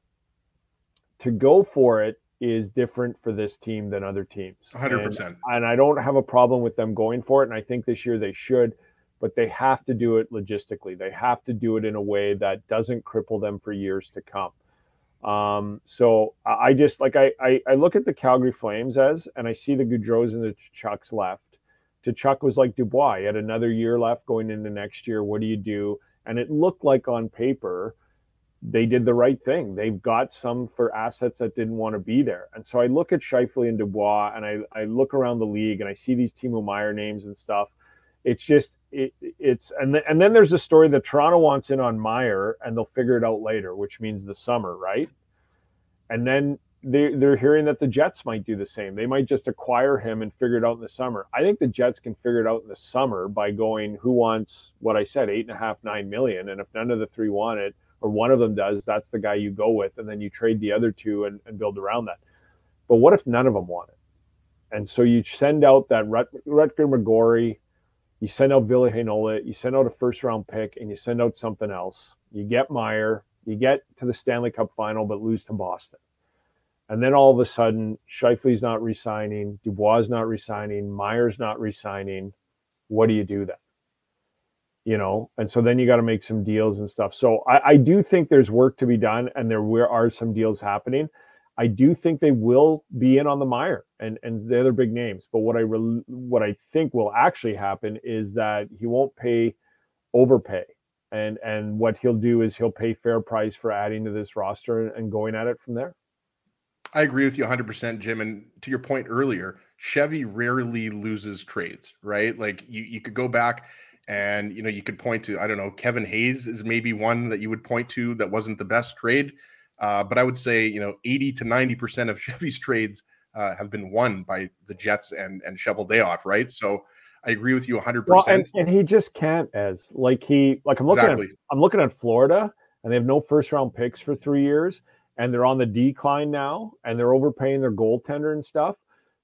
To go for it is different for this team than other teams. 100%. And, and I don't have a problem with them going for it. And I think this year they should, but they have to do it logistically. They have to do it in a way that doesn't cripple them for years to come. Um, so I just like I, I, I look at the Calgary Flames as and I see the Gaudreaus and the Tkachuks left. Tkachuk was like Dubois. He had another year left going into next year. What do you do? And it looked like on paper they did the right thing. They've got some for assets that didn't want to be there. And so I look at Scheifele and Dubois and I, I look around the league and I see these Timo Meier names and stuff. It's just it, it's and then, and then there's a story that Toronto wants in on Meier and they'll figure it out later, which means the summer, right? And then they they're hearing that the Jets might do the same. They might just acquire him and figure it out in the summer. I think the Jets can figure it out in the summer by going who wants what I said eight and a half nine million, and if none of the three want it or one of them does, that's the guy you go with, and then you trade the other two and, and build around that. But what if none of them want it? And so you send out that Rut, Rutger McGroarty, you send out Ville Heinola, you send out a first round pick, and you send out something else. You get Meier, you get to the Stanley Cup final, but lose to Boston. And then all of a sudden, Scheifele's not resigning, Dubois is not resigning, Meier's not resigning. What do you do then? You know, and so then you got to make some deals and stuff. So I, I do think there's work to be done, and there are some deals happening. I do think they will be in on the Meier and and the other big names. But what I re- what I think will actually happen is that he won't pay overpay, and and what he'll do is he'll pay fair price for adding to this roster and going at it from there. I agree with you 100%, Jim. And to your point earlier, Chevy rarely loses trades, right? Like you, you could go back and, you know, you could point to, I don't know, Kevin Hayes is maybe one that you would point to that wasn't the best trade. Uh, but I would say, you know, 80 to 90% of Chevy's trades uh, have been won by the Jets and, and Cheveldayoff, right? So I agree with you 100%. Well, and, and he just can't as like he, like I'm looking exactly. at, I'm looking at Florida and they have no first round picks for three years and they're on the decline now and they're overpaying their goaltender and stuff.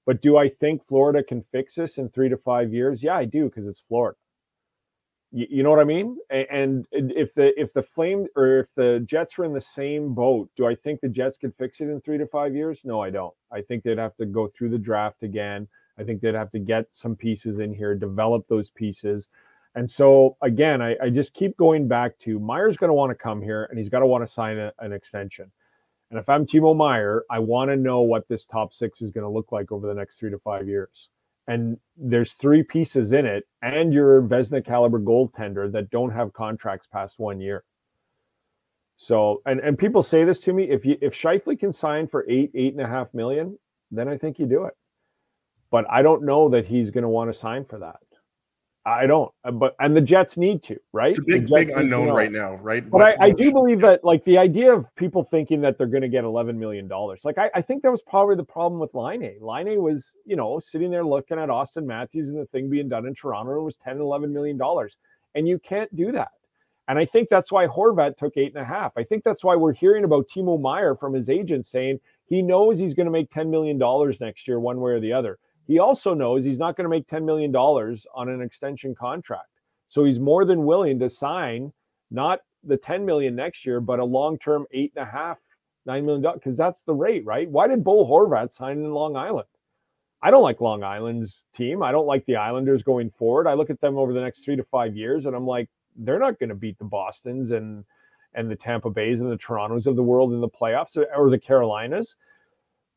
But do I think Florida can fix this in three to five years? Yeah, I do because it's Florida. You, know what I mean? And, and if the if the flame or if the Jets are in the same boat, do I think the Jets could fix it in three to five years? No, I don't. I think they'd have to go through the draft again. I think they'd have to get some pieces in here, develop those pieces. And so again, I, I just keep going back to Meier's going to want to come here and he's got to want to sign a, an extension. And if I'm Timo Meier, I want to know what this top six is going to look like over the next three to five years and there's three pieces in it, and you're a Vezina caliber goaltender that don't have contracts past one year. So, and and people say this to me: if you if Scheifele can sign for eight eight and a half million, then I think you do it. But I don't know that he's going to want to sign for that. I don't, uh, but and the Jets need to, right? It's a big, big unknown right now, right? But what, I, I do believe that, like, the idea of people thinking that they're going to get eleven million dollars, like, I, I think that was probably the problem with Laine. Line A was, you know, sitting there looking at Auston Matthews and the thing being done in Toronto. It was 10, 11 million dollars, and you can't do that. And I think that's why Horvat took eight and a half. I think that's why we're hearing about Timo Meier from his agent saying he knows he's going to make ten million dollars next year, one way or the other. He also knows he's not going to make $10 million on an extension contract. So he's more than willing to sign not the 10 million next year, but a long-term eight and a half, nine million dollars, because that's the rate, right? Why did Bo Horvat sign in Long Island? I don't like Long Island's team. I don't like the Islanders going forward. I look at them over the next three to five years, and I'm like, they're not going to beat the Boston's and and the Tampa Bays and the Torontos of the world in the playoffs or the Carolinas.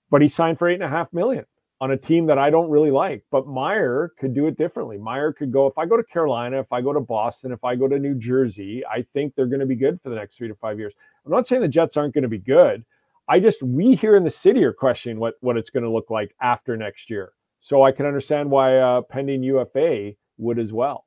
But he signed for eight and a half million on a team that I don't really like. But Meier could do it differently. Meier could go, if I go to Carolina, if I go to Boston, if I go to New Jersey, I think they're going to be good for the next three to five years. I'm not saying the Jets aren't going to be good. I just, we here in the city are questioning what, what it's going to look like after next year. So I can understand why uh, pending UFA would as well.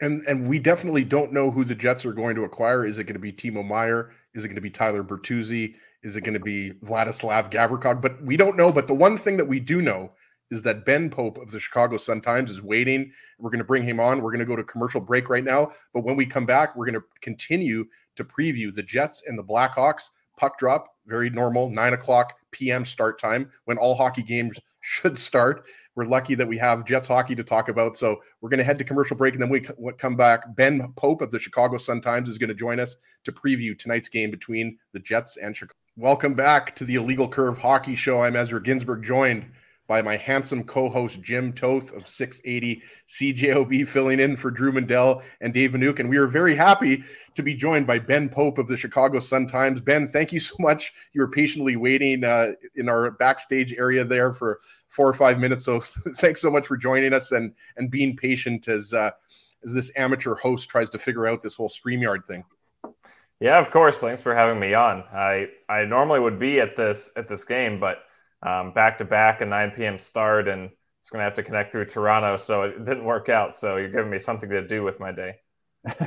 And and we definitely don't know who the Jets are going to acquire. Is it going to be Timo Meier? Is it going to be Tyler Bertuzzi? Is it going to be Vladislav Gavrikov? But we don't know. But the one thing that we do know is that Ben Pope of the Chicago Sun Times is waiting. We're going to bring him on. We're going to go to commercial break right now. But when we come back, we're going to continue to preview the Jets and the Blackhawks. Puck drop, very normal, nine o'clock p.m. start time when all hockey games should start. We're lucky that we have Jets hockey to talk about. So we're going to head to commercial break and then we come back. Ben Pope of the Chicago Sun Times is going to join us to preview tonight's game between the Jets and Chicago. Welcome back to the Illegal Curve Hockey Show. I'm Ezra Ginsburg, joined by my handsome co-host Jim Toth of 680 CJOB, filling in for Drew Mandel and Dave Manuk. And we are very happy to be joined by Ben Pope of the Chicago Sun Times. Ben, thank you so much. You were patiently waiting uh, in our backstage area there for four or five minutes. So thanks so much for joining us and and being patient as uh, as this amateur host tries to figure out this whole StreamYard thing. Yeah, of course. Thanks for having me on. I I normally would be at this at this game, but um, back to back a 9 p.m. start, and it's going to have to connect through Toronto, so it didn't work out. So you're giving me something to do with my day.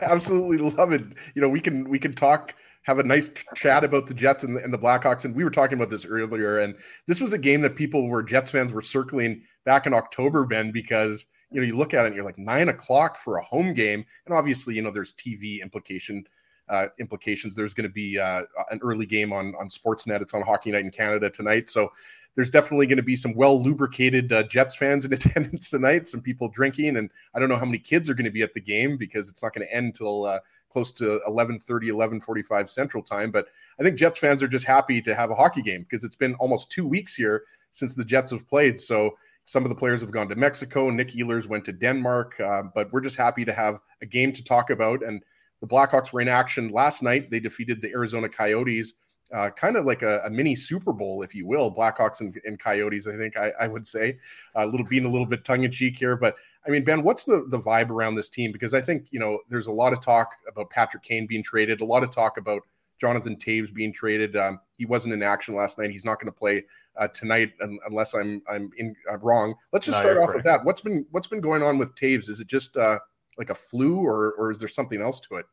Absolutely love it. You know, we can we can talk, have a nice chat about the Jets and the, and the Blackhawks, and we were talking about this earlier. And this was a game that people were Jets fans were circling back in October, Ben, because you know you look at it and you're like nine o'clock for a home game, and obviously you know there's TV implication uh, implications. There's going to be uh, an early game on on Sportsnet. It's on Hockey Night in Canada tonight, so there's definitely going to be some well lubricated uh, Jets fans in attendance tonight. Some people drinking, and I don't know how many kids are going to be at the game because it's not going to end until uh, close to 11:30, 11:45 Central Time. But I think Jets fans are just happy to have a hockey game because it's been almost two weeks here since the Jets have played. So some of the players have gone to Mexico. Nick Ehlers went to Denmark, uh, but we're just happy to have a game to talk about and the Blackhawks were in action last night. They defeated the Arizona Coyotes, uh, kind of like a, a, mini Super Bowl, if you will. Blackhawks and, and Coyotes, I think I, I would say, a little being a little bit tongue in cheek here. But I mean, Ben, what's the the vibe around this team? Because I think you know there's a lot of talk about Patrick Kane being traded, a lot of talk about Jonathan Toews being traded. Um, he wasn't in action last night. He's not going to play uh, tonight unless I'm I'm in, uh, wrong. Let's just no, start off correct. with that. What's been what's been going on with Toews? Is it just uh, like a flu, or or is there something else to it?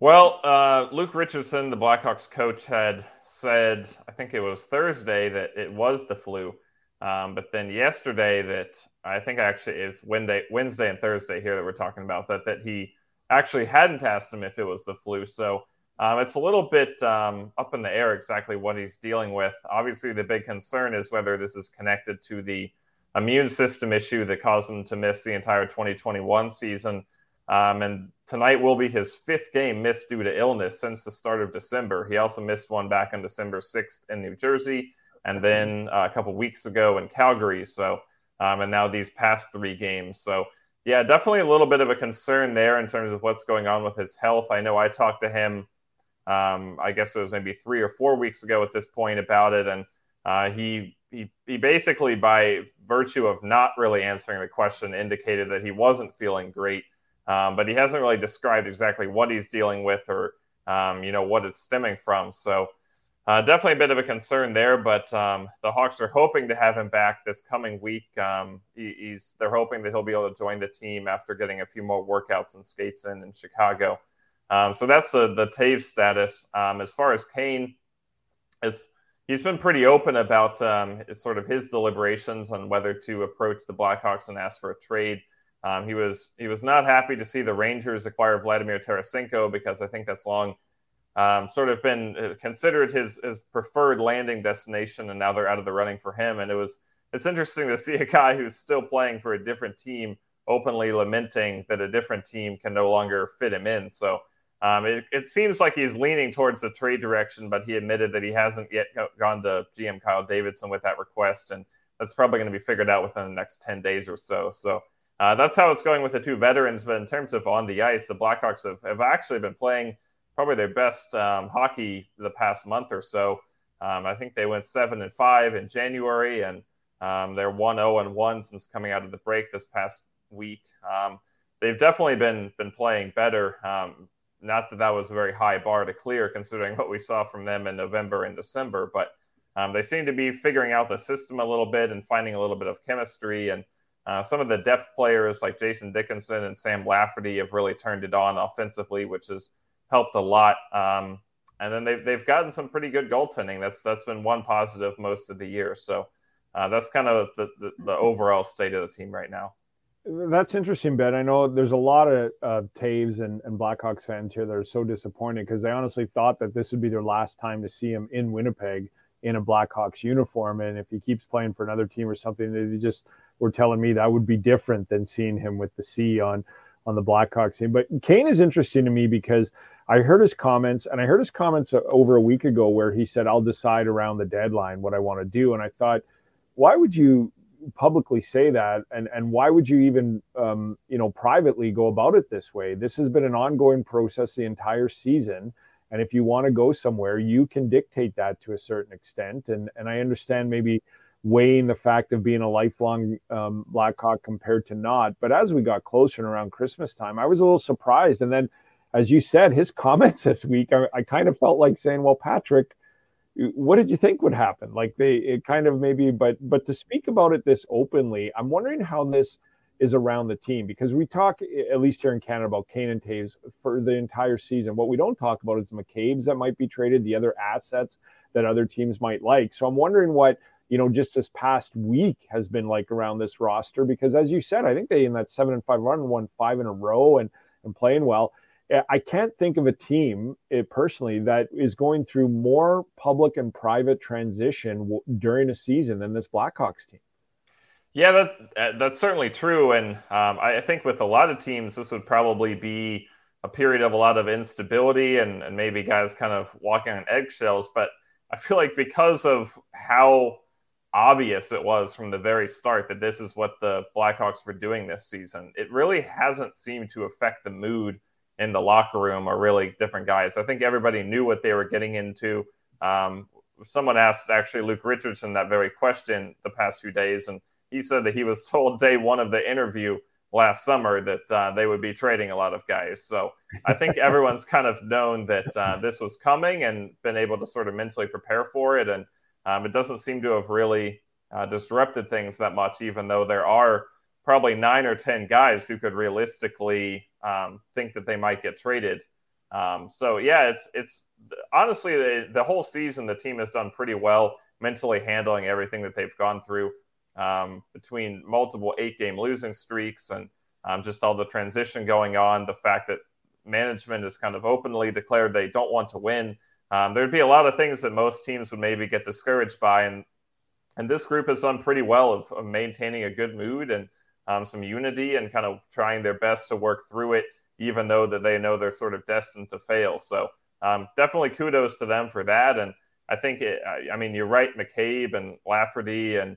Well, uh, Luke Richardson, the Blackhawks coach, had said I think it was Thursday that it was the flu, um, but then yesterday that I think actually it's Wednesday, Wednesday and Thursday here that we're talking about that that he actually hadn't asked him if it was the flu. So um, it's a little bit um, up in the air exactly what he's dealing with. Obviously, the big concern is whether this is connected to the immune system issue that caused him to miss the entire 2021 season. Um, and tonight will be his fifth game missed due to illness since the start of December. He also missed one back on December 6th in New Jersey, and then uh, a couple weeks ago in Calgary. So, um, and now these past three games. So, yeah, definitely a little bit of a concern there in terms of what's going on with his health. I know I talked to him, um, I guess it was maybe three or four weeks ago at this point about it, and uh, he he he basically by virtue of not really answering the question indicated that he wasn't feeling great. Um, but he hasn't really described exactly what he's dealing with or um, you know what it's stemming from. So uh, definitely a bit of a concern there. But um, the Hawks are hoping to have him back this coming week. Um, he, he's they're hoping that he'll be able to join the team after getting a few more workouts and skates in in Chicago. Um, so that's the the Toews status. Um, as far as Kane, it's he's been pretty open about um, sort of his deliberations on whether to approach the Blackhawks and ask for a trade. Um, he was he was not happy to see the Rangers acquire Vladimir Tarasenko because I think that's long um, sort of been uh, considered his his preferred landing destination, and now they're out of the running for him. And it was it's interesting to see a guy who's still playing for a different team openly lamenting that a different team can no longer fit him in. So um, it, it seems like he's leaning towards the trade direction, but he admitted that he hasn't yet gone to GM Kyle Davidson with that request, and that's probably going to be figured out within the next ten days or so. So uh, that's how it's going with the two veterans. But in terms of on the ice, the Blackhawks have, have actually been playing probably their best um, hockey the past month or so. Um, I think they went seven and five in January, and um, they're one zero oh and one since coming out of the break this past week. Um, they've definitely been been playing better. Um, not that that was a very high bar to clear, considering what we saw from them in November and December, but um, they seem to be figuring out the system a little bit and finding a little bit of chemistry and uh, some of the depth players like Jason Dickinson and Sam Lafferty have really turned it on offensively, which has helped a lot. Um, and then they've, they've gotten some pretty good goaltending. That's that's been one positive most of the year. So uh, that's kind of the, the, the, overall state of the team right now. That's interesting, Ben. I know there's a lot of uh, Toews and, and Blackhawks fans here that are so disappointed because they honestly thought that this would be their last time to see him in Winnipeg in a Blackhawks uniform. And if he keeps playing for another team or something, they just were telling me that would be different than seeing him with the C on on the Blackhawks team. But Kane is interesting to me because I heard his comments, and I heard his comments over a week ago where he said, "I'll decide around the deadline what I want to do." And I thought, why would you publicly say that, and and why would you even, um, you know, privately go about it this way? This has been an ongoing process the entire season. And if you want to go somewhere, you can dictate that to a certain extent. And and I understand maybe weighing the fact of being a lifelong um, Blackhawk compared to not. But as we got closer and around Christmas time, I was a little surprised. And then, as you said, his comments this week, I, I kind of felt like saying, "Well, Patrick, what did you think would happen?" Like they, it kind of maybe, but but to speak about it this openly, I'm wondering how this is around the team because we talk at least here in Canada about Kane and Toews for the entire season. What we don't talk about is McCabe's that might be traded, the other assets that other teams might like. So I'm wondering what you know, just this past week has been like around this roster because, as you said, I think they in that seven and five run won five in a row and and playing well. I can't think of a team it, eh, personally that is going through more public and private transition w- during a season than this Blackhawks team. Yeah, that uh, that's certainly true, and um, I think with a lot of teams, this would probably be a period of a lot of instability and, and maybe guys kind of walking on eggshells. But I feel like because of how obvious it was from the very start that this is what the Blackhawks were doing this season. It really hasn't seemed to affect the mood in the locker room are really different guys. I think everybody knew what they were getting into. Um, someone asked actually Luke Richardson that very question the past few days, and he said that he was told day one of the interview last summer that uh, they would be trading a lot of guys. So I think everyone's kind of known that uh, this was coming and been able to sort of mentally prepare for it. And um, it doesn't seem to have really uh, disrupted things that much, even though there are probably nine or 10 guys who could realistically um, think that they might get traded. Um, so, yeah, it's, it's honestly the, the whole season, the team has done pretty well mentally handling everything that they've gone through um, between multiple eight game losing streaks and um, just all the transition going on, the fact that management has kind of openly declared they don't want to win um, there'd be a lot of things that most teams would maybe get discouraged by, and and this group has done pretty well of, of maintaining a good mood and um, some unity and kind of trying their best to work through it. even though that they know they're sort of destined to fail. So um, definitely kudos to them for that. And I think, it, I mean, you're right, McCabe and Lafferty and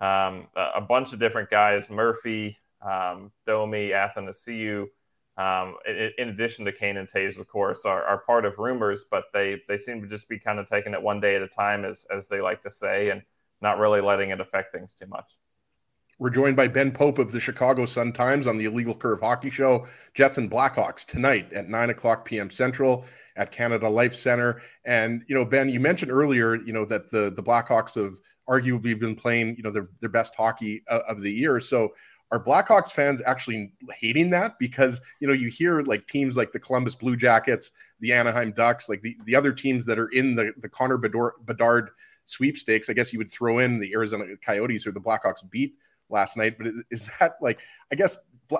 um, a bunch of different guys, Murphy, um, Domi, Athanasiu, um, in, in, addition to Kane and Toews, of course, are, are part of rumors, but they, they seem to just be kind of taking it one day at a time, as, as they like to say, and not really letting it affect things too much. We're joined by Ben Pope of the Chicago Sun Times on the Illegal Curve Hockey Show. Jets and Blackhawks tonight at 9 o'clock p.m. Central at Canada Life Center. And, you know, Ben, you mentioned earlier, you know, that the, the Blackhawks have arguably been playing, you know, their, their best hockey uh, of the year. So are Blackhawks fans actually hating that? Because, you know, you hear like teams like the Columbus Blue Jackets, the Anaheim Ducks, like the, the other teams that are in the, the Connor Bedard sweepstakes. I guess you would throw in the Arizona Coyotes or the Blackhawks beat last night. But is that like, I guess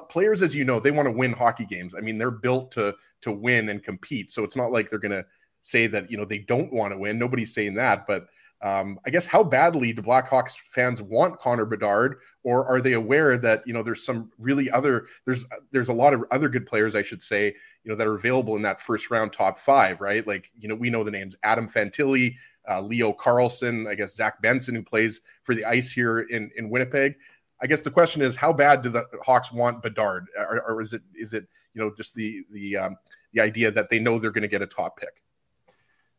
players, as you know, they want to win hockey games. I mean, they're built to to win and compete. So it's not like they're going to say that you know they don't want to win. Nobody's saying that, but. Um, I guess how badly do Blackhawks fans want Connor Bedard, or are they aware that you know there's some really other there's there's a lot of other good players I should say you know that are available in that first round top five, right? Like you know we know the names Adam Fantilli, uh, Leo Carlsson, I guess Zach Benson who plays for the Ice here in in Winnipeg. I guess the question is, how bad do the Hawks want Bedard, or, or is it is it you know just the the um, the idea that they know they're going to get a top pick?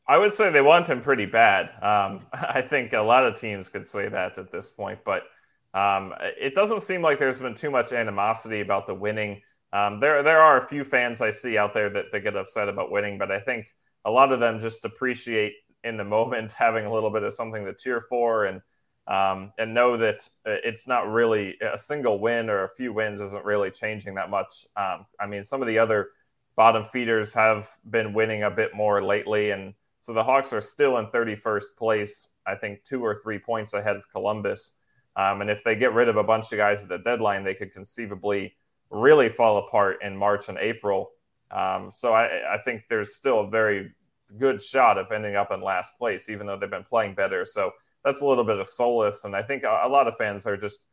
I would say they want him pretty bad. Um, I think a lot of teams could say that at this point, but um, it doesn't seem like there's been too much animosity about the winning. Um, there, there are a few fans I see out there that, that get upset about winning, but I think a lot of them just appreciate in the moment having a little bit of something to cheer for and um, and know that uh, it's not really a single win or a few wins isn't really changing that much. Um, I mean, some of the other bottom feeders have been winning a bit more lately, and so the Hawks are still in 31st place. I think two or three points ahead of Columbus. Um, and if they get rid of a bunch of guys at the deadline, they could conceivably really fall apart in March and April. Um, so I, I think there's still a very good shot of ending up in last place, even though they've been playing better. So that's a little bit of solace. And I think a, a lot of fans are just,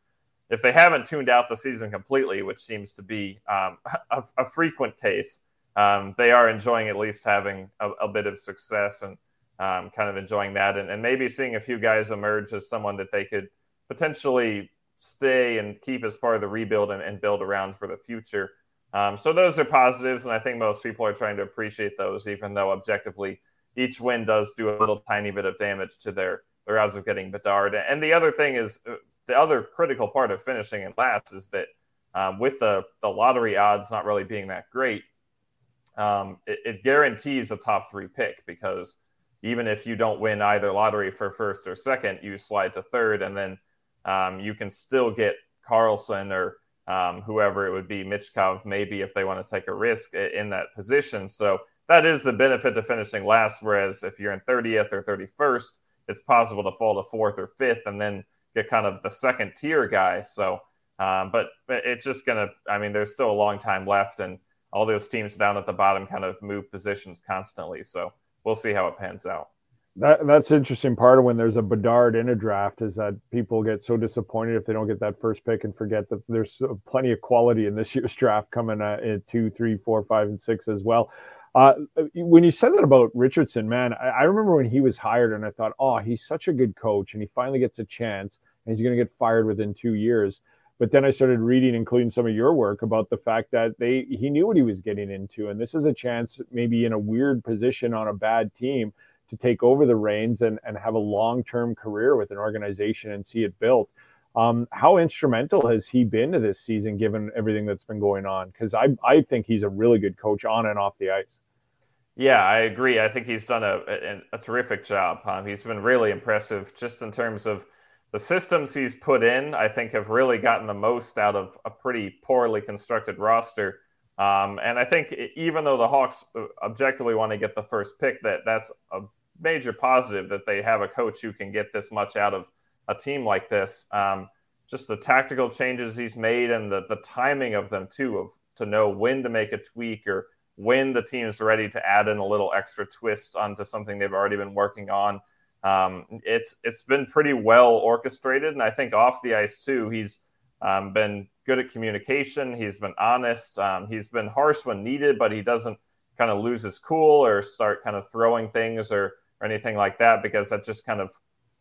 if they haven't tuned out the season completely, which seems to be um, a, a, frequent case, um, they are enjoying at least having a, a bit of success and um, kind of enjoying that, and, and, maybe seeing a few guys emerge as someone that they could potentially stay and keep as part of the rebuild and, and build around for the future. Um, so those are positives, and I think most people are trying to appreciate those, even though objectively each win does do a little tiny bit of damage to their their odds of getting Bedard. And the other thing is uh, the other critical part of finishing in last is that um, with the the lottery odds not really being that great, um, it, it, guarantees a top three pick because even if you don't win either lottery for first or second, you slide to third, and then um, you can still get Carlsson or um, whoever it would be, Michkov, maybe if they want to take a risk in that position. So that is the benefit to finishing last. Whereas if you're in 30th or 31st, it's possible to fall to fourth or fifth and then get kind of the second tier guy. So, um, but it's just going to, I mean, there's still a long time left and all those teams down at the bottom kind of move positions constantly. So we'll see how it pans out. That, that's interesting part of when there's a Bedard in a draft is that people get so disappointed if they don't get that first pick and forget that there's plenty of quality in this year's draft coming at, two, three, four, five, and six as well. Uh, when you said that about Richardson, man, I, I, remember when he was hired and I thought, oh, he's such a good coach and he finally gets a chance and he's going to get fired within two years. But then I started reading, including some of your work, about the fact that they he knew what he was getting into, and this is a chance, maybe in a weird position on a bad team, to take over the reins and, and have a long term career with an organization and see it built. Um, how instrumental has he been to this season, given everything that's been going on? Because I, I think he's a really good coach on and off the ice. Yeah, I agree. I think he's done a, a, a terrific job. Um, he's been really impressive just in terms of the systems he's put in. I think have really gotten the most out of a pretty poorly constructed roster. Um, and I think even though the Hawks uh, objectively want to get the first pick, that that's a major positive that they have a coach who can get this much out of a team like this. Um, just the tactical changes he's made and the, the timing of them too, of to know when to make a tweak or when the team is ready to add in a little extra twist onto something they've already been working on. Um, it's it's been pretty well orchestrated, and I think off the ice too, he's um, been good at communication. He's been honest. Um, he's been harsh when needed, but he doesn't kind of lose his cool or start kind of throwing things or, or anything like that because that just kind of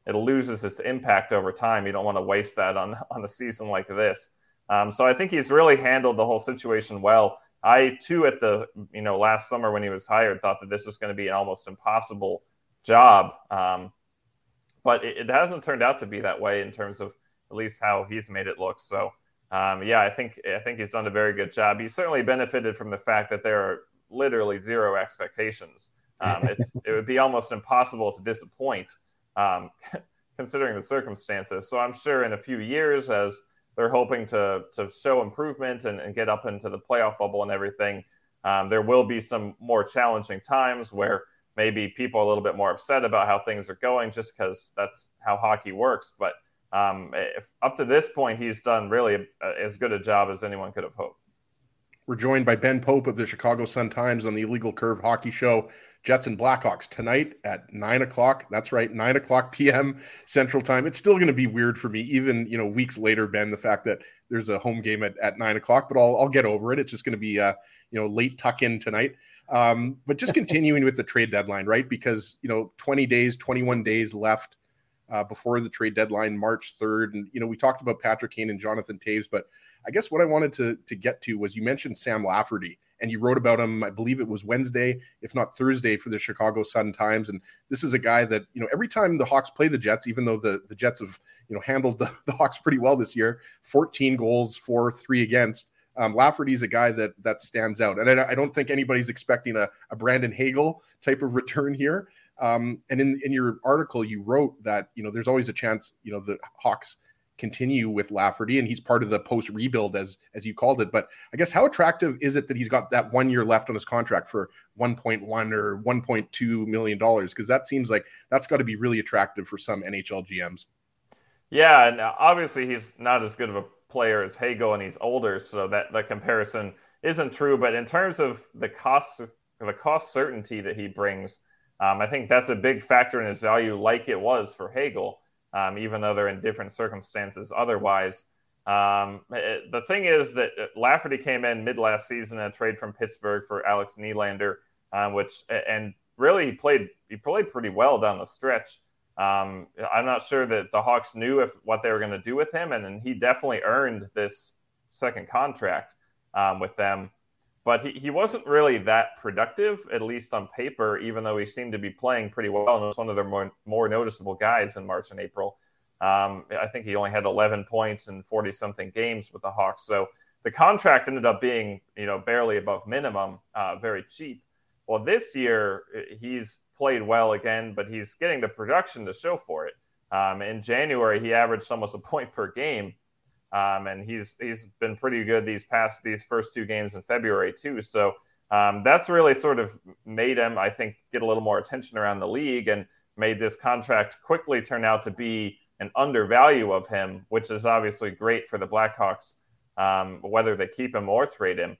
it loses its impact over time. You don't want to waste that on on a season like this. Um, so I think he's really handled the whole situation well. I too, at the you know last summer when he was hired, thought that this was going to be an almost impossible job, um, but it, it, hasn't turned out to be that way in terms of at least how he's made it look. So um, yeah, I think I think he's done a very good job. He certainly benefited from the fact that there are literally zero expectations. Um, it would be almost impossible to disappoint um, considering the circumstances. So I'm sure in a few years, as they're hoping to to show improvement and, and get up into the playoff bubble and everything, um, there will be some more challenging times where maybe people are a little bit more upset about how things are going, just because that's how hockey works. But um, if, up to this point, he's done really as good a job as anyone could have hoped. We're joined by Ben Pope of the Chicago Sun Times on the Illegal Curve Hockey Show. Jets and Blackhawks tonight at nine o'clock. That's right, nine o'clock p.m. Central Time. It's still going to be weird for me, even you know weeks later, Ben. The fact that there's a home game at, at nine o'clock, but I'll I'll get over it. It's just going to be uh, you know late tuck in tonight. Um, but just continuing with the trade deadline, right? Because you know, 20 days, 21 days left uh, before the trade deadline, March 3rd, and you know, we talked about Patrick Kane and Jonathan Toews, but I guess what I wanted to to get to was you mentioned Sam Lafferty and you wrote about him. I believe it was Wednesday, if not Thursday, for the Chicago Sun Times. And this is a guy that you know every time the Hawks play the Jets, even though the the Jets have you know handled the, the Hawks pretty well this year, 14 goals for three against. Um, Lafferty's a guy that that stands out, and I, I don't think anybody's expecting a, a Brandon Hagel type of return here. Um, and in in your article, you wrote that you know there's always a chance you know the Hawks continue with Lafferty, and he's part of the post rebuild, as as you called it. But I guess how attractive is it that he's got that one year left on his contract for 1.1 or 1.2 million dollars? Because that seems like that's got to be really attractive for some NHL GMs. Yeah, and obviously he's not as good of a player as Hagel, and he's older, so that the comparison isn't true. But in terms of the cost, the cost certainty that he brings, um, I think that's a big factor in his value, like it was for Hagel um, even though they're in different circumstances otherwise. Um, it, the thing is that Lafferty came in mid last season in a trade from Pittsburgh for Alex Nylander, um, which and really he played he played pretty well down the stretch. Um, I'm not sure that the Hawks knew if what they were going to do with him, and, and, he definitely earned this second contract um, with them but he, he wasn't really that productive, at least on paper, even though he seemed to be playing pretty well and was one of their more, more noticeable guys in March and April. Um, I think he only had 11 points in 40 something games with the Hawks. So the contract ended up being, you know, barely above minimum, uh, very cheap. Well, this year he's played well again, but he's getting the production to show for it. Um, in January, he averaged almost a point per game. Um, and he's he's been pretty good these past these first two games in February too. So um, that's really sort of made him, I think, get a little more attention around the league and made this contract quickly turn out to be an undervalue of him, which is obviously great for the Blackhawks, um, whether they keep him or trade him.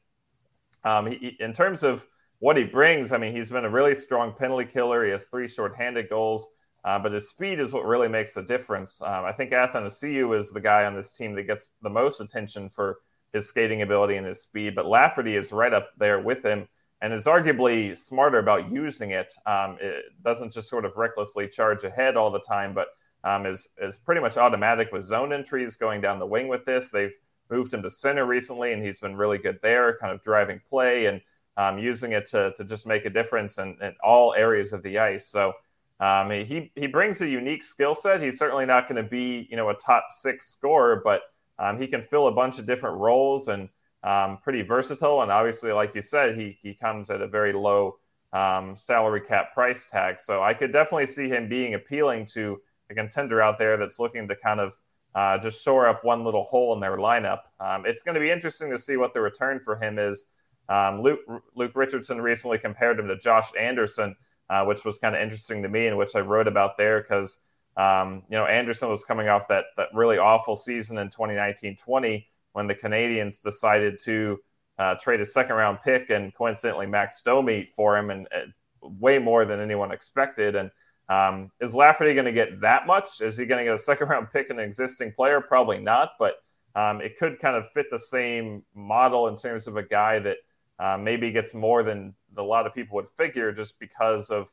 Um, he, in terms of what he brings, I mean, he's been a really strong penalty killer. He has three shorthanded goals. Uh, but his speed is what really makes a difference. Um, I think Athanasiou is the guy on this team that gets the most attention for his skating ability and his speed, but Lafferty is right up there with him and is arguably smarter about using it. Um, it doesn't just sort of recklessly charge ahead all the time, but um, is, is pretty much automatic with zone entries going down the wing with this. They've moved him to center recently, and he's been really good there, kind of driving play and um, using it to, to just make a difference in, in all areas of the ice. So um, he he brings a unique skill set. He's certainly not going to be you know a top six scorer, but um, he can fill a bunch of different roles and um, pretty versatile. And obviously, like you said, he he comes at a very low um, salary cap price tag. So I could definitely see him being appealing to a contender out there that's looking to kind of uh, just shore up one little hole in their lineup. Um, it's going to be interesting to see what the return for him is. Um, Luke Luke Richardson recently compared him to Josh Anderson uh, which was kind of interesting to me and which I wrote about there because um, you know Anderson was coming off that that really awful season in 2019-20 when the Canadiens decided to uh, trade a second round pick and coincidentally Max Domi for him and uh, way more than anyone expected. And um, is Lafferty going to get that much? Is he going to get a second round pick and an existing player? Probably not. But um, it could kind of fit the same model in terms of a guy that uh, maybe gets more than a lot of people would figure just because of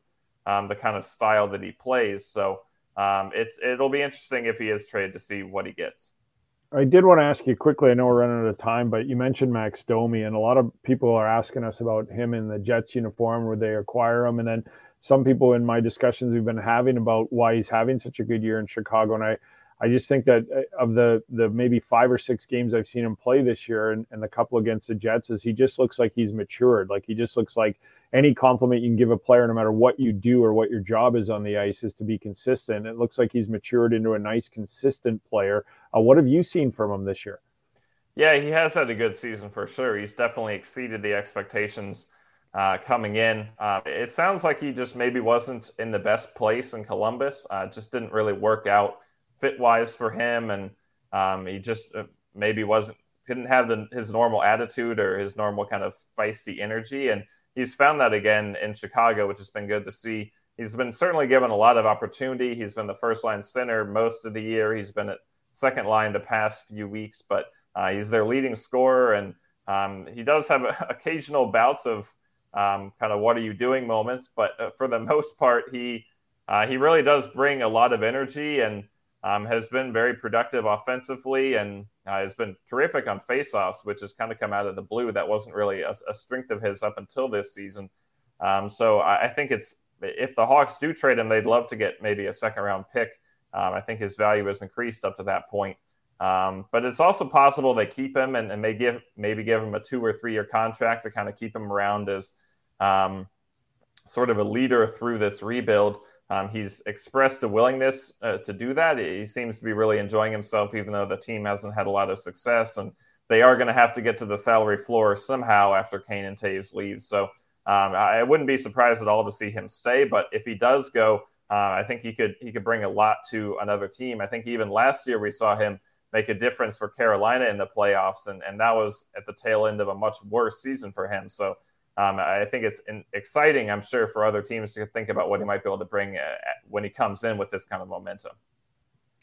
um, the kind of style that he plays. So um, it's it'll be interesting if he is traded to see what he gets. I did want to ask you quickly. I know we're running out of time, but you mentioned Max Domi, and a lot of people are asking us about him in the Jets uniform. Would they acquire him? And then some people in my discussions we've been having about why he's having such a good year in Chicago. And I, I just think that uh, of the the maybe five or six games I've seen him play this year, and, and the couple against the Jets, is he just looks like he's matured. Like he just looks like any compliment you can give a player, no matter what you do or what your job is on the ice, is to be consistent. It looks like he's matured into a nice, consistent player. Uh, what have you seen from him this year? Yeah, he has had a good season for sure. He's definitely exceeded the expectations uh, coming in. Uh, it sounds like he just maybe wasn't in the best place in Columbus. Uh, just didn't really work out fit wise for him, and um, he just uh, maybe wasn't didn't have the, his normal attitude or his normal kind of feisty energy. And he's found that again in Chicago, which has been good to see. He's been certainly given a lot of opportunity. He's been the first line center most of the year. He's been at second line the past few weeks, but uh, he's their leading scorer, and um, he does have occasional bouts of um, kind of what are you doing moments, but uh, for the most part, he uh, he really does bring a lot of energy and um, has been very productive offensively and uh, has been terrific on faceoffs, which has kind of come out of the blue. That wasn't really a, a strength of his up until this season. Um, so I, I, think it's if the Hawks do trade him, they'd love to get maybe a second round pick. Um, I think his value has increased up to that point. Um, but it's also possible they keep him and, and give maybe give him a two or three year contract to kind of keep him around as um, sort of a leader through this rebuild. Um, he's expressed a willingness uh, to do that. He seems to be really enjoying himself, even though the team hasn't had a lot of success. And they are going to have to get to the salary floor somehow after Kane and Toews leaves. So um, I wouldn't be surprised at all to see him stay. But if he does go, uh, I think he could he could bring a lot to another team. I think even last year we saw him make a difference for Carolina in the playoffs, and and that was at the tail end of a much worse season for him. So um, I think it's exciting, I'm sure, for other teams to think about what he might be able to bring uh, when he comes in with this kind of momentum.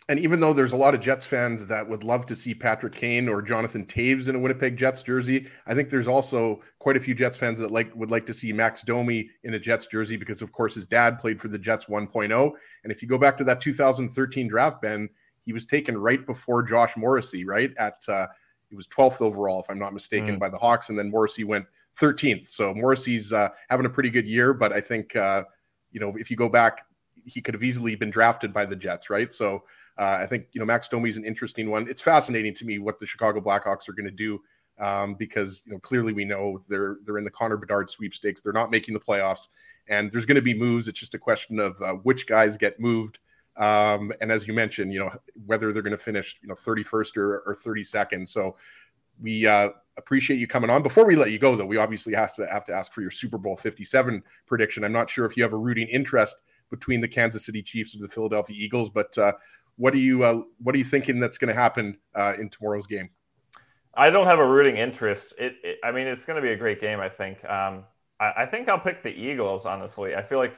And even though there's a lot of Jets fans that would love to see Patrick Kane or Jonathan Toews in a Winnipeg Jets jersey, I think there's also quite a few Jets fans that like would like to see Max Domi in a Jets jersey because, of course, his dad played for the Jets 1.0. And if you go back to that 2013 draft, Ben, he was taken right before Josh Morrissey, right at uh, he was 12th overall, if I'm not mistaken, mm. by the Hawks, and then Morrissey went 13th. So Morrissey's uh, having a pretty good year, but I think uh, you know if you go back, he could have easily been drafted by the Jets, right? So uh, I think you know Max Domi is an interesting one. It's fascinating to me what the Chicago Blackhawks are going to do um, because you know clearly we know they're they're in the Connor Bedard sweepstakes. They're not making the playoffs, and there's going to be moves. It's just a question of uh, which guys get moved. Um, and as you mentioned, you know whether they're going to finish, you know, 31st or, or 32nd. So we uh, appreciate you coming on. Before we let you go, though, we obviously have to have to ask for your Super Bowl 57 prediction. I'm not sure if you have a rooting interest between the Kansas City Chiefs and the Philadelphia Eagles, but uh, what are you uh, what are you thinking that's going to happen uh, in tomorrow's game? I don't have a rooting interest. It, it I mean, it's going to be a great game. I think. Um, I, I, think I'll pick the Eagles. Honestly, I feel like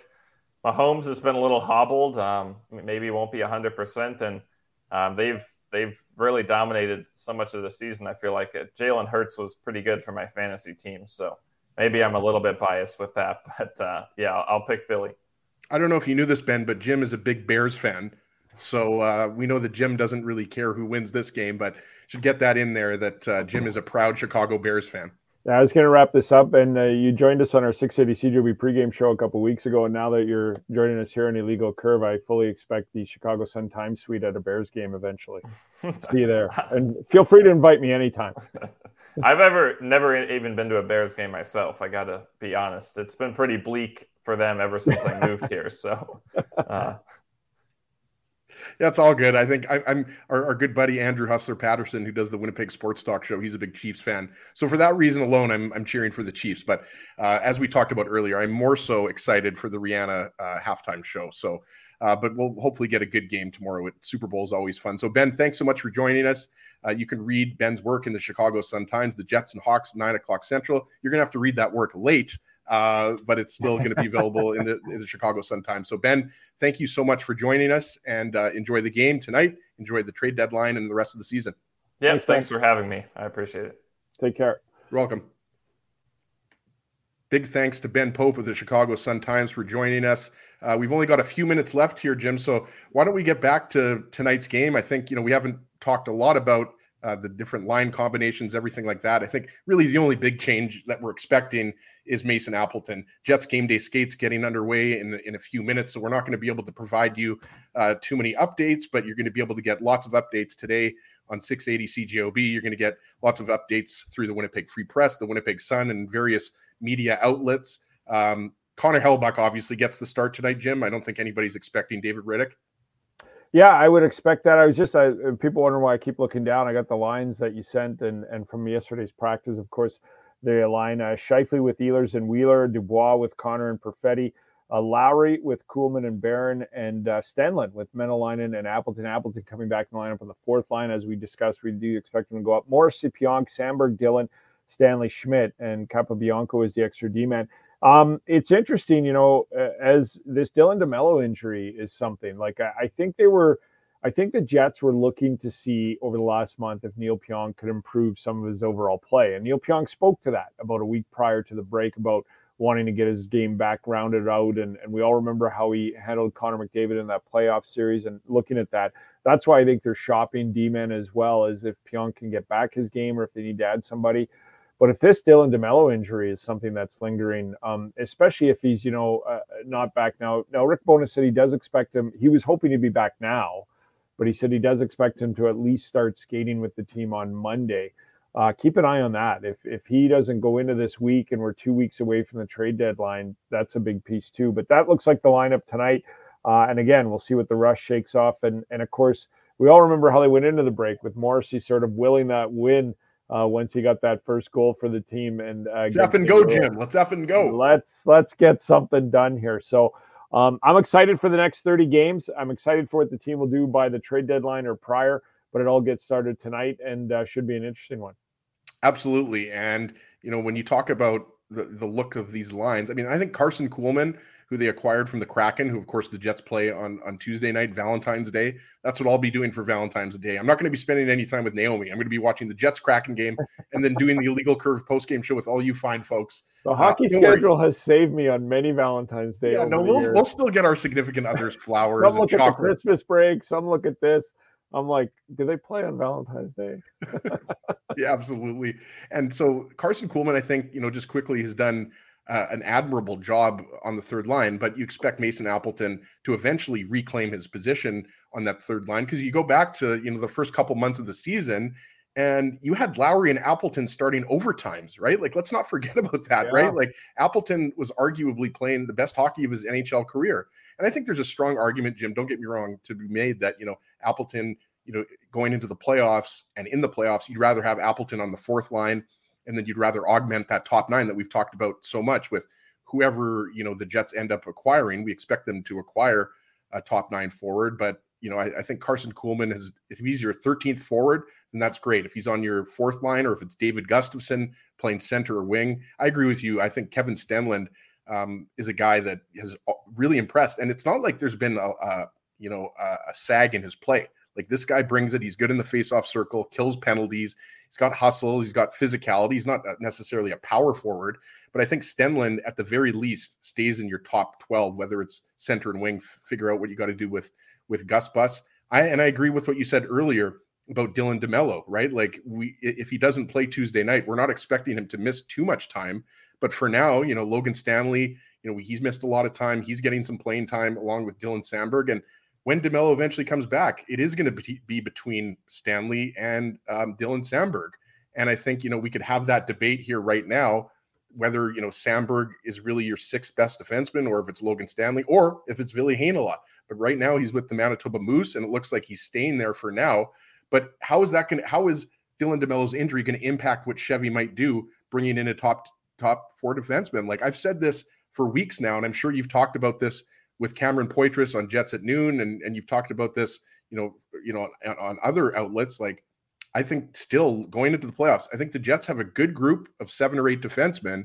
Mahomes has been a little hobbled. Um, maybe won't be hundred percent, and um, they've they've really dominated so much of the season. I feel like it. Jalen Hurts was pretty good for my fantasy team, so maybe I'm a little bit biased with that. But uh, yeah, I'll, I'll, pick Philly. I don't know if you knew this, Ben, but Jim is a big Bears fan. So uh, we know that Jim doesn't really care who wins this game, but should get that in there that uh, Jim is a proud Chicago Bears fan. Yeah, I was going to wrap this up, and uh, you joined us on our 680 CJOB pregame show a couple weeks ago, and now that you're joining us here on Illegal Curve, I fully expect the Chicago Sun Times suite at a Bears game eventually. See you there, and feel free to invite me anytime. I've ever never even been to a Bears game myself. I got to be honest; it's been pretty bleak for them ever since I moved here. So. Uh, that's all good. I think I, am our, our, good buddy Andrew Hustler Patterson, who does the Winnipeg Sports Talk Show. He's a big Chiefs fan, so for that reason alone, I'm I'm cheering for the Chiefs. But uh, as we talked about earlier, I'm more so excited for the Rihanna uh, halftime show. So, uh, but we'll hopefully get a good game tomorrow. At Super Bowl is always fun. So Ben, thanks so much for joining us. Uh, you can read Ben's work in the Chicago Sun Times, the Jets and Hawks, nine o'clock Central. You're gonna have to read that work late uh, but it's still going to be available in the, in the Chicago Sun Times. So, Ben, thank you so much for joining us and uh, enjoy the game tonight. Enjoy the trade deadline and the rest of the season. Yeah, Thanks, thanks, for having me. I appreciate it. Take care. You're welcome. Big thanks to Ben Pope of the Chicago Sun Times for joining us. Uh, we've only got a few minutes left here, Jim. So why don't we get back to tonight's game? I think you know we haven't talked a lot about uh, the different line combinations, everything like that. I think really the only big change that we're expecting is Mason Appleton. Jets game day skates getting underway in in a few minutes, so we're not going to be able to provide you uh, too many updates, but you're going to be able to get lots of updates today on 680 CJOB. You're going to get lots of updates through the Winnipeg Free Press, the Winnipeg Sun, and various media outlets. Um, Connor Hellebuyck obviously gets the start tonight, Jim. I don't think anybody's expecting David Rittich. Yeah, I would expect that. I was just I, people wondering why I keep looking down. I got the lines that you sent, and and from yesterday's practice, of course, they align uh, Scheifele with Ehlers and Wheeler, Dubois with Connor and Perfetti, uh, Lowry with Kuhlman and Barron, and uh, Stenlund with Maenalanen and Appleton. Appleton coming back in the lineup on the fourth line, as we discussed. We do expect him to go up. Morrissey, Pionk, Samberg, Dillon, Stanley Schmidt, and Capobianco is the extra D man. Um, it's interesting, you know, as this Dylan DeMelo injury is something like I, I, think they were, I think the Jets were looking to see over the last month if Neil Pionk could improve some of his overall play. And Neil Pionk spoke to that about a week prior to the break about wanting to get his game back rounded out. And, and we all remember how he handled Connor McDavid in that playoff series. And looking at that, that's why I think they're shopping D-men as well as if Pionk can get back his game or if they need to add somebody. But if this Dylan DeMelo injury is something that's lingering, um, especially if he's, you know, uh, not back now. Now, Rick Bowness said he does expect him. He was hoping to be back now, but he said he does expect him to at least start skating with the team on Monday. Uh, keep an eye on that. If if he doesn't go into this week and we're two weeks away from the trade deadline, that's a big piece too. But that looks like the lineup tonight. Uh, and again, we'll see what the rush shakes off. And and of course, we all remember how they went into the break with Morrissey sort of willing that win uh, once he got that first goal for the team. And uh, let's F and go, Jim. Let's F and go. Let's let's get something done here. So um, I'm excited for the next 30 games. I'm excited for what the team will do by the trade deadline or prior. But it all gets started tonight and uh, should be an interesting one. Absolutely, and you know when you talk about the the look of these lines, I mean, I think Karson Kuhlman who they acquired from the Kraken, who of course the Jets play on on Tuesday night, Valentine's Day. That's what I'll be doing for Valentine's Day. I'm not going to be spending any time with Naomi. I'm going to be watching the Jets Kraken game and then doing the illegal curve post game show with all you fine folks. The hockey uh, schedule worry. has saved me on many Valentine's Day. Yeah, no, we'll, we'll still get our significant others flowers. some look at chocolate. the Christmas break. Some look at this. I'm like, do they play on Valentine's Day? yeah, absolutely. And so Karson Kuhlman, I think, you know, just quickly has done uh, an admirable job on the third line, but you expect Mason Appleton to eventually reclaim his position on that third line because you go back to you know the first couple months of the season and you had Lowry and Appleton starting overtimes, right? Like let's not forget about that, yeah. right? Like Appleton was arguably playing the best hockey of his NHL career. And I think there's a strong argument, Jim, don't get me wrong, to be made that, you know, Appleton, you know, going into the playoffs and in the playoffs, you'd rather have Appleton on the fourth line and then you'd rather augment that top nine that we've talked about so much with whoever you know the Jets end up acquiring. We expect them to acquire a top nine forward, but you know I, I think Karson Kuhlman is if he's your 13th forward, then that's great. If he's on your fourth line or if it's David Gustafsson playing center or wing, I agree with you. I think Kevin Stenlund um, is a guy that has uh, really impressed, and it's not like there's been a, a you know a, a sag in his play. Like this guy brings it. He's good in the face-off circle, kills penalties. He's got hustle. He's got physicality. He's not uh, necessarily a power forward, but I think Stenlund, at the very least, stays in your top 12, whether it's center and wing. Figure out what you got to do with with Gus Bus. I and I agree with what you said earlier about Dylan DeMelo, right? Like we if he doesn't play Tuesday night, we're not expecting him to miss too much time. But for now, you know, Logan Stanley, you know, he's missed a lot of time. He's getting some playing time along with Dylan Samberg. And when DeMelo eventually comes back, it is going to be between Stanley and um, Dylan Samberg. And I think, you know, we could have that debate here right now, whether, you know, Samberg is really your sixth best defenseman or if it's Logan Stanley or if it's Ville Heinola. But right now he's with the Manitoba Moose and it looks like he's staying there for now. But how is that going to, how is Dylan DeMelo's injury going to impact what Chevy might do bringing in a top, top four defenseman? Like I've said this for weeks now, and I'm sure you've talked about this with Cameron Poitras on Jets at noon, and and you've talked about this, you know, you know, on, on other outlets. Like, I think still going into the playoffs, I think the Jets have a good group of seven or eight defensemen,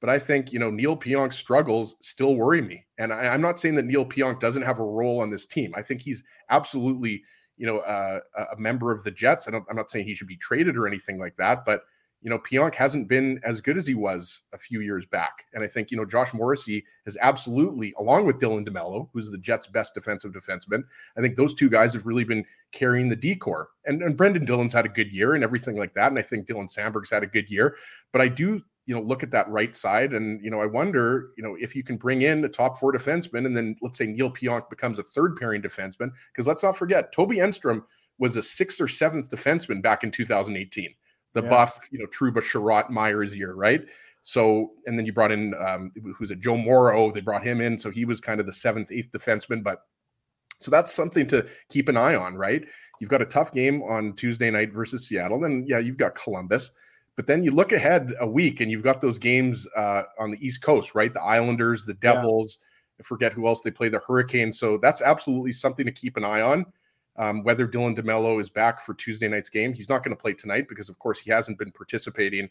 but I think you know Neil Pionk's struggles still worry me. And I, I'm not saying that Neil Pionk doesn't have a role on this team. I think he's absolutely you know, uh, a member of the Jets. I don't, I'm not saying he should be traded or anything like that, but you know, Pionk hasn't been as good as he was a few years back. And I think, you know, Josh Morrissey has absolutely, along with Dylan DeMelo, who's the Jets' best defensive defenseman, I think those two guys have really been carrying the decor. And, and Brendan Dillon's had a good year and everything like that. And I think Dylan Samberg's had a good year. But I do, you know, look at that right side and, you know, I wonder, you know, if you can bring in a top four defenseman and then let's say Neil Pionk becomes a third pairing defenseman, because let's not forget, Toby Enstrom was a sixth or seventh defenseman back in 2018 the yeah. buff, you know, Trouba, Chiarot, Myers year, right? So, and then you brought in um, who's a Joe Morrow. They brought him in, so he was kind of the seventh, eighth defenseman. But so that's something to keep an eye on, right? You've got a tough game on Tuesday night versus Seattle. Then, yeah, you've got Columbus. But then you look ahead a week and you've got those games uh, on the East Coast, right? The Islanders, the Devils. Yeah. I forget who else they play, the Hurricanes. So that's absolutely something to keep an eye on um, whether Dylan DeMelo is back for Tuesday night's game. He's not going to play tonight because, of course, he hasn't been participating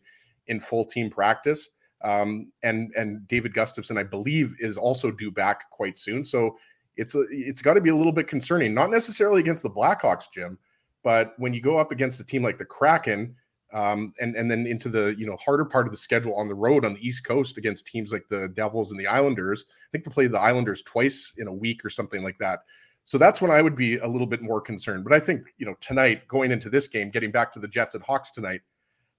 in full team practice. Um, and and David Gustafsson, I believe, is also due back quite soon. So it's a, it's got to be a little bit concerning. Not necessarily against the Blackhawks, Jim, but when you go up against a team like the Kraken. Um, and and then into the you know harder part of the schedule on the road on the East Coast against teams like the Devils and the Islanders. I think they play the Islanders twice in a week or something like that. So that's when I would be a little bit more concerned. But I think, you know, tonight, going into this game, getting back to the Jets and Hawks tonight,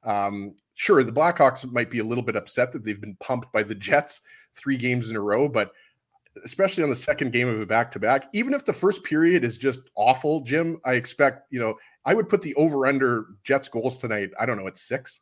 um, sure, the Blackhawks might be a little bit upset that they've been pumped by the Jets three games in a row, but especially on the second game of a back to back, even if the first period is just awful, Jim, I expect, you know, I would put the over under Jets goals tonight. I don't know, it's six.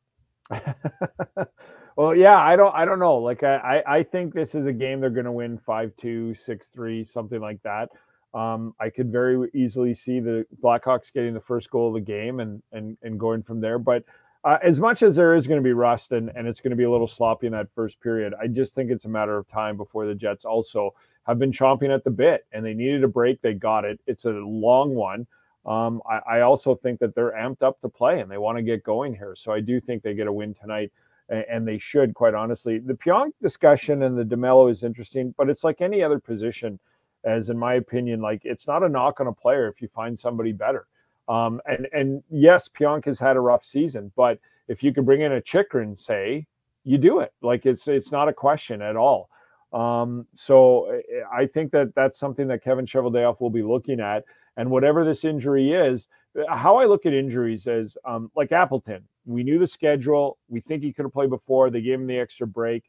well, yeah, I don't, I don't know. Like, I, I think this is a game they're going to win 5 2, 6 3, something like that. Um, I could very easily see the Blackhawks getting the first goal of the game and and and going from there. But uh, as much as there is going to be rust and, and it's going to be a little sloppy in that first period, I just think it's a matter of time before the Jets also have been chomping at the bit and they needed a break. They got it. It's a long one. Um, I, I, also think that they're amped up to play and they want to get going here. So I do think they get a win tonight and, and they should, quite honestly. The Pionk discussion and the DeMelo is interesting, but it's like any other position as in my opinion, like it's not a knock on a player if you find somebody better. Um, and and yes, Pionk has had a rough season, but if you could bring in a Chychrun, say, you do it. Like it's it's not a question at all. Um, so eh, I think that that's something that Kevin Cheveldayoff will be looking at. And whatever this injury is, how I look at injuries is um, like Appleton. We knew the schedule. We think he could have played before. They gave him the extra break,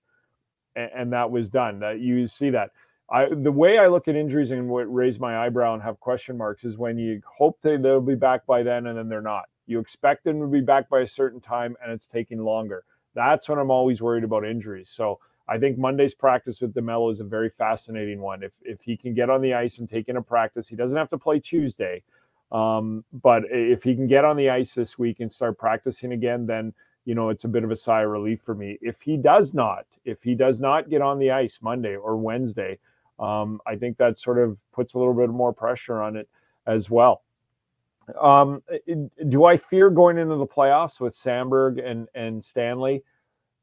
and, and that was done. That you see that. I, the way I look at injuries and what raise my eyebrow and have question marks is when you hope they, they'll be back by then and then they're not. You expect them to be back by a certain time and it's taking longer. That's when I'm always worried about injuries. So I think Monday's practice with DeMelo is a very fascinating one. If if he can get on the ice and take in a practice, he doesn't have to play Tuesday. Um, but if he can get on the ice this week and start practicing again, then you know it's a bit of a sigh of relief for me. If he does not, if he does not get on the ice Monday or Wednesday, um, I think that sort of puts a little bit more pressure on it as well. Um, do I fear going into the playoffs with Samberg and, and Stanley?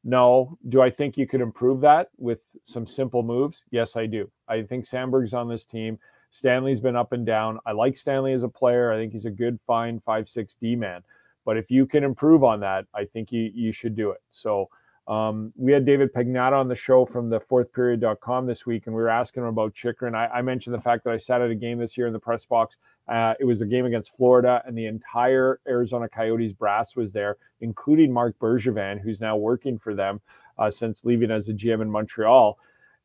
No. Do I think you could improve that with some simple moves? Yes, I do. I think Samberg's on this team. Stanley's been up and down. I like Stanley as a player. I think he's a good, fine five six D man. But if you can improve on that, I think you you should do it. So um, we had David Pagnotta on the show from the fourthperiod.com this week, and we were asking him about Chychrun. I, I mentioned the fact that I sat at a game this year in the press box. Uh, it was a game against Florida, and the entire Arizona Coyotes brass was there, including Marc Bergevin, who's now working for them uh, since leaving as a GM in Montreal.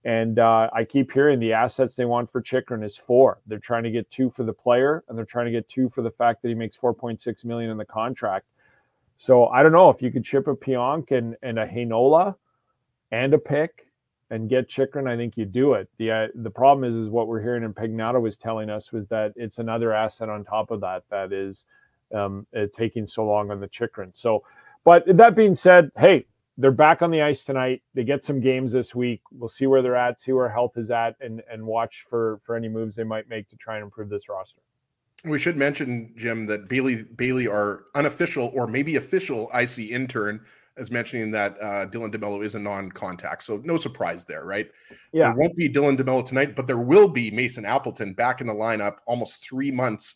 And uh, I keep hearing the assets they want for Chychrun is four. They're trying to get two for the player, and they're trying to get two for the fact that he makes 4.6 million in the contract. So I don't know if you could ship a Pionk and, and a Heinola and a pick and get Chychrun, I think you do it. The uh, the problem is is what we're hearing and Pagnotta was telling us was that it's another asset on top of that that is um, uh, taking so long on the Chychrun. So, but that being said, hey, they're back on the ice tonight. They get some games this week. We'll see where they're at, see where health is at, and and watch for for any moves they might make to try and improve this roster. We should mention, Jim, that Bailey Bailey, our unofficial or maybe official IC intern, is mentioning that uh, Dylan DeMelo is a non-contact, so no surprise there, right? Yeah, there won't be Dylan DeMelo tonight, but there will be Mason Appleton back in the lineup almost three months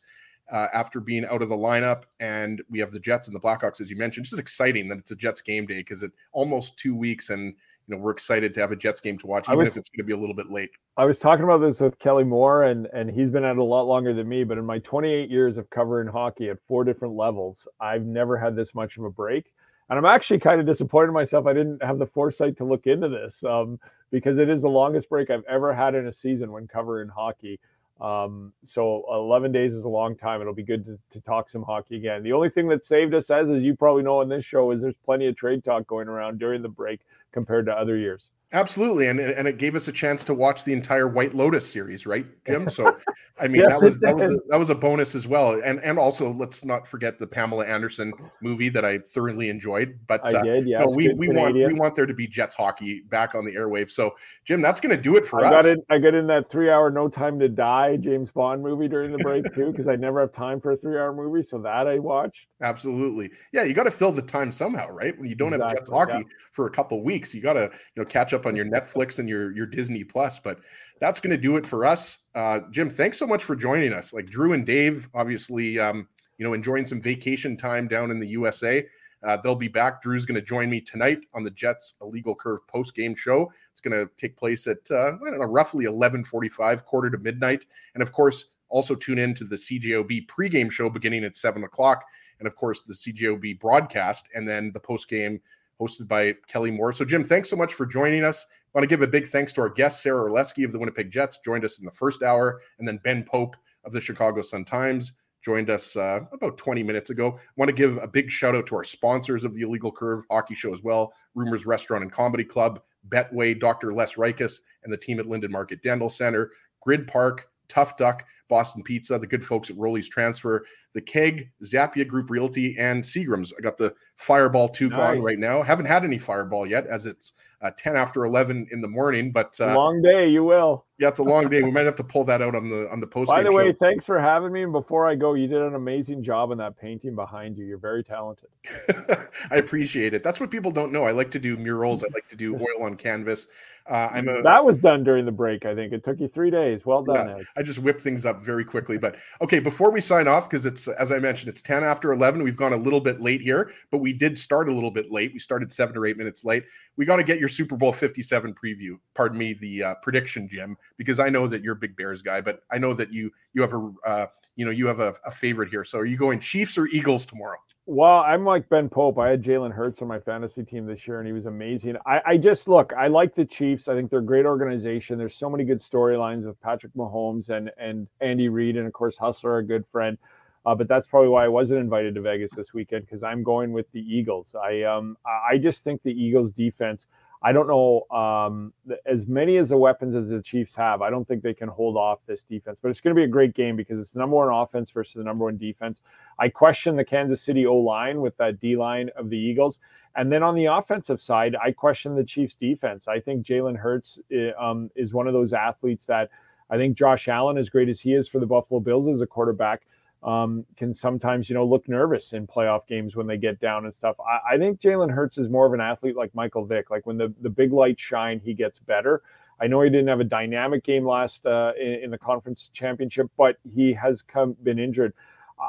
uh, after being out of the lineup. And we have the Jets and the Blackhawks, as you mentioned. It's just exciting that it's a Jets game day because it almost two weeks and you know we're excited to have a Jets game to watch, even was, if it's going to be a little bit late. I was talking about this with Kelly Moore, and and he's been at it a lot longer than me. But in my 28 years of covering hockey at four different levels, I've never had this much of a break. And I'm actually kind of disappointed in myself. I didn't have the foresight to look into this um, because it is the longest break I've ever had in a season when covering hockey. Um, so 11 days is a long time. It'll be good to, to, talk some hockey again. The only thing that saved us, as as you probably know on this show, is there's plenty of trade talk going around during the break compared to other years. Absolutely, and and it gave us a chance to watch the entire White Lotus series, right, Jim? So, I mean, yes, that was that was a, that was a bonus as well, and and also let's not forget the Pamela Anderson movie that I thoroughly enjoyed. But uh, did, yes, no, we we want we want there to be Jets hockey back on the airwaves. So, Jim, that's going to do it for I us. Got in, I got in that three-hour No Time to Die James Bond movie during the break too, because I never have time for a three-hour movie, so that I watched. Absolutely, yeah, you got to fill the time somehow, right? When you don't exactly, have Jets hockey yeah. for a couple weeks, you got to you know catch up on your Netflix and your your Disney Plus. But that's going to do it for us. Uh, Jim, thanks so much for joining us. Like Drew and Dave, obviously, um, you know, enjoying some vacation time down in the USA. Uh, they'll be back. Drew's going to join me tonight on the Jets Illegal Curve post game show. It's going to take place at uh, I don't know, roughly 11:45, quarter to midnight, and of course, also tune in to the CJOB pregame show beginning at seven o'clock, and of course the CJOB broadcast, and then the post game hosted by Kelly Moore. So, Jim, thanks so much for joining us. I want to give a big thanks to our guest, Sarah Orlesky of the Winnipeg Jets, joined us in the first hour, and then Ben Pope of the Chicago Sun Times joined us uh, about 20 minutes ago. I want to give a big shout out to our sponsors of the Illegal Curve Hockey Show as well Rumors Restaurant and Comedy Club, Betway, Dr. Les Rikus, and the team at Linden Market Dental Center, Grid Park, Tough Duck, Boston Pizza, the good folks at Rolly's Transfer, the Keg, Zappia Group Realty, and Seagram's. I got the Fireball 2 nice. on right now. Haven't had any Fireball yet as it's uh, 10 after 11 in the morning, but uh, long day, you will. Yeah, it's a long day. We might have to pull that out on the on the post. By the way, show. thanks for having me. And before I go, you did an amazing job on that painting behind you. You're very talented. I appreciate it. That's what people don't know. I like to do murals. I like to do oil on canvas. Uh, I'm a, that was done during the break. I think it took you three days. Well done. Yeah, I just whipped things up very quickly. But okay, before we sign off, because it's as I mentioned, it's ten after eleven. We've gone a little bit late here, but we did start a little bit late. We started seven or eight minutes late. We got to get your Super Bowl Fifty Seven preview. Pardon me, the uh, prediction, Jim, because I know that you're a big Bears guy, but I know that you you have a uh, you know you have a, a favorite here. So are you going Chiefs or Eagles tomorrow? Well, I'm like Ben Pope. I had Jalen Hurts on my fantasy team this year, and he was amazing. I, I, just look. I like the Chiefs. I think they're a great organization. There's so many good storylines with Patrick Mahomes and and Andy Reid, and of course Hustler, a good friend. Uh, but that's probably why I wasn't invited to Vegas this weekend because I'm going with the Eagles. I um I just think the Eagles defense. I don't know um, as many as the weapons as the Chiefs have. I don't think they can hold off this defense, but it's going to be a great game because it's the number one offense versus the number one defense. I question the Kansas City O line with that D line of the Eagles. And then on the offensive side, I question the Chiefs defense. I think Jalen Hurts eh, um, is one of those athletes that I think Josh Allen, as great as he is for the Buffalo Bills as a quarterback, um, can sometimes, you know, look nervous in playoff games when they get down and stuff. I, I think Jalen Hurts is more of an athlete like Michael Vick. Like when the, the big lights shine, he gets better. I know he didn't have a dynamic game last uh, in, in, the conference championship, but he has come been injured.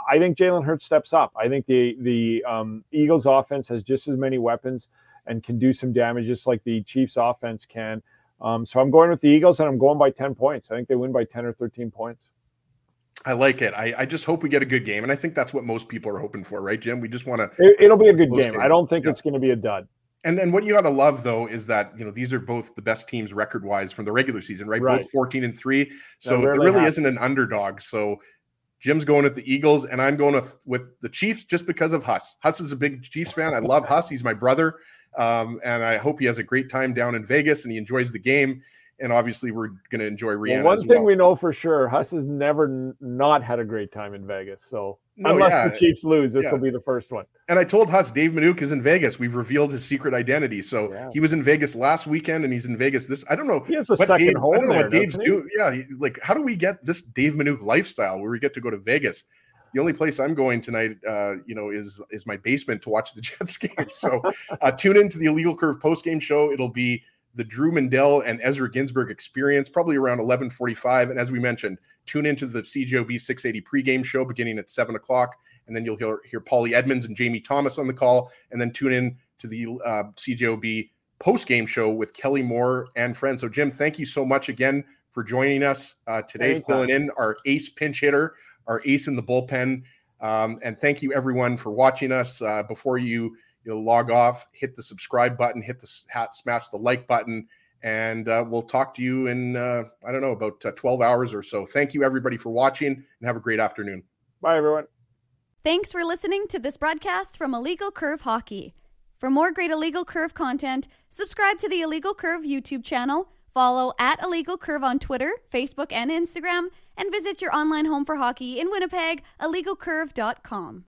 I think Jalen Hurts steps up. I think the the um, Eagles offense has just as many weapons and can do some damage, just like the Chiefs offense can. Um, so I'm going with the Eagles, and I'm going by 10 points. I think they win by 10 or 13 points. I like it. I, I, just hope we get a good game, and I think that's what most people are hoping for, right, Jim? We just want to. It, will be a good game. game. I don't think yeah. it's going to be a dud. And then what you got to love though is that you know these are both the best teams record wise from the regular season, right? right. Both fourteen and three. So there really happens. isn't an underdog. So Jim's going with the Eagles, and I'm going with, with the Chiefs just because of Huss. Huss is a big Chiefs fan. I love Huss. He's my brother, um, and I hope he has a great time down in Vegas and he enjoys the game and obviously we're going to enjoy Rihanna. Well, one thing well. we know for sure, Huss has never n- not had a great time in Vegas. So no, unless yeah. the Chiefs lose, this yeah. will be the first one. And I told Huss Dave Minuk is in Vegas. We've revealed his secret identity. So yeah. he was in Vegas last weekend, and he's in Vegas this. I don't know. He has a second Dave, home I don't know there, what Dave's doing. Yeah, he, like how do we get this Dave Minuk lifestyle where we get to go to Vegas? the only place I'm going tonight, uh, you know, is is my basement to watch the Jets game. So uh, tune into the Illegal Curve post game show. It'll be the Drew Mandel and Ezra Ginsburg experience, probably around 11:45. And as we mentioned, tune into the CJOB 680 pregame show beginning at seven o'clock, and then you'll hear hear Paulie Edmonds and Jamie Thomas on the call, and then tune in to the uh, CJOB post-game show with Kelly Moore and friends. So, Jim, thank you so much again for joining us uh, today, Anytime. filling in our ace pinch hitter, our ace in the bullpen. Um, and thank you everyone for watching us. Uh, before you you know, log off, hit the subscribe button, hit the hat, smash the like button, and uh, we'll talk to you in uh, I don't know about uh, 12 hours or so. Thank you everybody for watching, and have a great afternoon. Bye, everyone. Thanks for listening to this broadcast from Illegal Curve Hockey. For more great Illegal Curve content, subscribe to the Illegal Curve YouTube channel, follow at Illegal Curve on Twitter, Facebook, and Instagram, and visit your online home for hockey in Winnipeg, illegalcurve.com.